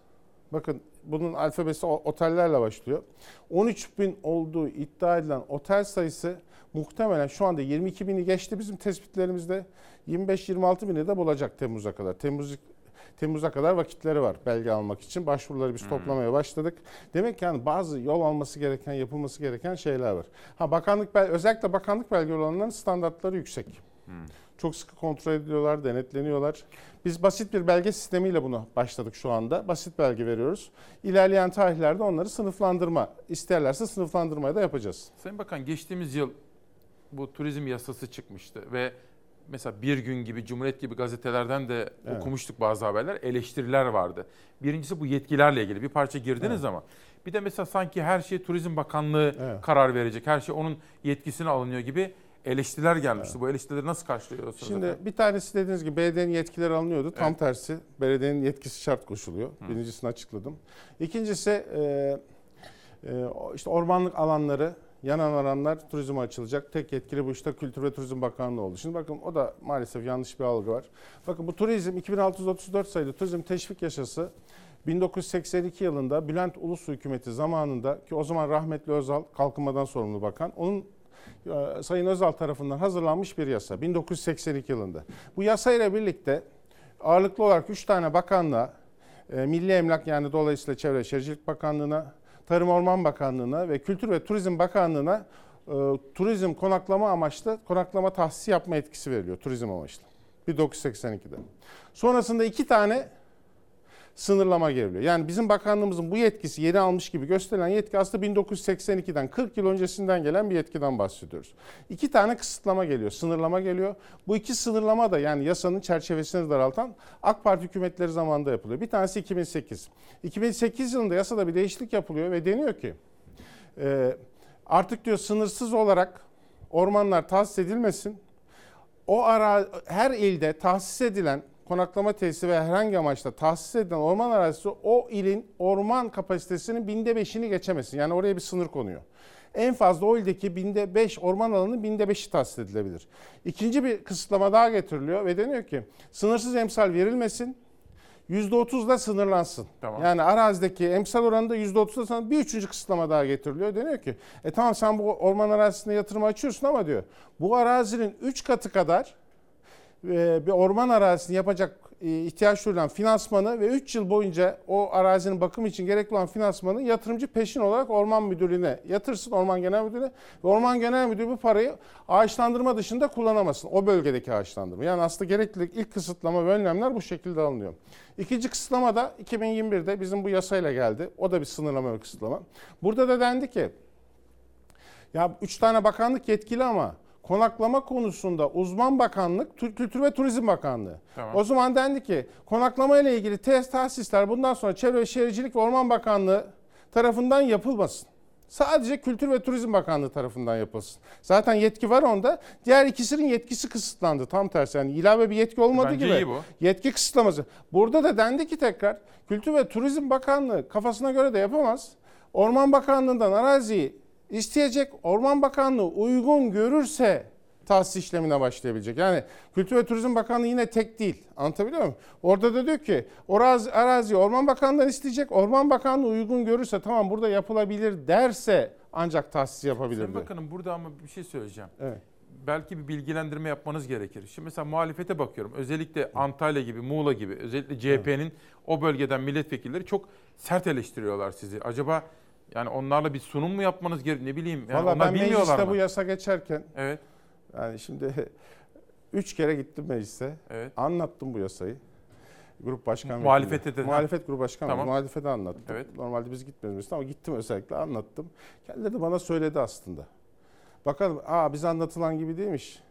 Bakın bunun alfabesi otellerle başlıyor. 13 bin olduğu iddia edilen otel sayısı muhtemelen şu anda 22 bini geçti bizim tespitlerimizde. 25-26 bini de bulacak Temmuz'a kadar. Temmuz Temmuz'a kadar vakitleri var belge almak için. Başvuruları biz toplamaya başladık. Demek ki yani bazı yol alması gereken, yapılması gereken şeyler var. Ha bakanlık bel özellikle bakanlık belgeli olanların standartları yüksek. Çok sıkı kontrol ediliyorlar, denetleniyorlar. Biz basit bir belge sistemiyle bunu başladık şu anda. Basit belge veriyoruz. İlerleyen tarihlerde onları sınıflandırma, isterlerse sınıflandırmayı da yapacağız. Sayın Bakan geçtiğimiz yıl bu turizm yasası çıkmıştı ve mesela Bir Gün gibi, Cumhuriyet gibi gazetelerden de Evet. okumuştuk bazı haberler. Eleştiriler vardı. Birincisi bu yetkilerle ilgili bir parça girdiniz Evet. ama bir de mesela sanki her şey Turizm Bakanlığı karar verecek. Her şey onun yetkisine alınıyor gibi eleştiriler gelmişti. Bu eleştirileri nasıl karşılıyorsunuz? Şimdi efendim? bir tanesi dediğiniz gibi belediyenin yetkileri alınıyordu. Tam Evet. tersi belediyenin yetkisi şart koşuluyor. Hı. Birincisini açıkladım. İkincisi e, e, işte ormanlık alanları yanan alanlar turizme açılacak. Tek yetkili bu işte Kültür ve Turizm Bakanlığı oldu. Şimdi bakın o da maalesef yanlış bir algı var. Bakın bu turizm 2634 sayılı turizm teşvik yasası 1982 yılında Bülent Ulusu hükümeti zamanında ki o zaman rahmetli Özal kalkınmadan sorumlu bakan onun e, Sayın Özal tarafından hazırlanmış bir yasa 1982 yılında. Bu yasa ile birlikte ağırlıklı olarak 3 tane bakanlığa e, Milli Emlak yani dolayısıyla Çevre Şehircilik Bakanlığı'na, Tarım Orman Bakanlığı'na ve Kültür ve Turizm Bakanlığı'na e, turizm konaklama amaçlı konaklama tahsisi yapma etkisi veriliyor turizm amaçlı. 1982'de. Sonrasında iki tane sınırlama geriliyor. Yani bizim bakanlığımızın bu yetkisi yeni almış gibi gösterilen yetki aslında 1982'den 40 yıl öncesinden gelen bir yetkiden bahsediyoruz. İki tane kısıtlama geliyor, sınırlama geliyor. Bu iki sınırlama da yani yasanın çerçevesini daraltan AK Parti hükümetleri zamanında yapılıyor. Bir tanesi 2008. 2008 yılında yasada bir değişiklik yapılıyor ve deniyor ki e, artık diyor sınırsız olarak ormanlar tahsis edilmesin. O ara her ilde tahsis edilen konaklama tesisi ve herhangi amaçla tahsis edilen orman arazisi o ilin orman kapasitesinin binde beşini geçemesin. Yani oraya bir sınır konuyor. En fazla o ildeki binde beş orman alanının binde beşi tahsis edilebilir. İkinci bir kısıtlama daha getiriliyor ve deniyor ki sınırsız emsal verilmesin. %30'da sınırlansın. Tamam. Yani arazideki emsal oranında %30'da sınırlansın. Bir üçüncü kısıtlama daha getiriliyor. Deniyor ki e tamam sen bu orman arazisine yatırım açıyorsun ama diyor bu arazinin 3 katı kadar bir orman arazisini yapacak e, ihtiyaç duyulan finansmanı ve 3 yıl boyunca o arazinin bakımı için gerekli olan finansmanı yatırımcı peşin olarak Orman Müdürlüğü'ne yatırsın, Orman Genel Müdürlüğü'ne ve Orman Genel Müdürlüğü bu parayı ağaçlandırma dışında kullanamasın. O bölgedeki ağaçlandırma. Yani aslında gerekli ilk kısıtlama ve önlemler bu şekilde alınıyor. İkinci kısıtlama da 2021'de bizim bu yasayla geldi. O da bir sınırlama ve kısıtlama. Burada da dendi ki ya üç tane bakanlık yetkili ama konaklama konusunda uzman bakanlık Tür- Kültür ve Turizm Bakanlığı. Tamam. O zaman dendi ki konaklama ile ilgili test tahsisler bundan sonra Çevre ve Şehircilik ve Orman Bakanlığı tarafından yapılmasın. Sadece Kültür ve Turizm Bakanlığı tarafından yapılsın. Zaten yetki var onda. Diğer ikisinin yetkisi kısıtlandı. Tam tersi yani ilave bir yetki olmadığı Bence gibi. iyi bu. Yetki kısıtlaması. Burada da dendi ki tekrar Kültür ve Turizm Bakanlığı kafasına göre de yapamaz. Orman Bakanlığı'ndan araziyi isteyecek. Orman Bakanlığı uygun görürse tahsis işlemine başlayabilecek. Yani Kültür ve Turizm Bakanlığı yine tek değil. Anlatabiliyor muyum? Orada da diyor ki arazi, arazi Orman Bakanlığı'ndan isteyecek. Orman Bakanlığı uygun görürse tamam burada yapılabilir derse ancak tahsis yapabilir Sayın. Bakanım burada ama bir şey söyleyeceğim. Evet. Belki bir bilgilendirme yapmanız gerekir. Şimdi mesela muhalefete bakıyorum. Özellikle Antalya gibi, Muğla gibi, özellikle CHP'nin o bölgeden milletvekilleri çok sert eleştiriyorlar sizi. Acaba yani onlarla bir sunum mu yapmanız gerekiyor? Ne bileyim. Yani Valla onlar ben bilmiyorlar mecliste mı? bu yasa geçerken Evet. yani şimdi üç kere gittim meclise. Evet. Anlattım bu yasayı. Grup başkan Muhalefete vekili. de- ha. Muhalefet grup başkanı. Tamam. Muhalefete anlattım. Evet. Normalde biz gitmiyoruz meclise ama gittim özellikle anlattım. Kendileri de bana söyledi aslında. Bakalım aa biz anlatılan gibi değilmiş.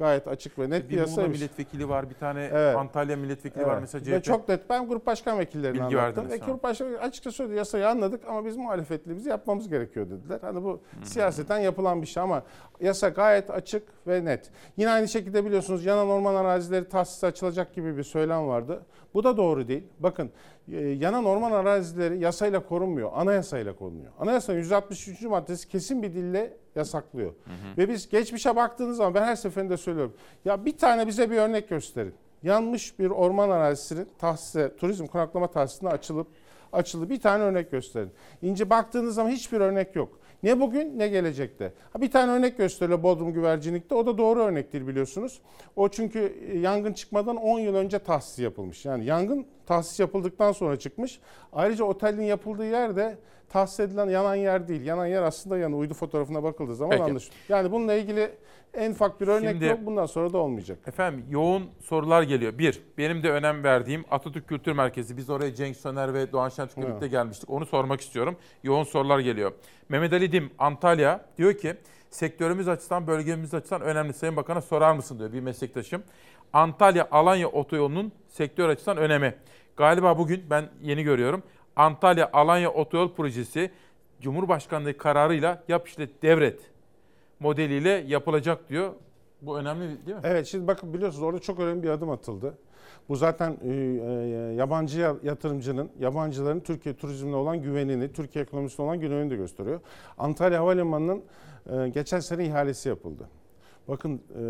Gayet açık ve net bir, Bir Muğla yasaymış. milletvekili var, bir tane Evet. Antalya milletvekili var Evet. mesela Ve CHP. çok net. Ben grup başkan vekillerine Bilgi anlattım. Ve grup başkan açıkça söyledi yasayı anladık ama biz muhalefetliğimizi yapmamız gerekiyor dediler. Hani bu siyaseten yapılan bir şey ama yasa gayet açık ve net. Yine aynı şekilde biliyorsunuz yanan orman arazileri tahsise açılacak gibi bir söylem vardı. Bu da doğru değil. Bakın e, yanan orman arazileri yasayla korunmuyor, anayasayla korunuyor. Anayasanın 163. maddesi kesin bir dille yasaklıyor. Ve biz geçmişe baktığınız zaman ben her seferinde söylüyorum. Ya bir tane bize bir örnek gösterin. Yanmış bir orman arazisinin tahsise, turizm konaklama tahsisine açılıp açıldı. Bir tane örnek gösterin. İnce baktığınız zaman hiçbir örnek yok. Ne bugün ne gelecekte. Ha, bir tane örnek gösteriyor Bodrum Güvercinlik'te. O da doğru örnek değil biliyorsunuz. O çünkü e, yangın çıkmadan 10 yıl önce tahsis yapılmış. Yani yangın tahsis yapıldıktan sonra çıkmış. Ayrıca otelin yapıldığı yer de tahsis edilen yanan yer değil. Yanan yer aslında yani uydu fotoğrafına bakıldığı zaman Peki. anlaşılıyor. Yani bununla ilgili en ufak bir örnek Şimdi- yok. Bundan sonra da olmayacak. Efendim yoğun sorular geliyor. Bir, benim de önem verdiğim Atatürk Kültür Merkezi. Biz oraya Cenk Söner ve Doğan Şentürk'le Evet. birlikte gelmiştik. Onu sormak istiyorum. Yoğun sorular geliyor. Mehmet Ali Dim, Antalya diyor ki sektörümüz açısından, bölgemiz açısından önemli. Sayın Bakan'a sorar mısın diyor bir meslektaşım. Antalya-Alanya otoyolunun sektör açısından önemi. Galiba bugün ben yeni görüyorum. Antalya-Alanya otoyol projesi Cumhurbaşkanlığı kararıyla yap işlet devret modeliyle yapılacak diyor. Bu önemli değil mi? Evet şimdi bakın biliyorsunuz orada çok önemli bir adım atıldı. Bu zaten e, e, yabancı ya- yatırımcının, yabancıların Türkiye turizmine olan güvenini, Türkiye ekonomisine olan güvenini de gösteriyor. Antalya Havalimanı'nın e, geçen sene ihalesi yapıldı. Bakın e,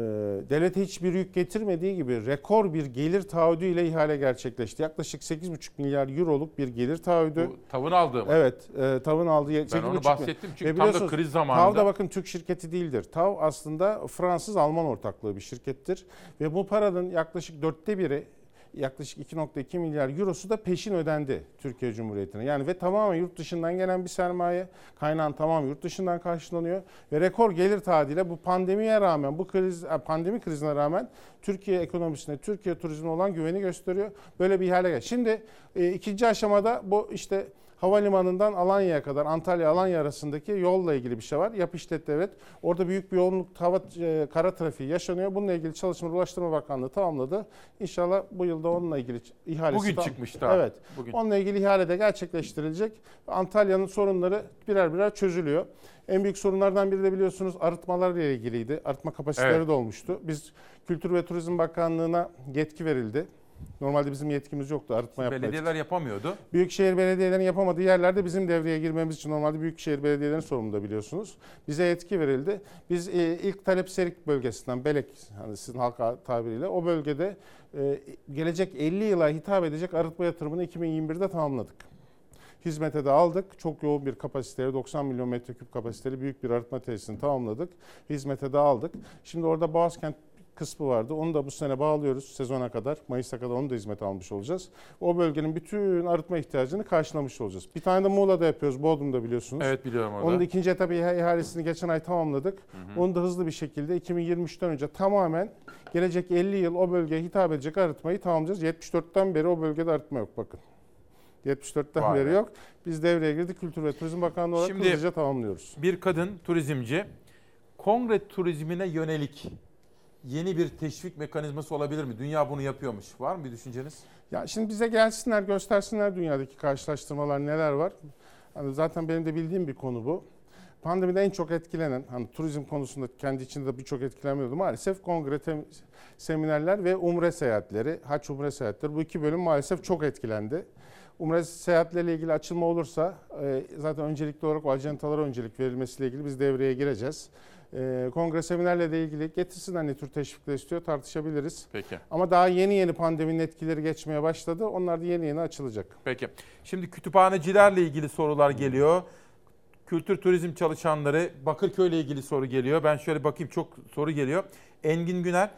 devlete hiçbir yük getirmediği gibi rekor bir gelir taahhüdüyle ihale gerçekleşti. Yaklaşık 8,5 milyar euroluk bir gelir taahhüdü. Bu tavın aldığı mı? Evet, e, TAV'ın aldığı Ben 8,5 onu bahsettim çünkü Ve tam da kriz zamanında. TAV da bakın Türk şirketi değildir. TAV aslında Fransız-Alman ortaklığı bir şirkettir. Ve bu paranın yaklaşık dörtte biri yaklaşık 2.2 milyar eurosu da peşin ödendi Türkiye Cumhuriyeti'ne. Yani ve tamamen yurt dışından gelen bir sermaye, kaynağın tamamen yurt dışından karşılanıyor ve rekor gelir taahhüdüyle bu pandemiye rağmen, bu kriz pandemi krizine rağmen Türkiye ekonomisine, Türkiye turizmine olan güveni gösteriyor. Böyle bir ihale gel. Şimdi e, ikinci aşamada bu işte havalimanından Alanya'ya kadar Antalya Alanya arasındaki yolla ilgili bir şey var. Yap işlet devlet. Orada büyük bir yoğunluk hava e, kara trafiği yaşanıyor. Bununla ilgili çalışmaları Ulaştırma Bakanlığı tamamladı. İnşallah bu yılda onunla ilgili ihalesi Bugün tam- çıkmış daha. Evet. Bugün. Onunla ilgili ihale de gerçekleştirilecek. Antalya'nın sorunları birer birer çözülüyor. En büyük sorunlardan biri de biliyorsunuz arıtmalarla ilgiliydi. Arıtma kapasiteleri Evet. de olmuştu. Biz Kültür ve Turizm Bakanlığı'na yetki verildi. Normalde bizim yetkimiz yoktu arıtma yapmaya. Belediyeler yapamıyordu. Büyükşehir belediyelerinin yapamadığı yerlerde bizim devreye girmemiz için normalde büyükşehir belediyelerinin sorumluluğu biliyorsunuz. Bize yetki verildi. Biz e, ilk talep Serik bölgesinden Belek hani sizin halka tabiriyle o bölgede e, gelecek 50 yıla hitap edecek arıtma yatırımını 2021'de tamamladık. Hizmete de aldık. Çok yoğun bir kapasiteli 90 milyon metreküp kapasiteli büyük bir arıtma tesisini tamamladık. Hizmete de aldık. Şimdi orada Boğazkent kısmı vardı. Onu da bu sene bağlıyoruz sezona kadar. Mayıs'a kadar onu da hizmet almış olacağız. O bölgenin bütün arıtma ihtiyacını karşılamış olacağız. Bir tane de Muğla'da yapıyoruz. Bodrum'da biliyorsunuz. Evet biliyorum orada. Onun da ikinci etapı iha- ihalesini geçen ay tamamladık. hı. Onu da hızlı bir şekilde 2023'ten önce tamamen gelecek 50 yıl o bölgeye hitap edecek arıtmayı tamamlayacağız. 74'ten beri o bölgede arıtma yok bakın. 74'ten Vay beri be. yok. Biz devreye girdik. Kültür ve Turizm Bakanlığı olarak Şimdi- hızlıca tamamlıyoruz. Bir kadın turizmci kongre turizmine yönelik yeni bir teşvik mekanizması olabilir mi? Dünya bunu yapıyormuş. Var mı bir düşünceniz? Ya şimdi bize gelsinler, göstersinler dünyadaki karşılaştırmalar neler var. Hani zaten benim de bildiğim bir konu bu. pandemide en çok etkilenen, hani turizm konusunda kendi içinde birçok etkilenmiyordu maalesef kongre, tem- seminerler ve umre seyahatleri, haç umre seyahatleri bu iki bölüm maalesef çok etkilendi. Umre seyahatleriyle ilgili açılma olursa e, zaten öncelikli olarak o ajantalara öncelik verilmesiyle ilgili biz devreye gireceğiz. E, kongre seminerle de ilgili getirsinler ne tür teşvikler istiyor tartışabiliriz. Peki. Ama daha yeni yeni pandeminin etkileri geçmeye başladı. Onlar da yeni yeni açılacak. Peki. Şimdi kütüphanecilerle ilgili sorular geliyor. Kültür turizm çalışanları Bakırköy ile ilgili soru geliyor. Ben şöyle bakayım çok soru geliyor. Engin Güner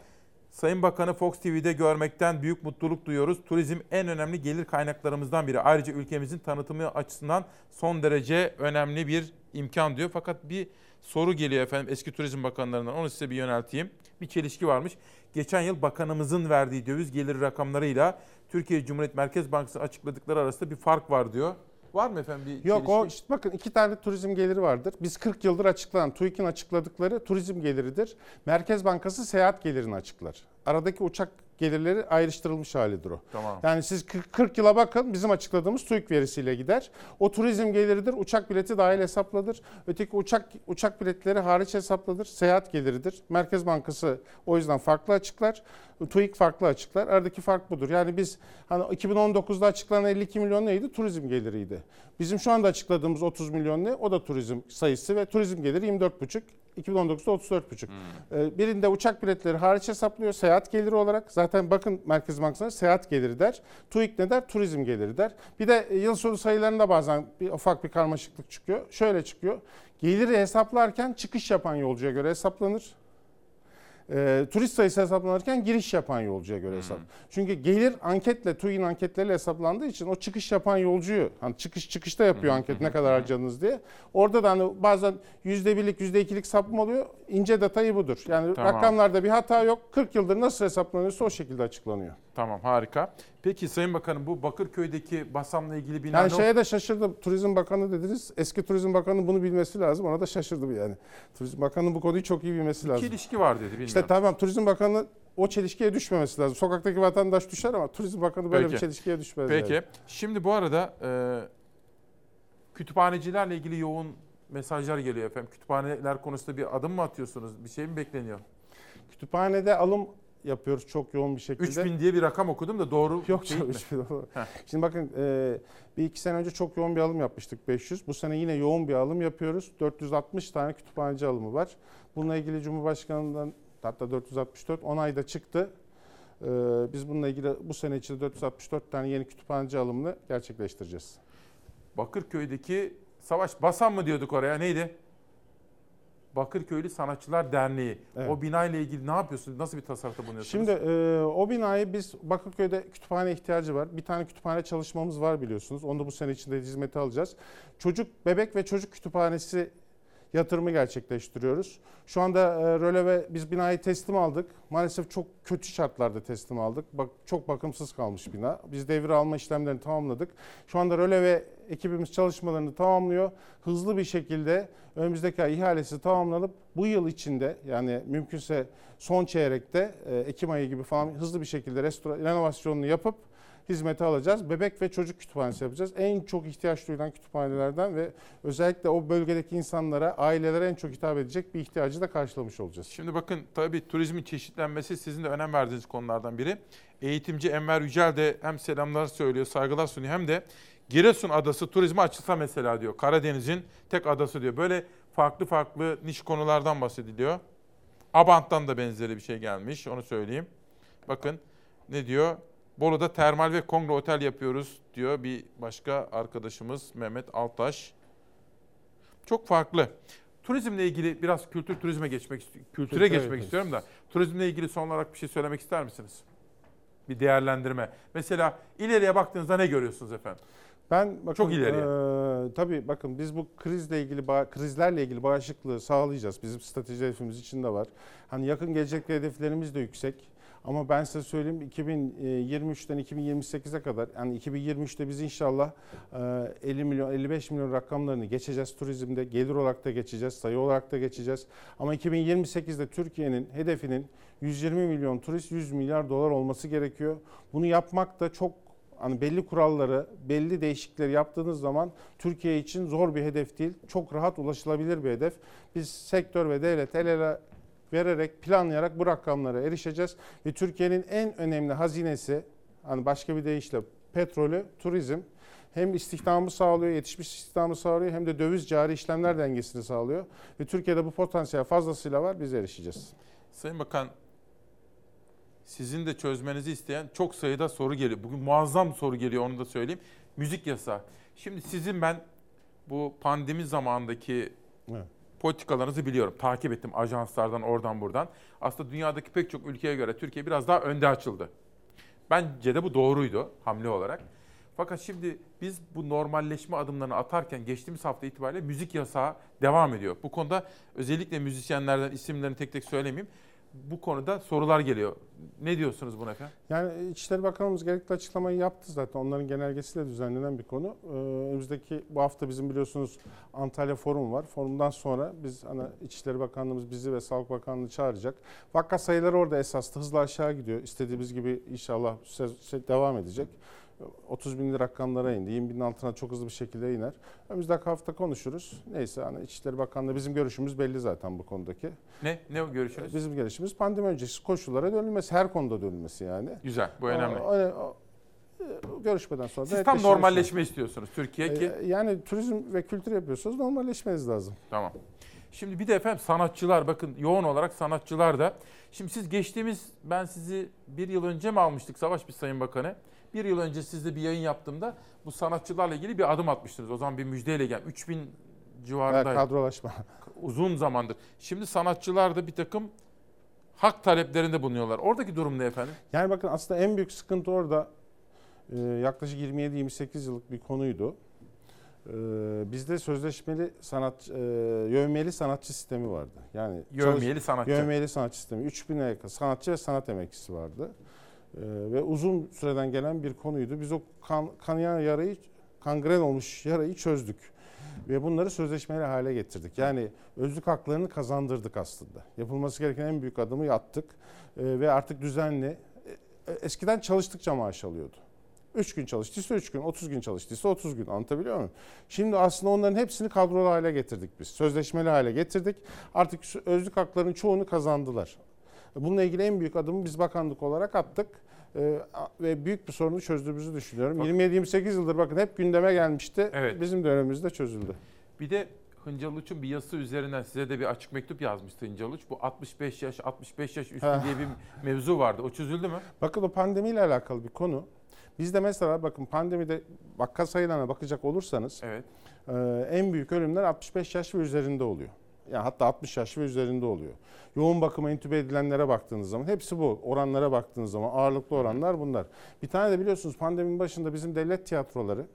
Sayın Bakanı Fox TV'de görmekten büyük mutluluk duyuyoruz. Turizm en önemli gelir kaynaklarımızdan biri. Ayrıca ülkemizin tanıtımı açısından son derece önemli bir imkan diyor. Fakat bir soru geliyor efendim eski Turizm Bakanlarından. Onu size bir yönelteyim. Bir çelişki varmış. Geçen yıl bakanımızın verdiği döviz gelir rakamlarıyla Türkiye Cumhuriyet Merkez Bankası açıkladıkları arasında bir fark var diyor. Var mı efendim bir Yok o çelişki? işte bakın iki tane turizm geliri vardır. Biz 40 yıldır açıklanan TÜİK'in açıkladıkları turizm geliridir. Merkez Bankası seyahat gelirini açıklar. Aradaki uçak gelirleri ayrıştırılmış halidir o. Tamam. Yani siz 40, 40 yıla bakın bizim açıkladığımız TÜİK verisiyle gider. O turizm geliridir. Uçak bileti dahil hesapladır. Öteki uçak uçak biletleri hariç hesapladır. Seyahat geliridir. Merkez Bankası o yüzden farklı açıklar. TÜİK farklı açıklar. Aradaki fark budur. Yani biz hani 2019'da açıklanan 52 milyon neydi? Turizm geliriydi. Bizim şu anda açıkladığımız 30 milyon ne? O da turizm sayısı ve turizm geliri 24,5. 2019'da 34,5. Ee, Birinde uçak biletleri hariç hesaplıyor seyahat geliri olarak. Zaten bakın Merkez Bankası'na seyahat geliri der. TÜİK ne der? Turizm geliri der. Bir de e, yıl sonu sayılarında bazen bir ufak bir karmaşıklık çıkıyor. Şöyle çıkıyor. Geliri hesaplarken çıkış yapan yolcuya göre hesaplanır. Ee, turist sayısı hesaplanırken giriş yapan yolcuya göre hesap. Çünkü gelir anketle, TÜİK'in anketleriyle hesaplandığı için o çıkış yapan yolcuyu, hani çıkış çıkışta yapıyor anket ne kadar harcadınız diye. Orada da hani bazen yüzde birlik, yüzde ikilik sapma oluyor. İnce detayı budur. Yani Tamam. rakamlarda bir hata yok. 40 yıldır nasıl hesaplanıyorsa o şekilde açıklanıyor. Tamam harika. Peki Sayın Bakanım bu Bakırköy'deki Basam'la ilgili bina Yani şeye de şaşırdım. Turizm Bakanı dediniz. Eski Turizm Bakanı bunu bilmesi lazım. Ona da şaşırdım yani. Turizm Bakanı bu konuyu çok iyi bilmesi lazım. çelişki var dedi bilmiyorum. İşte tamam Turizm Bakanı o çelişkiye düşmemesi lazım. Sokaktaki vatandaş düşer ama Turizm Bakanı böyle Peki. bir çelişkiye düşmez. Peki. yani. Şimdi bu arada e, kütüphanecilerle ilgili yoğun mesajlar geliyor efendim. Kütüphaneler konusunda bir adım mı atıyorsunuz? Bir şey mi bekleniyor? Kütüphanede alım yapıyoruz çok yoğun bir şekilde. 3000 diye bir rakam okudum da doğru Yok değil mi? 3000 olur. Heh. Şimdi bakın e, bir iki sene önce çok yoğun bir alım yapmıştık 500. Bu sene yine yoğun bir alım yapıyoruz. 460 tane kütüphaneci alımı var. Bununla ilgili Cumhurbaşkanı'ndan hatta 464 onay da çıktı. E, biz bununla ilgili bu sene içinde 464 tane yeni kütüphaneci alımını gerçekleştireceğiz. Bakırköy'deki Savaş Basan mı diyorduk oraya neydi? Bakırköylü Sanatçılar Derneği. Evet. O binayla ilgili ne yapıyorsunuz? Nasıl bir tasarrufta bulunuyorsunuz? Şimdi e, o binayı biz Bakırköy'de kütüphane ihtiyacı var. Bir tane kütüphane çalışmamız var biliyorsunuz. Onu da bu sene içinde hizmete alacağız. Çocuk, bebek ve çocuk kütüphanesi yatırımı gerçekleştiriyoruz. Şu anda e, röleve biz binayı teslim aldık. Maalesef çok kötü şartlarda teslim aldık. Bak çok bakımsız kalmış bina. Biz devir alma işlemlerini tamamladık. Şu anda röleve ekibimiz çalışmalarını tamamlıyor. Hızlı bir şekilde önümüzdeki ay ihalesi tamamlanıp bu yıl içinde yani mümkünse son çeyrekte e, Ekim ayı gibi falan hızlı bir şekilde restora- renovasyonunu yapıp hizmete alacağız. Bebek ve çocuk kütüphanesi yapacağız. En çok ihtiyaç duyulan kütüphanelerden ve özellikle o bölgedeki insanlara, ailelere en çok hitap edecek bir ihtiyacı da karşılamış olacağız. Şimdi bakın tabii turizmin çeşitlenmesi sizin de önem verdiğiniz konulardan biri. Eğitimci Enver Yücel de hem selamlar söylüyor, saygılar sunuyor hem de Giresun adası turizme açılsa mesela diyor. Karadeniz'in tek adası diyor. Böyle farklı farklı niş konulardan bahsediliyor. Abant'tan da benzeri bir şey gelmiş onu söyleyeyim. Bakın ne diyor? Bolu'da termal ve kongre otel yapıyoruz diyor bir başka arkadaşımız Mehmet Altaş. Çok farklı. Turizmle ilgili biraz kültür turizme geçmek kültüre Kültüre geçmek geçmek istiyorum da turizmle ilgili son olarak bir şey söylemek ister misiniz? Bir değerlendirme. Mesela ileriye baktığınızda ne görüyorsunuz efendim? Ben bakın, Çok ileriye. eee, tabii bakın biz bu krizle ilgili krizlerle ilgili bağışıklığı sağlayacağız. Bizim strateji hedefimiz içinde var. Hani yakın gelecekte hedeflerimiz de yüksek. Ama ben size söyleyeyim 2023'ten 2028'e kadar yani 2023'te biz inşallah eee, 50 milyon 55 milyon rakamlarını geçeceğiz turizmde. Gelir olarak da geçeceğiz, sayı olarak da geçeceğiz. Ama 2028'de Türkiye'nin hedefinin 120 milyon turist 100 milyar dolar olması gerekiyor. Bunu yapmak da çok Hani belli kuralları, belli değişiklikleri yaptığınız zaman Türkiye için zor bir hedef değil. Çok rahat ulaşılabilir bir hedef. Biz sektör ve devlet el ele vererek, planlayarak bu rakamlara erişeceğiz. Ve Türkiye'nin en önemli hazinesi, hani başka bir deyişle petrolü, turizm hem istihdamı sağlıyor, yetişmiş istihdamı sağlıyor hem de döviz cari işlemler dengesini sağlıyor. Ve Türkiye'de bu potansiyel fazlasıyla var, biz erişeceğiz. Sayın Bakan sizin de çözmenizi isteyen çok sayıda soru geliyor. Bugün muazzam soru geliyor onu da söyleyeyim. Müzik yasağı. Şimdi sizin ben bu pandemi zamanındaki Evet. Politikalarınızı biliyorum. Takip ettim ajanslardan oradan buradan. Aslında dünyadaki pek çok ülkeye göre Türkiye biraz daha önde açıldı. Bence de bu doğruydu hamle olarak. Fakat şimdi biz bu normalleşme adımlarını atarken geçtiğimiz hafta itibariyle müzik yasağı devam ediyor. Bu konuda özellikle müzisyenlerden isimlerini tek tek söylemeyeyim. Bu konuda sorular geliyor. Ne diyorsunuz buna efendim? Yani İçişleri Bakanımız gerekli açıklamayı yaptı zaten. Onların genelgesiyle düzenlenen bir konu. Ee, önümüzdeki bu hafta bizim biliyorsunuz Antalya Forum var. Forumdan sonra biz hani İçişleri Bakanlığımız bizi ve Sağlık Bakanlığı çağıracak. Vaka sayıları orada esaslı hızla aşağı gidiyor. İstediğimiz gibi inşallah devam edecek. 30 bin rakamlara indi. 20 binin altına çok hızlı bir şekilde iner. Önümüzdeki hafta konuşuruz. Neyse hani İçişleri Bakanlığı bizim görüşümüz belli zaten bu konudaki. Ne? Ne o görüşünüz? Bizim görüşümüz pandemi öncesi koşullara dönülmesi. Her konuda dönülmesi yani. Güzel, bu önemli. O, o- o- görüşmeden sonra da Siz tam normalleşme istiyorsunuz Türkiye ki. Ee, Yani turizm ve kültür yapıyorsanız normalleşmeniz lazım. Tamam. Şimdi bir de efendim sanatçılar bakın yoğun olarak sanatçılar da. Şimdi siz geçtiğimiz ben sizi bir yıl önce mi almıştık Savaş bir Sayın Bakanı? Bir yıl önce sizle bir yayın yaptığımda bu sanatçılarla ilgili bir adım atmıştınız. O zaman bir müjdeyle gel. 3000 civarında. Evet, kadrolaşma. Uzun zamandır. Şimdi sanatçılar da bir takım hak taleplerinde bulunuyorlar. Oradaki durum ne efendim? Yani bakın aslında en büyük sıkıntı orada e, yaklaşık 27-28 yıllık bir konuydu. E, bizde sözleşmeli sanat, e, yövmiyeli sanatçı sistemi vardı. Yani Yövmiyeli sanatçı. Yövmiyeli sanatçı sistemi. 3000'e yakın sanatçı ve sanat emekçisi vardı. E, ve uzun süreden gelen bir konuydu. Biz o kan, kanayan yarayı, kangren olmuş yarayı çözdük. Ve bunları sözleşmeli hale getirdik. Yani özlük haklarını kazandırdık aslında. Yapılması gereken en büyük adımı attık. E, ve artık düzenli. e, eskiden çalıştıkça maaş alıyordu. 3 gün çalıştıysa 3 gün, 30 gün çalıştıysa 30 gün. Anlatabiliyor muyum? Şimdi aslında onların hepsini kadrolu hale getirdik biz. Sözleşmeli hale getirdik. Artık özlük haklarının çoğunu kazandılar. Bununla ilgili en büyük adımı biz bakanlık olarak attık. Ee, ve büyük bir sorunu çözdüğümüzü düşünüyorum. 27-28 yıldır bakın hep gündeme gelmişti. Evet. Bizim dönemimizde çözüldü. Bir de Hıncal Uç'un bir yazısı üzerinden size de bir açık mektup yazmıştı Hıncal Uç. Bu 65 yaş, 65 yaş üstü diye bir mevzu vardı. O çözüldü mü? Bakın o pandemiyle alakalı bir konu. Bizde mesela bakın pandemide vaka sayılarına bakacak olursanız evet. en büyük ölümler 65 yaş ve üzerinde oluyor. Yani hatta 60 yaş ve üzerinde oluyor. Yoğun bakıma entübe edilenlere baktığınız zaman hepsi bu. Oranlara baktığınız zaman ağırlıklı oranlar bunlar. Bir tane de biliyorsunuz pandeminin başında bizim devlet tiyatroları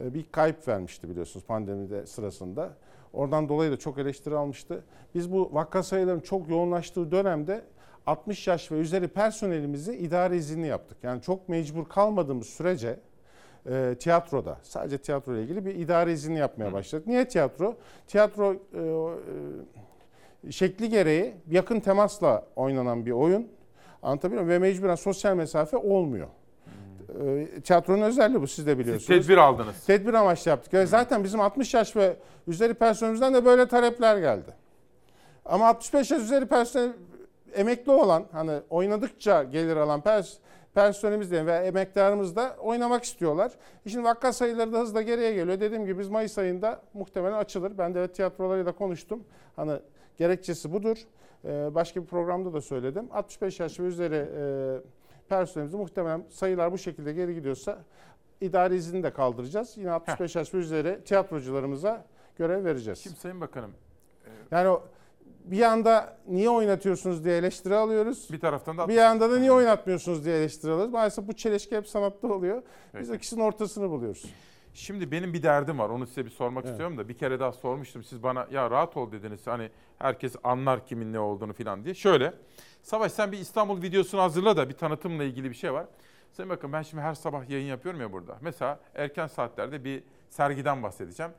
e, bir kayıp vermişti biliyorsunuz pandemide sırasında. Oradan dolayı da çok eleştiri almıştı. Biz bu vaka sayılarının çok yoğunlaştığı dönemde 60 yaş ve üzeri personelimizi idare izinli yaptık. Yani çok mecbur kalmadığımız sürece e, tiyatroda sadece tiyatro ile ilgili bir idare izni yapmaya başladık. Niye tiyatro? Tiyatro e, e, şekli gereği yakın temasla oynanan bir oyun. Anlatabiliyor muyum? Ve mecburen sosyal mesafe olmuyor. E, tiyatronun özelliği bu siz de biliyorsunuz. tedbir aldınız. Tedbir amaçlı yaptık. Yani zaten bizim 60 yaş ve üzeri personelimizden de böyle talepler geldi. Ama 65 yaş üzeri personel emekli olan hani oynadıkça gelir alan pers personelimiz diyelim ve emektarımız da oynamak istiyorlar. E Şimdi vaka sayıları da hızla geriye geliyor. Dediğim gibi biz Mayıs ayında muhtemelen açılır. Ben de tiyatrolarıyla konuştum. Hani gerekçesi budur. Ee, başka bir programda da söyledim. 65 yaş ve üzeri e, personelimizi muhtemelen sayılar bu şekilde geri gidiyorsa idari izni de kaldıracağız. Yine 65 yaş ve üzeri tiyatrocularımıza görev vereceğiz. Şimdi Sayın Bakanım. Yani o bir yanda niye oynatıyorsunuz diye eleştiri alıyoruz. Bir taraftan da bir yanda da niye oynatmıyorsunuz diye eleştiri alıyoruz. Maalesef bu çelişki hep sanatta oluyor. Biz Peki. ikisinin ortasını buluyoruz. Şimdi benim bir derdim var. Onu size bir sormak Evet. istiyorum da bir kere daha sormuştum. Siz bana ya rahat ol dediniz. Hani herkes anlar kimin ne olduğunu falan diye. Şöyle. Savaş sen bir İstanbul videosunu hazırla da bir tanıtımla ilgili bir şey var. Sayın bakın ben şimdi her sabah yayın yapıyorum ya burada. Mesela erken saatlerde bir sergiden bahsedeceğim.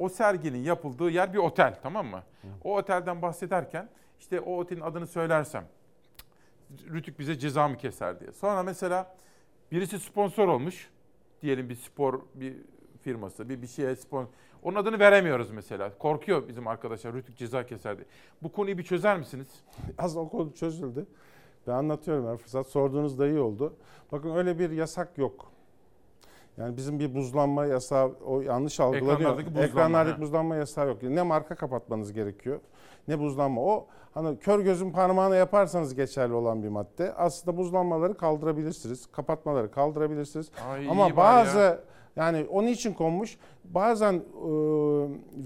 O serginin yapıldığı yer bir otel tamam mı? O otelden bahsederken işte o otelin adını söylersem Rütük bize ceza mı keser diye. Sonra mesela Birisi sponsor olmuş. Diyelim bir spor bir firması, bir bir şeye sponsor. Onun adını veremiyoruz mesela. Korkuyor bizim arkadaşlar Rütük ceza keserdi. Bu konuyu bir çözer misiniz? Aslında o konu çözüldü. Ben anlatıyorum her fırsat. Sorduğunuz da iyi oldu. Bakın öyle bir yasak yok. Yani bizim bir buzlanma yasağı o yanlış algılanıyor. Ekranlardaki buzlanma, Ekranlardaki buzlanma yasağı yok. Ne marka kapatmanız gerekiyor ne buzlanma. O hani kör gözün parmağına yaparsanız geçerli olan bir madde. Aslında buzlanmaları kaldırabilirsiniz. Kapatmaları kaldırabilirsiniz. Ay, Ama bazı ya. yani onun için konmuş. Bazen e,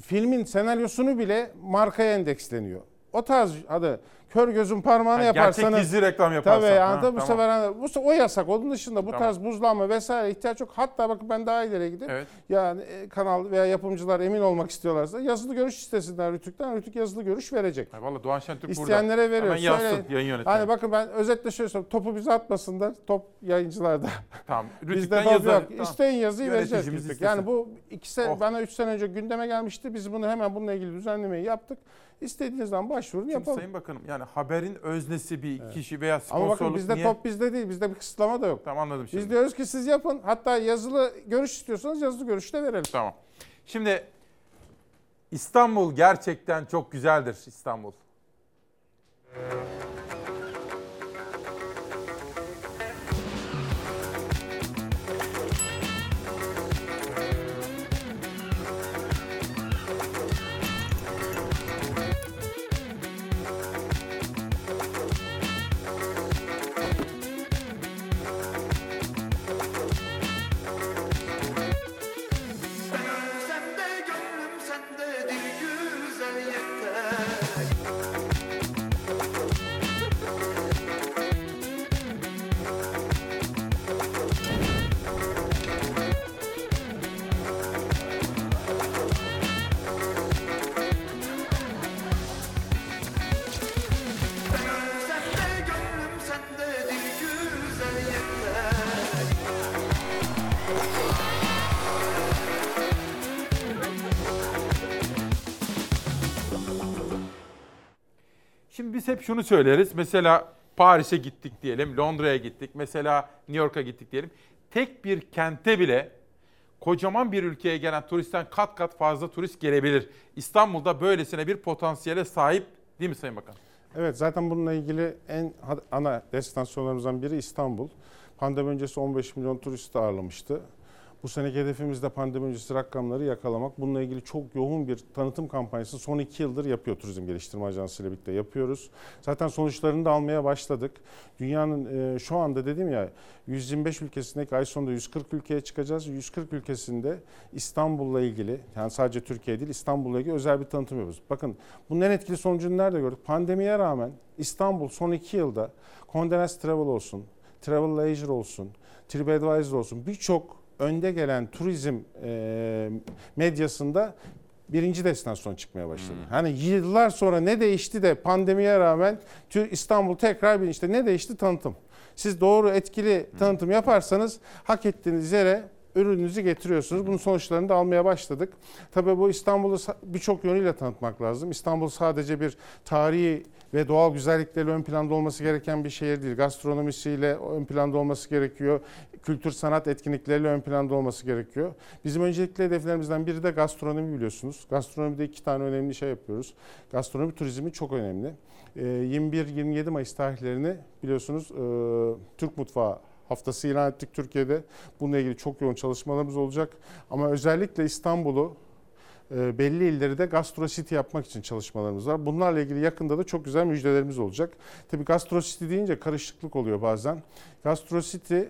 filmin senaryosunu bile markaya endeksleniyor. O tarz hadi kör gözün parmağına Ha, yaparsanız. gerçek gizli reklam yaparsan. Tabii yani Ha, bu tamam. sefer hani- bu o yasak. Onun dışında bu Tamam. tarz buzlanma vesaire ihtiyaç yok. Hatta bakın ben daha ileriye gideyim. Evet. Yani e, kanal veya yapımcılar emin olmak istiyorlarsa yazılı görüş istesinler Rütük'ten. Rütük yazılı görüş verecek. Ay, Vallahi Doğan Şentürk burada. İsteyenlere veriyor. Hemen yazsın Söyleyin. yayın yönetmeni. Hani bakın ben özetle şöyle söyleyeyim. Topu bize atmasınlar. Top yayıncılarda. Tamam. Rütük'ten yazar. yok. Tamam. İsteyin yazıyı vereceğiz. Yani bu iki sene, Oh. bana üç sene önce gündeme gelmişti. Biz bunu hemen bununla ilgili düzenlemeyi yaptık. İstediğiniz zaman başvurun Şimdi yapalım. Sayın Bakanım yani haberin öznesi bir kişi veya Ama sponsorluk bakın bizde niye? top bizde değil. Bizde bir kısıtlama da yok. Tamam anladım şimdi. Biz diyoruz ki siz yapın. Hatta yazılı görüş istiyorsanız yazılı görüş de verelim. Tamam. Şimdi İstanbul gerçekten çok güzeldir İstanbul. Şunu söyleriz. Mesela Paris'e gittik diyelim, Londra'ya gittik, mesela New York'a gittik diyelim. Tek bir kente bile kocaman bir ülkeye gelen turistten kat kat fazla turist gelebilir. İstanbul'da böylesine bir potansiyele sahip değil mi Sayın Bakan? Evet zaten bununla ilgili en ana destinasyonlarımızdan biri İstanbul. Pandemi öncesi 15 milyon turist ağırlamıştı. Bu seneki hedefimiz de pandemi öncesi rakamları yakalamak. Bununla ilgili çok yoğun bir tanıtım kampanyası son iki yıldır yapıyor Turizm Geliştirme Ajansı ile birlikte yapıyoruz. Zaten sonuçlarını da almaya başladık. Dünyanın e, şu anda dedim ya 125 ülkesindeki ay sonunda 140 ülkeye çıkacağız. 140 ülkesinde İstanbul'la ilgili yani sadece Türkiye değil İstanbul'la ilgili özel bir tanıtım yapıyoruz. Bakın bunun en etkili sonucunu nerede gördük? Pandemiye rağmen İstanbul son iki yılda Condé Nast Travel olsun, Travel Leisure olsun, TripAdvisor olsun birçok önde gelen turizm e, medyasında birinci destinasyon çıkmaya başladı. Hani yıllar sonra ne değişti de pandemiye rağmen İstanbul tekrar bir işte ne değişti tanıtım. Siz doğru etkili tanıtım yaparsanız hak ettiğiniz yere ürününüzü getiriyorsunuz. Bunun sonuçlarını da almaya başladık. Tabii bu İstanbul'u birçok yönüyle tanıtmak lazım. İstanbul sadece bir tarihi ve doğal güzellikleriyle ön planda olması gereken bir şehir değil. Gastronomisiyle ön planda olması gerekiyor. Kültür sanat etkinlikleriyle ön planda olması gerekiyor. Bizim öncelikli hedeflerimizden biri de gastronomi biliyorsunuz. Gastronomide iki tane önemli şey yapıyoruz. Gastronomi turizmi çok önemli. Ee, 21-27 Mayıs tarihlerini biliyorsunuz e, Türk mutfağı haftası ilan ettik Türkiye'de. Bununla ilgili çok yoğun çalışmalarımız olacak. Ama özellikle İstanbul'u belli illeri de Gastro City yapmak için çalışmalarımız var. Bunlarla ilgili yakında da çok güzel müjdelerimiz olacak. Tabii Gastro City deyince karışıklık oluyor bazen. Gastro City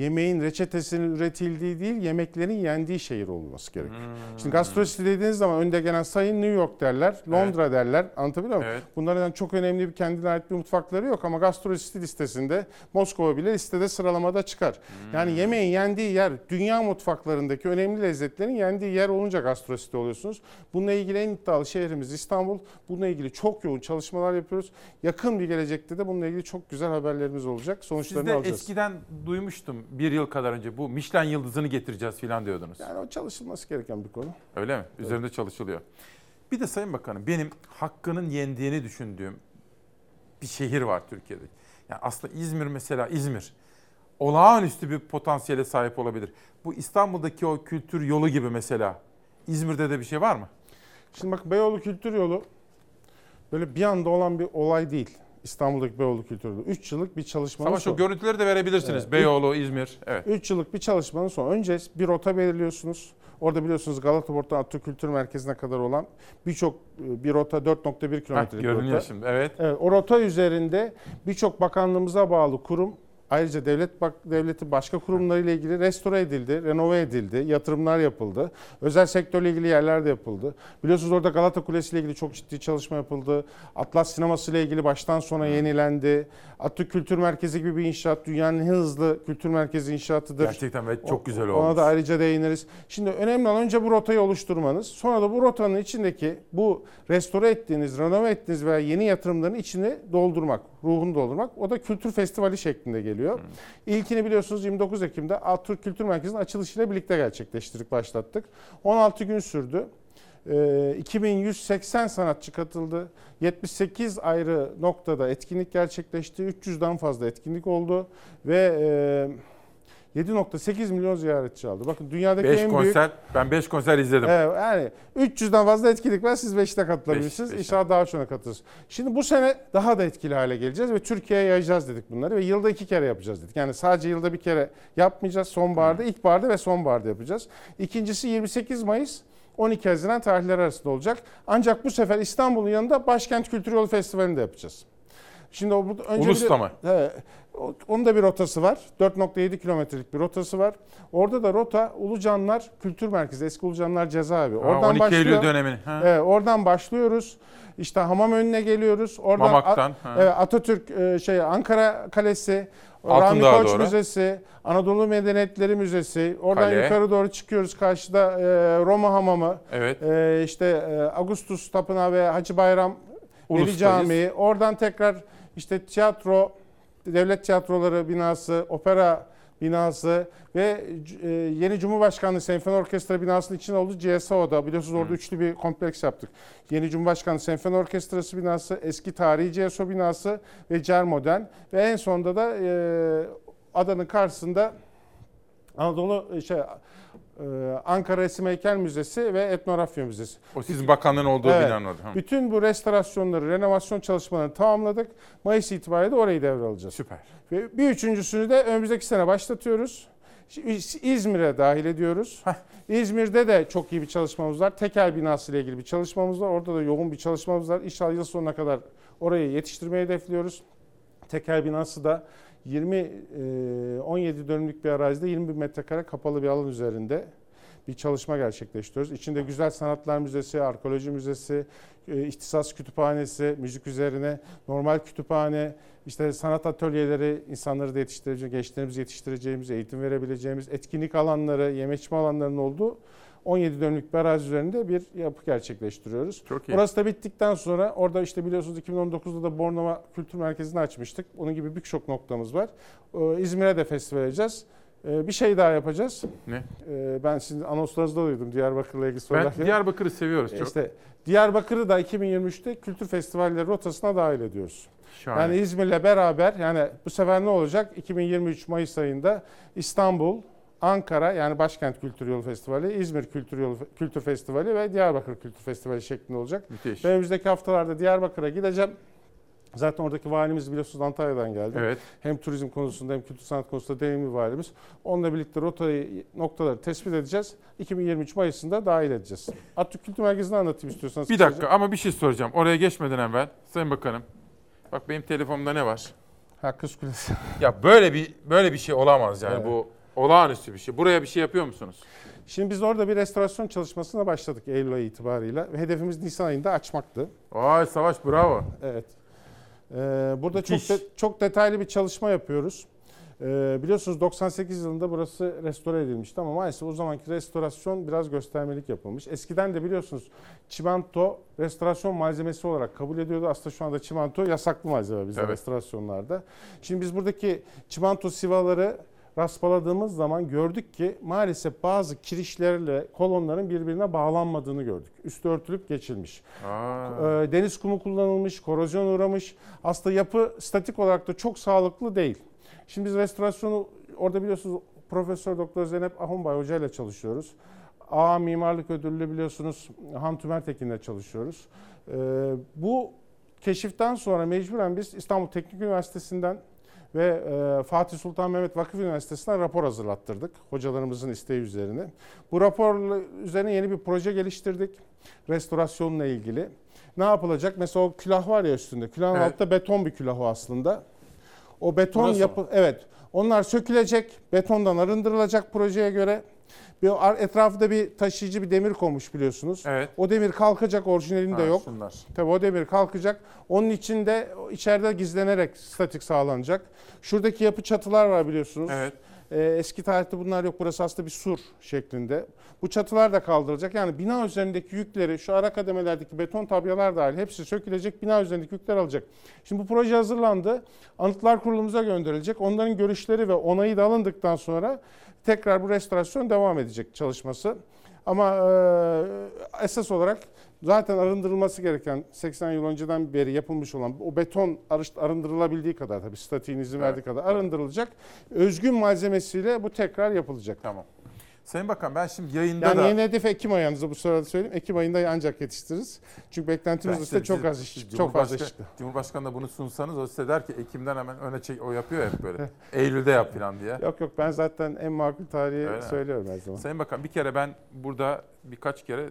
yemeğin reçetesinin üretildiği değil, yemeklerin yendiği şehir olması gerekiyor. Şimdi Gastro City dediğiniz zaman önde gelen sayın New York derler, Londra derler. Anlatabiliyor muyum? Evet. Bunların çok önemli bir kendine ait bir mutfakları yok ama Gastro City listesinde Moskova bile listede sıralamada çıkar. Yani yemeğin yendiği yer, dünya mutfaklarındaki önemli lezzetlerin yendiği yer olunca Gastro City oluyorsunuz. Bununla ilgili en iddialı şehrimiz İstanbul. Bununla ilgili çok yoğun çalışmalar yapıyoruz. Yakın bir gelecekte de bununla ilgili çok güzel haberlerimiz olacak. Siz Sonuçlarını de alacağız. eskiden duymuştum bir yıl kadar önce bu Michelin yıldızını getireceğiz filan diyordunuz. Yani o çalışılması gereken bir konu. Öyle mi? Üzerinde çalışılıyor. Bir de Sayın Bakanım benim hakkının yendiğini düşündüğüm bir şehir var Türkiye'de. Yani aslında İzmir mesela İzmir. olağanüstü bir potansiyele sahip olabilir. Bu İstanbul'daki o kültür yolu gibi mesela. İzmir'de de bir şey var mı? Şimdi bak Beyoğlu Kültür Yolu böyle bir anda olan bir olay değil. İstanbul'daki Beyoğlu Kültür Yolu. 3 yıllık bir çalışmanın Savaş o sonu. görüntüleri de verebilirsiniz. Evet. Beyoğlu, İzmir. Evet. 3 yıllık bir çalışmanın sonu. Önce bir rota belirliyorsunuz. Orada biliyorsunuz Galata Port'tan Atatürk Kültür Merkezi'ne kadar olan birçok e, bir rota 4.1 kilometrelik görünüyor rota. şimdi, evet. Evet, o rota üzerinde birçok bakanlığımıza bağlı kurum Ayrıca devlet bak devleti başka kurumlarıyla ilgili restore edildi, renove edildi, yatırımlar yapıldı. Özel sektörle ilgili yerler de yapıldı. Biliyorsunuz orada Galata Kulesi ile ilgili çok ciddi çalışma yapıldı. Atlas Sineması ile ilgili baştan sona yenilendi. Atatürk Kültür Merkezi gibi bir inşaat dünyanın en hızlı kültür merkezi inşaatıdır. Gerçekten ve çok güzel Ona olmuş. da ayrıca değiniriz. Şimdi önemli olan önce bu rotayı oluşturmanız. Sonra da bu rotanın içindeki bu restore ettiğiniz, renove ettiğiniz veya yeni yatırımların içini doldurmak, ruhunu doldurmak. O da kültür festivali şeklinde geliyor. İlkini biliyorsunuz 29 Ekim'de Atatürk Kültür Merkezi'nin açılışıyla birlikte gerçekleştirdik, başlattık. 16 gün sürdü. Ee, 2180 sanatçı katıldı. 78 ayrı noktada etkinlik gerçekleşti. 300'den fazla etkinlik oldu ve e, 7.8 milyon ziyaretçi aldı. Bakın dünyadaki 5 en konser, büyük ben 5 konser izledim. Evet, yani 300'den fazla etkinlik var. Siz 5'te katılabilirsiniz. Beş, beş. İnşallah daha çoğuna katılırsınız. Şimdi bu sene daha da etkili hale geleceğiz ve Türkiye'ye yayacağız dedik bunları ve yılda iki kere yapacağız dedik. Yani sadece yılda bir kere yapmayacağız. Sonbaharda, ilkbaharda ve sonbaharda yapacağız. İkincisi 28 Mayıs 12 Haziran tarihleri arasında olacak. Ancak bu sefer İstanbul'un yanında Başkent Kültür Yolu Festivali'ni de yapacağız. Şimdi o bu- önce Ulus'ta bir- mı? Evet. Onun da bir rotası var. 4.7 kilometrelik bir rotası var. Orada da rota Ulucanlar Kültür Merkezi, eski Ulucanlar Cezaevi. Ha, 12 Eylül dönemi. Ha. Evet, oradan başlıyoruz. İşte hamam önüne geliyoruz. Oradan Mamak'tan, A- evet, Atatürk e, şey Ankara Kalesi, Rahmi Altındağ'a Koç doğru. Müzesi, Anadolu Medeniyetleri Müzesi. Oradan Kale. yukarı doğru çıkıyoruz. Karşıda e, Roma Hamamı. Evet. E, işte e, Agustus Tapınağı ve Hacı Bayram Veli. Camii. Oradan tekrar işte tiyatro, devlet tiyatroları binası, opera binası ve e, yeni Cumhurbaşkanlığı Senfoni Orkestra binasının içinde olduğu CSO'da biliyorsunuz orada üçlü bir kompleks yaptık. Yeni Cumhurbaşkanlığı Senfoni Orkestrası binası, eski tarihi CSO binası ve CER Modern. Ve en sonunda da e, adanın karşısında Anadolu şey Ankara Resim Heykel Müzesi ve Etnografya Müzesi. O sizin bakanlığın olduğu binanın orada. Bütün bu restorasyonları, renovasyon çalışmalarını tamamladık. Mayıs itibariyle de orayı devralacağız. Süper. Ve bir üçüncüsünü de önümüzdeki sene başlatıyoruz. İz- İzmir'e dahil ediyoruz. İzmir'de de çok iyi bir çalışmamız var. Tekel binası ile ilgili bir çalışmamız var. Orada da yoğun bir çalışmamız var. İnşallah yıl sonuna kadar orayı yetiştirmeyi hedefliyoruz. Tekel binası da 20 e, 17 dönümlük bir arazide 20 bin metrekare kapalı bir alan üzerinde bir çalışma gerçekleştiriyoruz. İçinde Güzel Sanatlar Müzesi, Arkeoloji Müzesi, e, ihtisas kütüphanesi, müzik üzerine, normal kütüphane, işte sanat atölyeleri, insanları da yetiştireceğimiz, gençlerimizi yetiştireceğimiz, eğitim verebileceğimiz, etkinlik alanları, yeme içme alanlarının olduğu 17 dönümlük bir arazi üzerinde bir yapı gerçekleştiriyoruz. Çok iyi. Orası da bittikten sonra orada işte biliyorsunuz 2019'da da Bornova Kültür Merkezi'ni açmıştık. Onun gibi birçok noktamız var. Ee, İzmir'e de festival edeceğiz. Ee, Bir şey daha yapacağız. Ne? Ee, Ben sizin anonslarınızda duydum Diyarbakır'la ilgili Ben sorular. Diyarbakır'ı seviyoruz çok. İşte Diyarbakır'ı da 2023'te kültür festivalleri rotasına dahil ediyoruz. Şahane. Yani İzmir'le beraber yani bu sefer ne olacak? 2023 Mayıs ayında İstanbul, Ankara yani Başkent Kültür Yolu Festivali, İzmir Kültür Yolu Kültür Festivali ve Diyarbakır Kültür Festivali şeklinde olacak. Müthiş. Ve önümüzdeki haftalarda Diyarbakır'a gideceğim. Zaten oradaki valimiz biliyorsunuz Antalya'dan geldi. Evet. Hem turizm konusunda hem kültür sanat konusunda deneyimli valimiz. Onunla birlikte rotayı, noktaları tespit edeceğiz. 2023 Mayıs'ında dahil edeceğiz. Atatürk Kültür Merkezi'ni anlatayım istiyorsanız. Bir dakika ama bir şey soracağım. Oraya geçmeden evvel Sayın Bakanım. Bak benim telefonumda ne var? Ha Kız Kulesi. Ya böyle bir böyle bir şey olamaz yani Evet. bu olağanüstü bir şey. Buraya bir şey yapıyor musunuz? Şimdi biz orada bir restorasyon çalışmasına başladık Eylül ayı itibariyle. Ve hedefimiz Nisan ayında açmaktı. Vay Savaş bravo. Evet. Ee, burada çok de- çok detaylı bir çalışma yapıyoruz. Ee, biliyorsunuz 98 yılında burası restore edilmişti ama maalesef o zamanki restorasyon biraz göstermelik yapılmış. Eskiden de biliyorsunuz çimento restorasyon malzemesi olarak kabul ediyordu. Aslında şu anda çimento yasaklı malzeme bizde Evet. restorasyonlarda. Şimdi biz buradaki çimento sivaları raspaladığımız zaman gördük ki maalesef bazı kirişlerle kolonların birbirine bağlanmadığını gördük. Üstü örtülüp geçilmiş. Aa. Ee, deniz kumu kullanılmış, korozyon uğramış. Aslında yapı statik olarak da çok sağlıklı değil. Şimdi biz restorasyonu orada biliyorsunuz Profesör Doktor Zeynep Ahunbay Hoca ile çalışıyoruz. A Mimarlık Ödüllü biliyorsunuz Han Tümer Tekin'le çalışıyoruz. Ee, bu keşiften sonra mecburen biz İstanbul Teknik Üniversitesi'nden ve e, Fatih Sultan Mehmet Vakıf Üniversitesi'nden rapor hazırlattırdık hocalarımızın isteği üzerine. Bu rapor üzerine yeni bir proje geliştirdik restorasyonla ilgili. Ne yapılacak? Mesela o külah var ya üstünde. Külahın Evet. altta beton bir külah o aslında. O beton Burası yapı mı? evet. Onlar sökülecek, betondan arındırılacak projeye göre. Bir etrafında bir taşıyıcı bir demir konmuş biliyorsunuz. Evet. O demir kalkacak, orijinalinde Ha, yok. şunlar. Tabii o demir kalkacak. Onun içinde içeride gizlenerek statik sağlanacak. Şuradaki yapı çatılar var biliyorsunuz. Evet. Ee, eski tarihte bunlar yok. Burası aslında bir sur şeklinde. Bu çatılar da kaldırılacak. Yani bina üzerindeki yükleri, şu ara kademelerdeki beton tabyalar dahil hepsi sökülecek. Bina üzerindeki yükler alacak. Şimdi bu proje hazırlandı. Anıtlar Kurulumuza gönderilecek. Onların görüşleri ve onayı da alındıktan sonra tekrar bu restorasyon devam edecek çalışması. Ama e, esas olarak zaten arındırılması gereken 80 yıl önceden beri yapılmış olan o beton arındırılabildiği kadar tabii statiğin izin verdiği kadar arındırılacak. Özgün malzemesiyle bu tekrar yapılacak. Tamam. Sayın Bakan ben şimdi yayında Yani da... yeni hedef Ekim ayınızda bu sırada söyleyeyim. Ekim ayında ancak yetiştiririz. Çünkü beklentimiz Ben işte çok az iş, çok fazla iş Cumhurbaşkanı- da bunu sunsanız o size der ki Ekim'den hemen öne çek o yapıyor ya hep böyle. Eylül'de yap falan diye. Yok yok ben zaten en makul tarihi Öyle söylüyorum her zaman. Sayın Bakan bir kere ben burada birkaç kere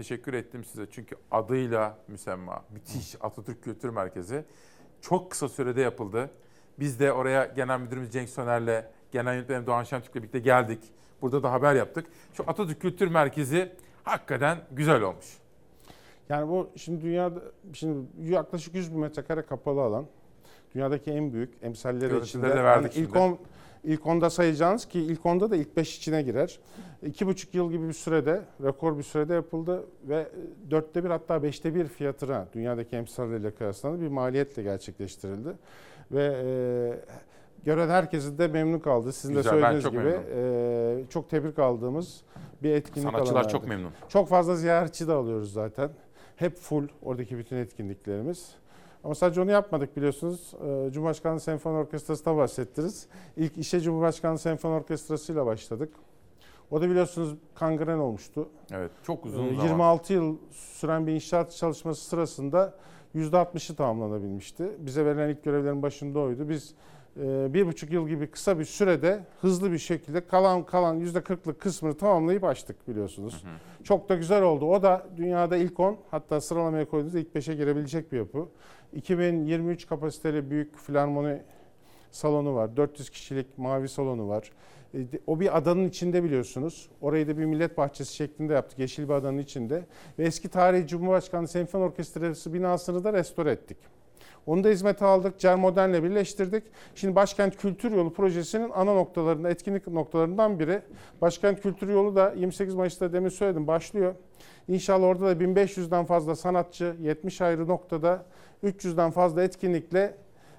teşekkür ettim size. Çünkü adıyla müsemma, müthiş Atatürk Kültür Merkezi çok kısa sürede yapıldı. Biz de oraya Genel Müdürümüz Cenk Soner'le, Genel Yönetmenim Doğan Şentürk'le birlikte geldik. Burada da haber yaptık. Şu Atatürk Kültür Merkezi hakikaten güzel olmuş. Yani bu şimdi dünyada şimdi yaklaşık 100 bin metrekare kapalı alan. Dünyadaki en büyük emsalleri Görüntüleri içinde. de verdik Yani ilk şimdi. 10 ilk 10'da sayacağınız ki ilk 10'da da ilk 5 içine girer. 2,5 yıl gibi bir sürede, rekor bir sürede yapıldı ve dörtte bir hatta beşte bir fiyatına dünyadaki emsalleriyle kıyaslandı bir maliyetle gerçekleştirildi. Ve e, gören herkesin de memnun kaldı. Sizin Güzel, de ben söylediğiniz çok gibi e, çok tebrik aldığımız bir etkinlik Sanatçılar alanlardı. çok memnun. Çok fazla ziyaretçi de alıyoruz zaten. Hep full oradaki bütün etkinliklerimiz. Ama sadece onu yapmadık biliyorsunuz. Ee, Cumhurbaşkanlığı Senfoni Orkestrası da bahsettiniz. İlk işe Cumhurbaşkanlığı Senfoni Orkestrası ile başladık. O da biliyorsunuz kangren olmuştu. Evet çok uzun Ee, zaman. 26 yıl süren bir inşaat çalışması sırasında %60'ı tamamlanabilmişti. Bize verilen ilk görevlerin başında oydu. Biz e, bir buçuk yıl gibi kısa bir sürede hızlı bir şekilde kalan kalan %40'lık kısmını tamamlayıp açtık biliyorsunuz. Çok da güzel oldu. O da dünyada ilk 10 hatta sıralamaya koyduğumuzda ilk 5'e girebilecek bir yapı. 2023 kapasiteli büyük filarmoni salonu var. 400 kişilik mavi salonu var. E, O bir adanın içinde biliyorsunuz. Orayı da bir millet bahçesi şeklinde yaptık. Yeşil bir adanın içinde. Ve eski tarihi Cumhurbaşkanlığı Senfoni Orkestrası binasını da restore ettik. Onu da hizmete aldık. Cer Modern'le birleştirdik. Şimdi Başkent Kültür Yolu projesinin ana noktalarında, etkinlik noktalarından biri. Başkent Kültür Yolu da 28 Mayıs'ta demin söyledim başlıyor. İnşallah orada da 1500'den fazla sanatçı, 70 ayrı noktada 300'den fazla etkinlikle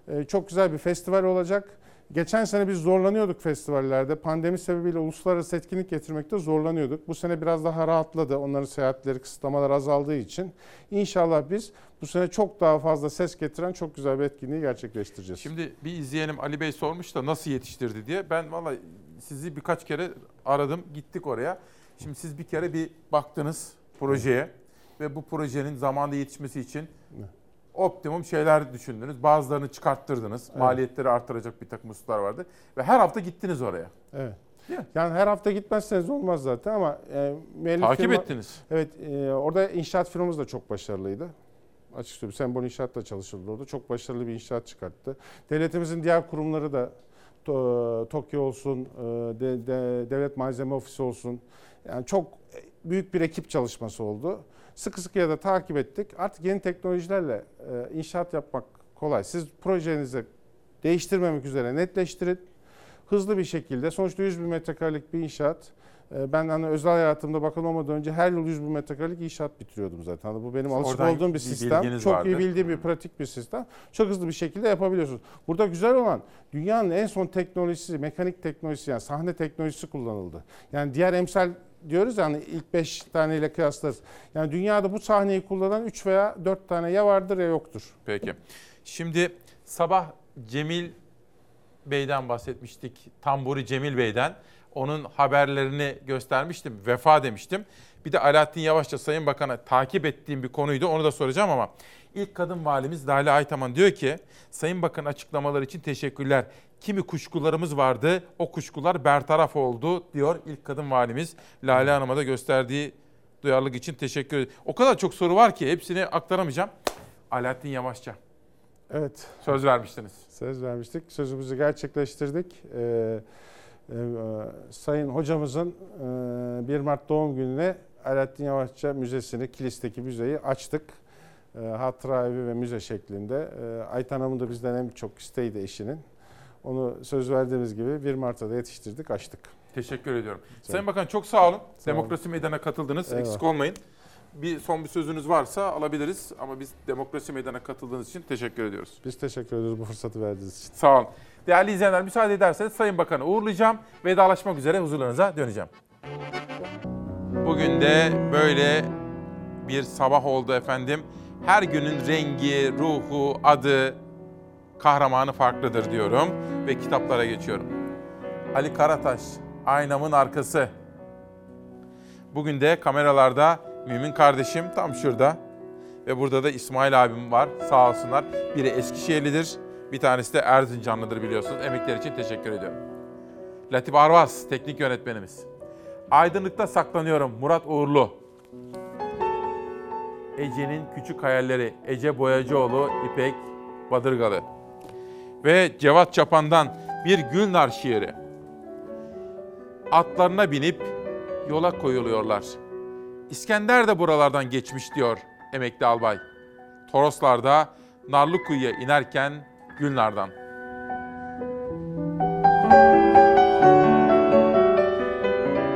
e, çok güzel bir festival olacak. Geçen sene biz zorlanıyorduk festivallerde. Pandemi sebebiyle uluslararası etkinlik getirmekte zorlanıyorduk. Bu sene biraz daha rahatladı. Onların seyahatleri, kısıtlamalar azaldığı için. İnşallah biz bu sene çok daha fazla ses getiren çok güzel bir etkinliği gerçekleştireceğiz. Şimdi bir izleyenim Ali Bey sormuş da nasıl yetiştirdi diye. Ben valla sizi birkaç kere aradım, gittik oraya. Şimdi siz bir kere bir baktınız projeye ve bu projenin zamanda yetişmesi için optimum şeyler düşündünüz. Bazılarını çıkarttırdınız. Evet. Maliyetleri artıracak bir takım hususlar vardı. Ve her hafta gittiniz oraya. Evet. Yani her hafta gitmezseniz olmaz zaten ama e, müellif Takip ettiniz. Evet, e, orada inşaat firmamız da çok başarılıydı. Açık söyleyeyim, Sembol İnşaat'la çalışıldı orada. Çok başarılı bir inşaat çıkarttı. Devletimizin diğer kurumları da To- Tokyo olsun, e, de- de- Devlet Malzeme Ofisi olsun. Yani çok büyük bir ekip çalışması oldu. Sıkı sıkıya da takip ettik. Artık yeni teknolojilerle e, inşaat yapmak kolay. Siz projenizi değiştirmemek üzere netleştirin. Hızlı bir şekilde sonuçta 100 bin metrekarelik bir inşaat. E, Ben hani özel hayatımda bakan olmadan önce her yıl 100 bin metrekarelik inşaat bitiriyordum zaten. Hani Bu benim alışık Oradan olduğum bir sistem. Çok vardı. iyi bildiğim bir pratik bir sistem. Çok hızlı bir şekilde yapabiliyorsunuz. Burada güzel olan dünyanın en son teknolojisi, mekanik teknolojisi yani sahne teknolojisi kullanıldı. Yani diğer emsal diyoruz yani ilk 5 taneyle kıyaslarız. Yani dünyada bu sahneyi kullanan 3 veya 4 tane ya vardır ya yoktur. Peki. Şimdi sabah Cemil Bey'den bahsetmiştik. Tamburi Cemil Bey'den. Onun haberlerini göstermiştim. Vefa demiştim. Bir de Alaaddin Yavaşça Sayın Bakan'a takip ettiğim bir konuydu. Onu da soracağım ama ilk kadın valimiz Lale Aytaman diyor ki Sayın Bakan açıklamaları için teşekkürler. Kimi kuşkularımız vardı. O kuşkular bertaraf oldu diyor ilk kadın valimiz. Lale Hanım'a da gösterdiği duyarlılık için teşekkür ederim. O kadar çok soru var ki hepsini aktaramayacağım. Alaaddin Yavaşça. Evet. Söz vermiştiniz. Söz vermiştik. Sözümüzü gerçekleştirdik. Ee, e, Sayın hocamızın e, 1 Mart doğum gününe Alaaddin Yavaşça Müzesi'ni, Kilis'teki müzeyi açtık. E, hatıra evi ve müze şeklinde. E, Ayten Hanım'ın da bizden en çok isteğiydi eşinin. Onu söz verdiğimiz gibi 1 Mart'ta da yetiştirdik, açtık. Teşekkür ediyorum. Sayın Bakan çok sağ olun. Sağ olun. Demokrasi Meydanı'na katıldınız. Eyvallah. Eksik olmayın. Bir son bir sözünüz varsa alabiliriz ama biz Demokrasi Meydanı'na katıldığınız için teşekkür ediyoruz. Biz teşekkür ediyoruz bu fırsatı verdiğiniz için. Sağ olun. Değerli izleyenler müsaade ederseniz Sayın Bakan'ı uğurlayacağım. Vedalaşmak üzere huzurlarınıza döneceğim. Bugün de böyle bir sabah oldu efendim. Her günün rengi, ruhu, adı, kahramanı farklıdır diyorum ve kitaplara geçiyorum. Ali Karataş, Aynamın Arkası. Bugün de kameralarda Mümin kardeşim tam şurada. Ve burada da İsmail abim var sağ olsunlar. Biri Eskişehirlidir, bir tanesi de Erzincanlıdır biliyorsunuz. Emekler için teşekkür ediyorum. Latif Arvaz, teknik yönetmenimiz. Aydınlıkta saklanıyorum Murat Uğurlu. Ece'nin Küçük Hayalleri Ece Boyacıoğlu İpek Badırgalı. Ve Cevat Çapan'dan bir Gülnar şiiri. Atlarına binip yola koyuluyorlar. İskender de buralardan geçmiş diyor emekli albay. Toroslar'da Narlıkuyu'ya inerken Gülnar'dan. Müzik